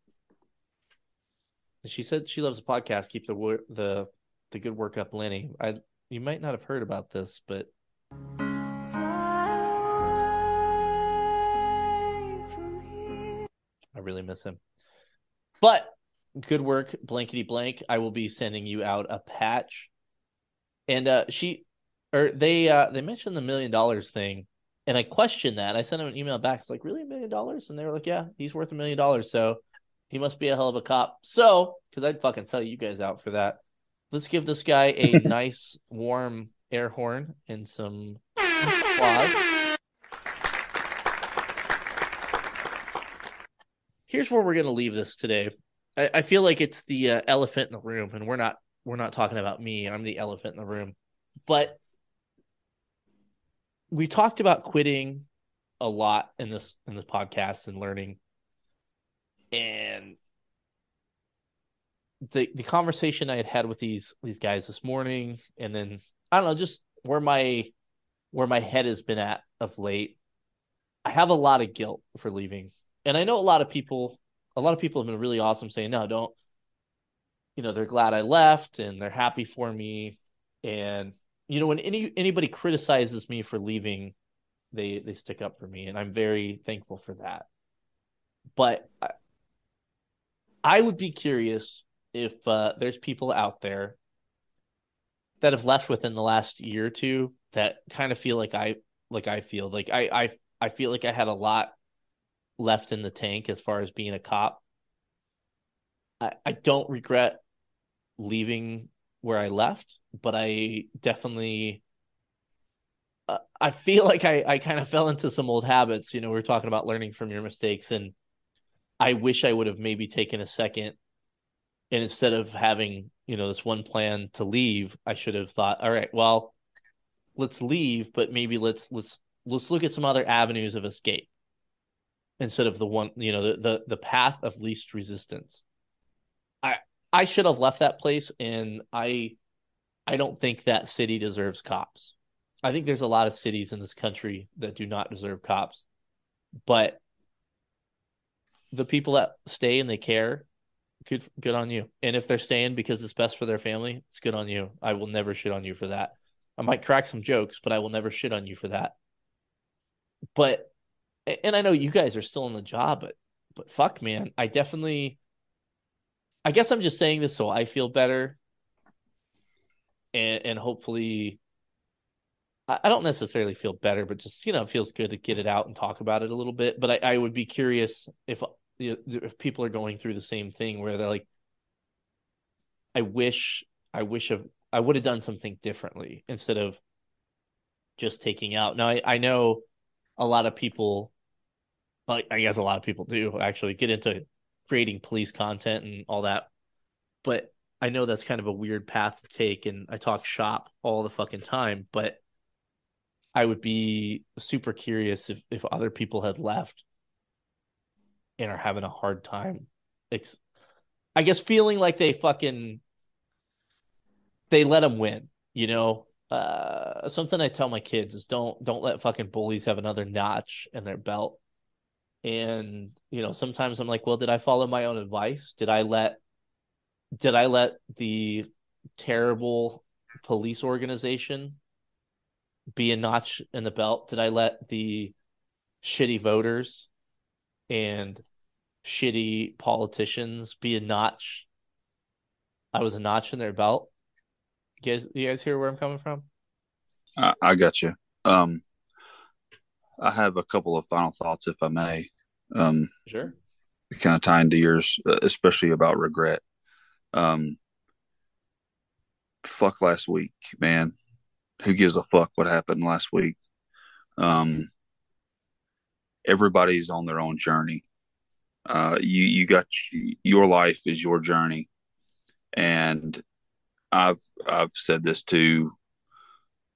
She said she loves the podcast. Keep the the the good work up, Lenny. I you might not have heard about this, but I really miss him. But good work, blankety blank. I will be sending you out a patch. And uh she or they uh they mentioned the million dollars thing and I questioned that. I sent him an email back. It's like, really a million dollars? And they were like, Yeah, he's worth a million dollars, so he must be a hell of a cop. So, because I'd fucking sell you guys out for that. Let's give this guy a nice warm air horn and some applause. here's where we're gonna leave this today. I, I feel like it's the uh, elephant in the room, and we're not we're not talking about me. I'm the elephant in the room, but we talked about quitting a lot in this in this podcast and learning, and the the conversation I had had with these these guys this morning, and then I don't know, just where my where my head has been at of late. I have a lot of guilt for leaving, and I know a lot of people. A lot of people have been really awesome saying, "No, don't." You know, they're glad I left, and they're happy for me. And you know, when any anybody criticizes me for leaving, they they stick up for me, and I'm very thankful for that. But I, I would be curious if uh, there's people out there that have left within the last year or two that kind of feel like I like I feel like I I I feel like I had a lot left in the tank as far as being a cop. I, I don't regret leaving where I left, but I definitely uh, I feel like I I kind of fell into some old habits. You know, we are talking about learning from your mistakes, and I wish I would have maybe taken a second and instead of having you know this one plan to leave i should have thought all right well let's leave but maybe let's let's let's look at some other avenues of escape instead of the one you know the the, the path of least resistance. I i should have left that place and i i don't think that city deserves cops. I think there's a lot of cities in this country that do not deserve cops but the people that stay and they care good good on you. And if they're staying because it's best for their family, it's good on you. I will never shit on you for that. I might crack some jokes, but I will never shit on you for that. But and I know you guys are still in the job, but but fuck man, I definitely I guess I'm just saying this so I feel better. And and hopefully I don't necessarily feel better, but just you know, it feels good to get it out and talk about it a little bit. But I, I would be curious if if people are going through the same thing where they're like i wish i wish of i would have done something differently instead of just taking out. Now i, I know a lot of people like i guess a lot of people do actually get into creating police content and all that but i know that's kind of a weird path to take and i talk shop all the fucking time but i would be super curious if if other people had left and are having a hard time ex- I guess feeling like they fucking they let them win, you know. Uh, something I tell my kids is don't don't let fucking bullies have another notch in their belt. And you know, sometimes I'm like, well, did I follow my own advice? Did I let did I let the terrible police organization be a notch in the belt? Did I let the shitty voters and shitty politicians be a notch. I was a notch in their belt. You guys, you guys hear where I'm coming from? I, I got you. Um, I have a couple of final thoughts, if I may. Um, sure. Kind of tie into yours, uh, especially about regret. Um, fuck last week, man. Who gives a fuck what happened last week? Um, everybody's on their own journey uh, you you got your life is your journey, and I've I've said this to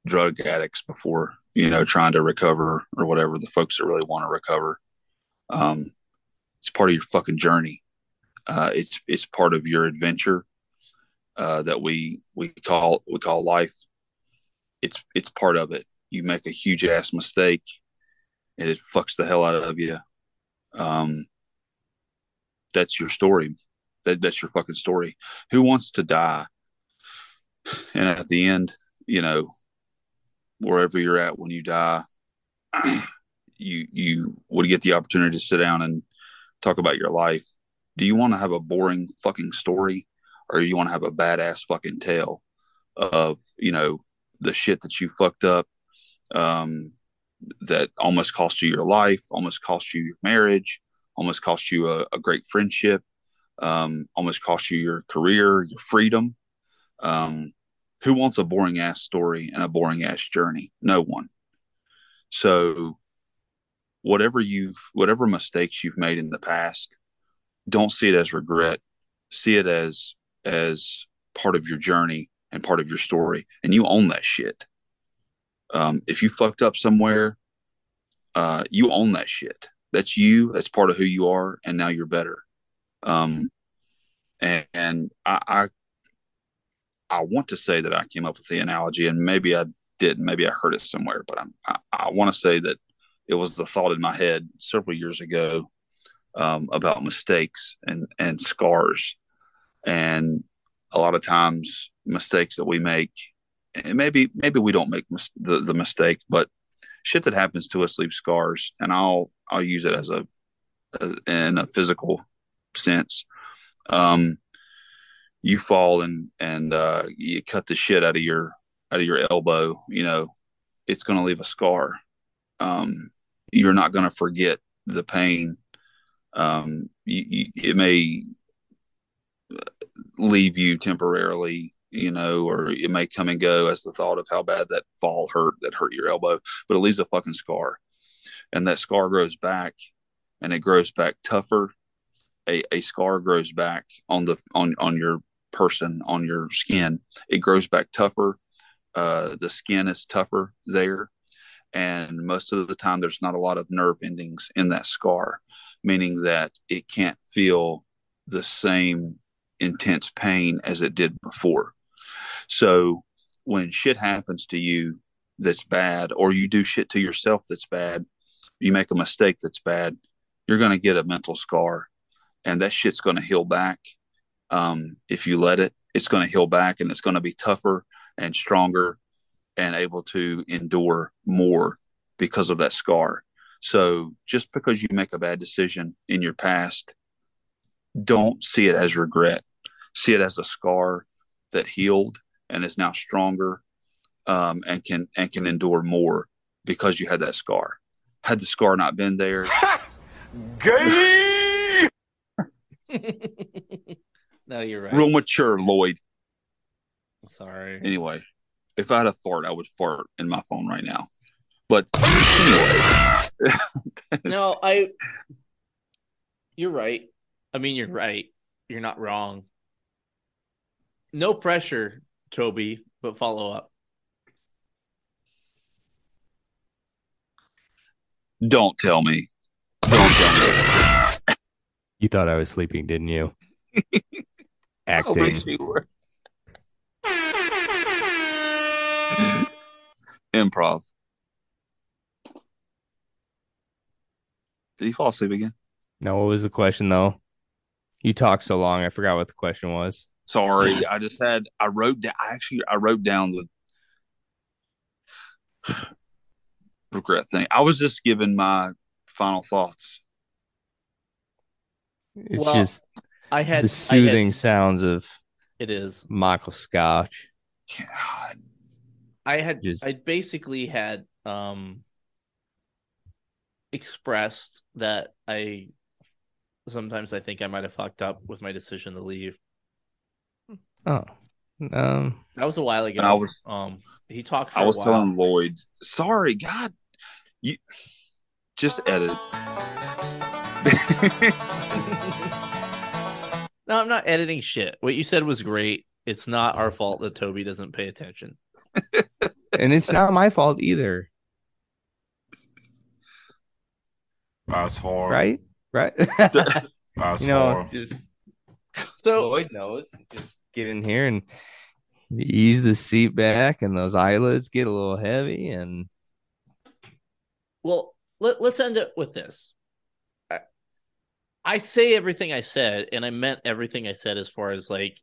drug addicts before, you know, trying to recover or whatever the folks that really want to recover. Um, it's part of your fucking journey. Uh, it's it's part of your adventure uh, that we we call we call life. It's it's part of it. You make a huge ass mistake, and it fucks the hell out of you. Um, that's your story. That that's your fucking story. Who wants to die? And at the end, you know, wherever you're at when you die, you you would get the opportunity to sit down and talk about your life. Do you want to have a boring fucking story, or you want to have a badass fucking tale of you know the shit that you fucked up, um, that almost cost you your life, almost cost you your marriage, almost cost you a, a great friendship, um, almost cost you your career, your freedom. Um, who wants a boring ass story and a boring ass journey? No one. So, whatever you've, whatever mistakes you've made in the past, don't see it as regret. See it as as part of your journey and part of your story, and you own that shit. Um, if you fucked up somewhere, uh, you own that shit. That's you. That's part of who you are, and now you're better. Um, and, and I, I I want to say that I came up with the analogy, and maybe I didn't. Maybe I heard it somewhere, but I'm, I, I want to say that it was the thought in my head several years ago um, about mistakes and and scars, and a lot of times mistakes that we make, and maybe maybe we don't make mis- the the mistake, but shit that happens to us leaves scars, and I'll I'll use it as a, a in a physical sense. Um, you fall and and uh, you cut the shit out of your out of your elbow, you know, it's going to leave a scar. Um, you're not going to forget the pain. Um, you, you, it may leave you temporarily, you know, or it may come and go as the thought of how bad that fall hurt that hurt your elbow, but it leaves a fucking scar, and that scar grows back, and it grows back tougher. A, a scar grows back on the on on your person on your skin. It grows back tougher. Uh, the skin is tougher there, and most of the time there's not a lot of nerve endings in that scar, meaning that it can't feel the same intense pain as it did before. So when shit happens to you that's bad, or you do shit to yourself that's bad, you make a mistake that's bad, you're going to get a mental scar, and that shit's going to heal back. Um, if you let it, it's going to heal back, and it's going to be tougher and stronger, and able to endure more because of that scar. So just because you make a bad decision in your past, don't see it as regret. See it as a scar that healed and is now stronger um, and can and can endure more because you had that scar. Had the scar not been there, Gay! no, you're right. real mature, Lloyd. Sorry. Anyway, if I had a fart, I would fart in my phone right now. But anyway, no, I. You're right. I mean, you're right. You're not wrong. No pressure, Toby, but follow up. don't tell me. Don't tell me. You thought I was sleeping, didn't you? Acting. you were. Improv. Did he fall asleep again? No, what was the question though? You talked so long, I forgot what the question was. Sorry, I just had I wrote down. I actually I wrote down the regret thing. I was just giving my final thoughts. It's Well, just I had the I had- soothing sounds of it is. Michael Scotch. God, I had Just- I basically had um expressed that I sometimes I think I might have fucked up with my decision to leave. Oh, um, That was a while ago. I was- um he talked for I was while. telling Lloyd. Sorry, God, you just edit. No, I'm not editing shit. What you said was great. It's not our fault that Toby doesn't pay attention. and it's not my fault either, That's hard. right? Right? That's you know, hard. just So Lloyd knows. Just get in here and ease the seat back, and those eyelids get a little heavy, and Well, let, let's end it with this. I, I say everything I said, and I meant everything I said as far as like,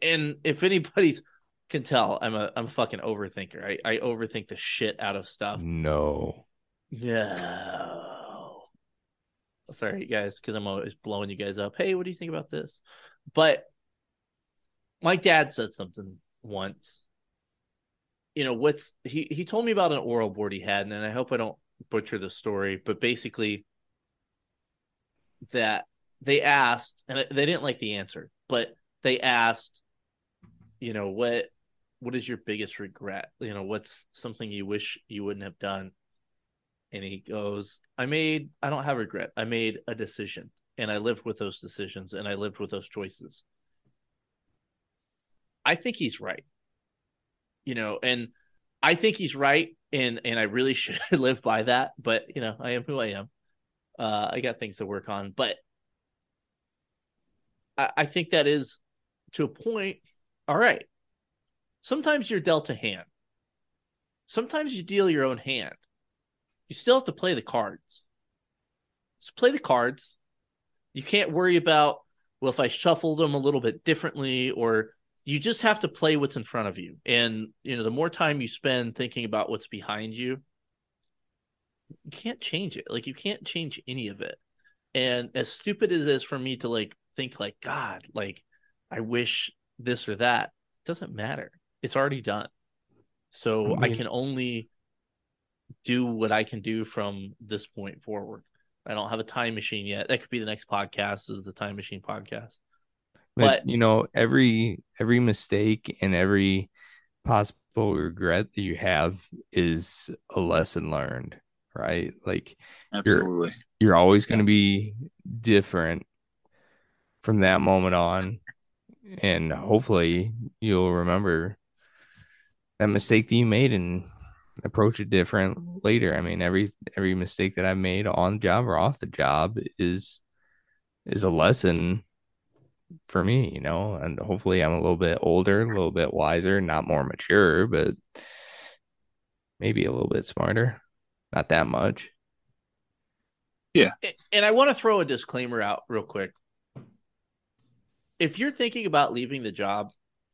and if anybody can tell, I'm a I'm a fucking overthinker. I, I overthink the shit out of stuff. no. No. Sorry, guys, because I'm always blowing you guys up. Hey, what do you think about this? But my dad said something once. You know, what's he he told me about an oral board he had, and I hope I don't butcher the story, but basically that they asked, and they didn't like the answer, but they asked, you know, what what is your biggest regret? You know, what's something you wish you wouldn't have done? And he goes, I made, I don't have regret. I made a decision. and I lived with those decisions and I lived with those choices. I think he's right. You know, and I think he's right and and I really should live by that, but you know, I am who I am. Uh I got things to work on, but I, I think that is to a point, all right. Sometimes you're dealt a hand. Sometimes you deal your own hand. You still have to play the cards. Just play the cards. You can't worry about, well, if I shuffled them a little bit differently, or you just have to play what's in front of you. And, you know, the more time you spend thinking about what's behind you, you can't change it. Like, you can't change any of it. And as stupid as it is for me to like think, like, God, like, I wish this or that, it doesn't matter. It's already done. So I mean- can only do what I can do from this point forward. I don't have a time machine yet. That could be the next podcast is the time machine podcast. but, you know every every mistake and every possible regret that you have is a lesson learned right like Absolutely. you're you're always going to be different from that moment on and hopefully you'll remember that mistake that you made and approach it different mm-hmm. later i mean every every mistake that i've made on the job or off the job is is a lesson for me, you know, and hopefully I'm a little bit older, a little bit wiser, not more mature, but maybe a little bit smarter. Not that much. Yeah. And I want to throw a disclaimer out real quick. If you're thinking about leaving the job,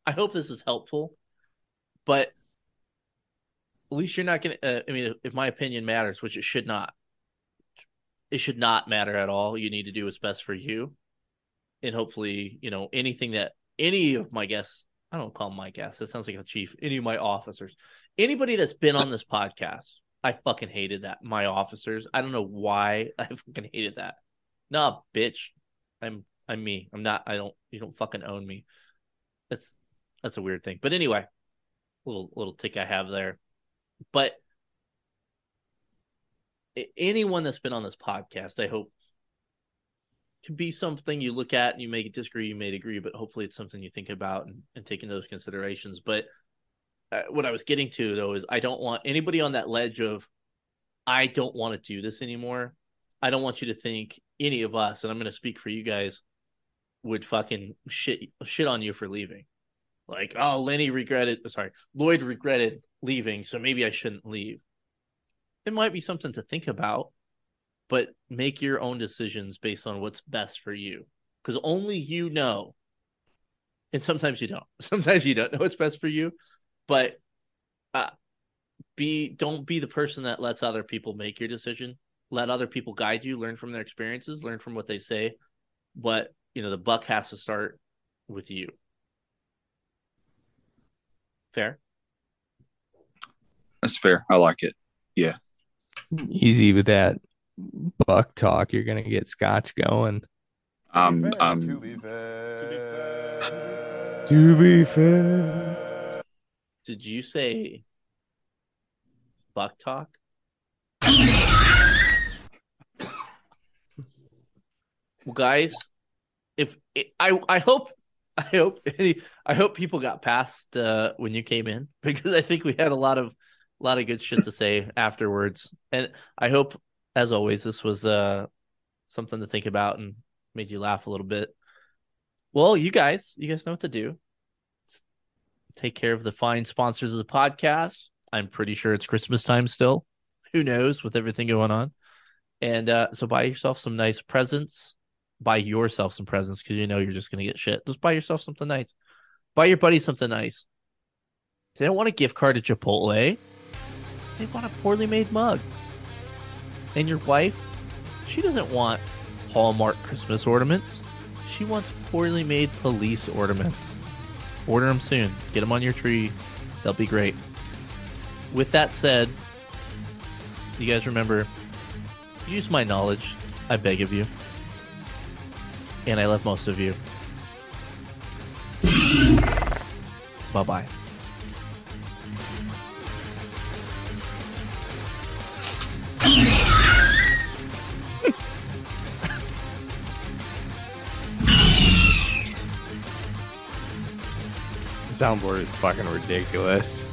I hope this is helpful, but at least you're not going to. Uh, I mean, if my opinion matters, which it should not, it should not matter at all. You need to do what's best for you. And hopefully, you know, anything that any of my guests, I don't call them my guests, that sounds like a chief, any of my officers, anybody that's been on this podcast, I fucking hated that. My officers, I don't know why I fucking hated that. Nah, bitch. I'm I'm me. I'm not I don't you don't fucking own me. That's that's a weird thing. But anyway, little little tick I have there. But anyone that's been on this podcast, I hope can be something you look at and you may disagree, you may agree, but hopefully it's something you think about and, and take in those considerations. But uh, what I was getting to though is I don't want anybody on that ledge of I don't want to do this anymore. I don't want you to think any of us, and I'm going to speak for you guys, would fucking shit shit on you for leaving. Like, oh, Lenny regretted. Sorry, Lloyd regretted leaving, so maybe I shouldn't leave. It might be something to think about, but make your own decisions based on what's best for you, because only you know. And sometimes you don't. Sometimes you don't know what's best for you, but uh, be don't be the person that lets other people make your decision. Let other people guide you, learn from their experiences, learn from what they say. But you know, the buck has to start with you. Fair? That's fair. I like it. Yeah. Easy with that buck talk. You're gonna get scotch going. Um, um, To be fair. To be fair. Did you say buck talk? well, guys, if I I hope I hope I hope people got past uh, when you came in because I think we had a lot of a lot of good shit to say afterwards, and I hope, as always, this was uh something to think about and made you laugh a little bit. Well, you guys, you guys know what to do. Take care of the fine sponsors of the podcast. I'm pretty sure it's Christmas time still. Who knows with everything going on? And uh, so buy yourself some nice presents. Buy yourself some presents because you know you're just gonna get shit. Just buy yourself something nice. Buy your buddy something nice. They don't want a gift card at Chipotle. They want a poorly made mug. And your wife, she doesn't want Hallmark Christmas ornaments. She wants poorly made police ornaments. Order them soon. Get them on your tree. They'll be great. With that said, you guys remember, use my knowledge. I beg of you. And I love most of you. bye bye. Soundboard is fucking ridiculous.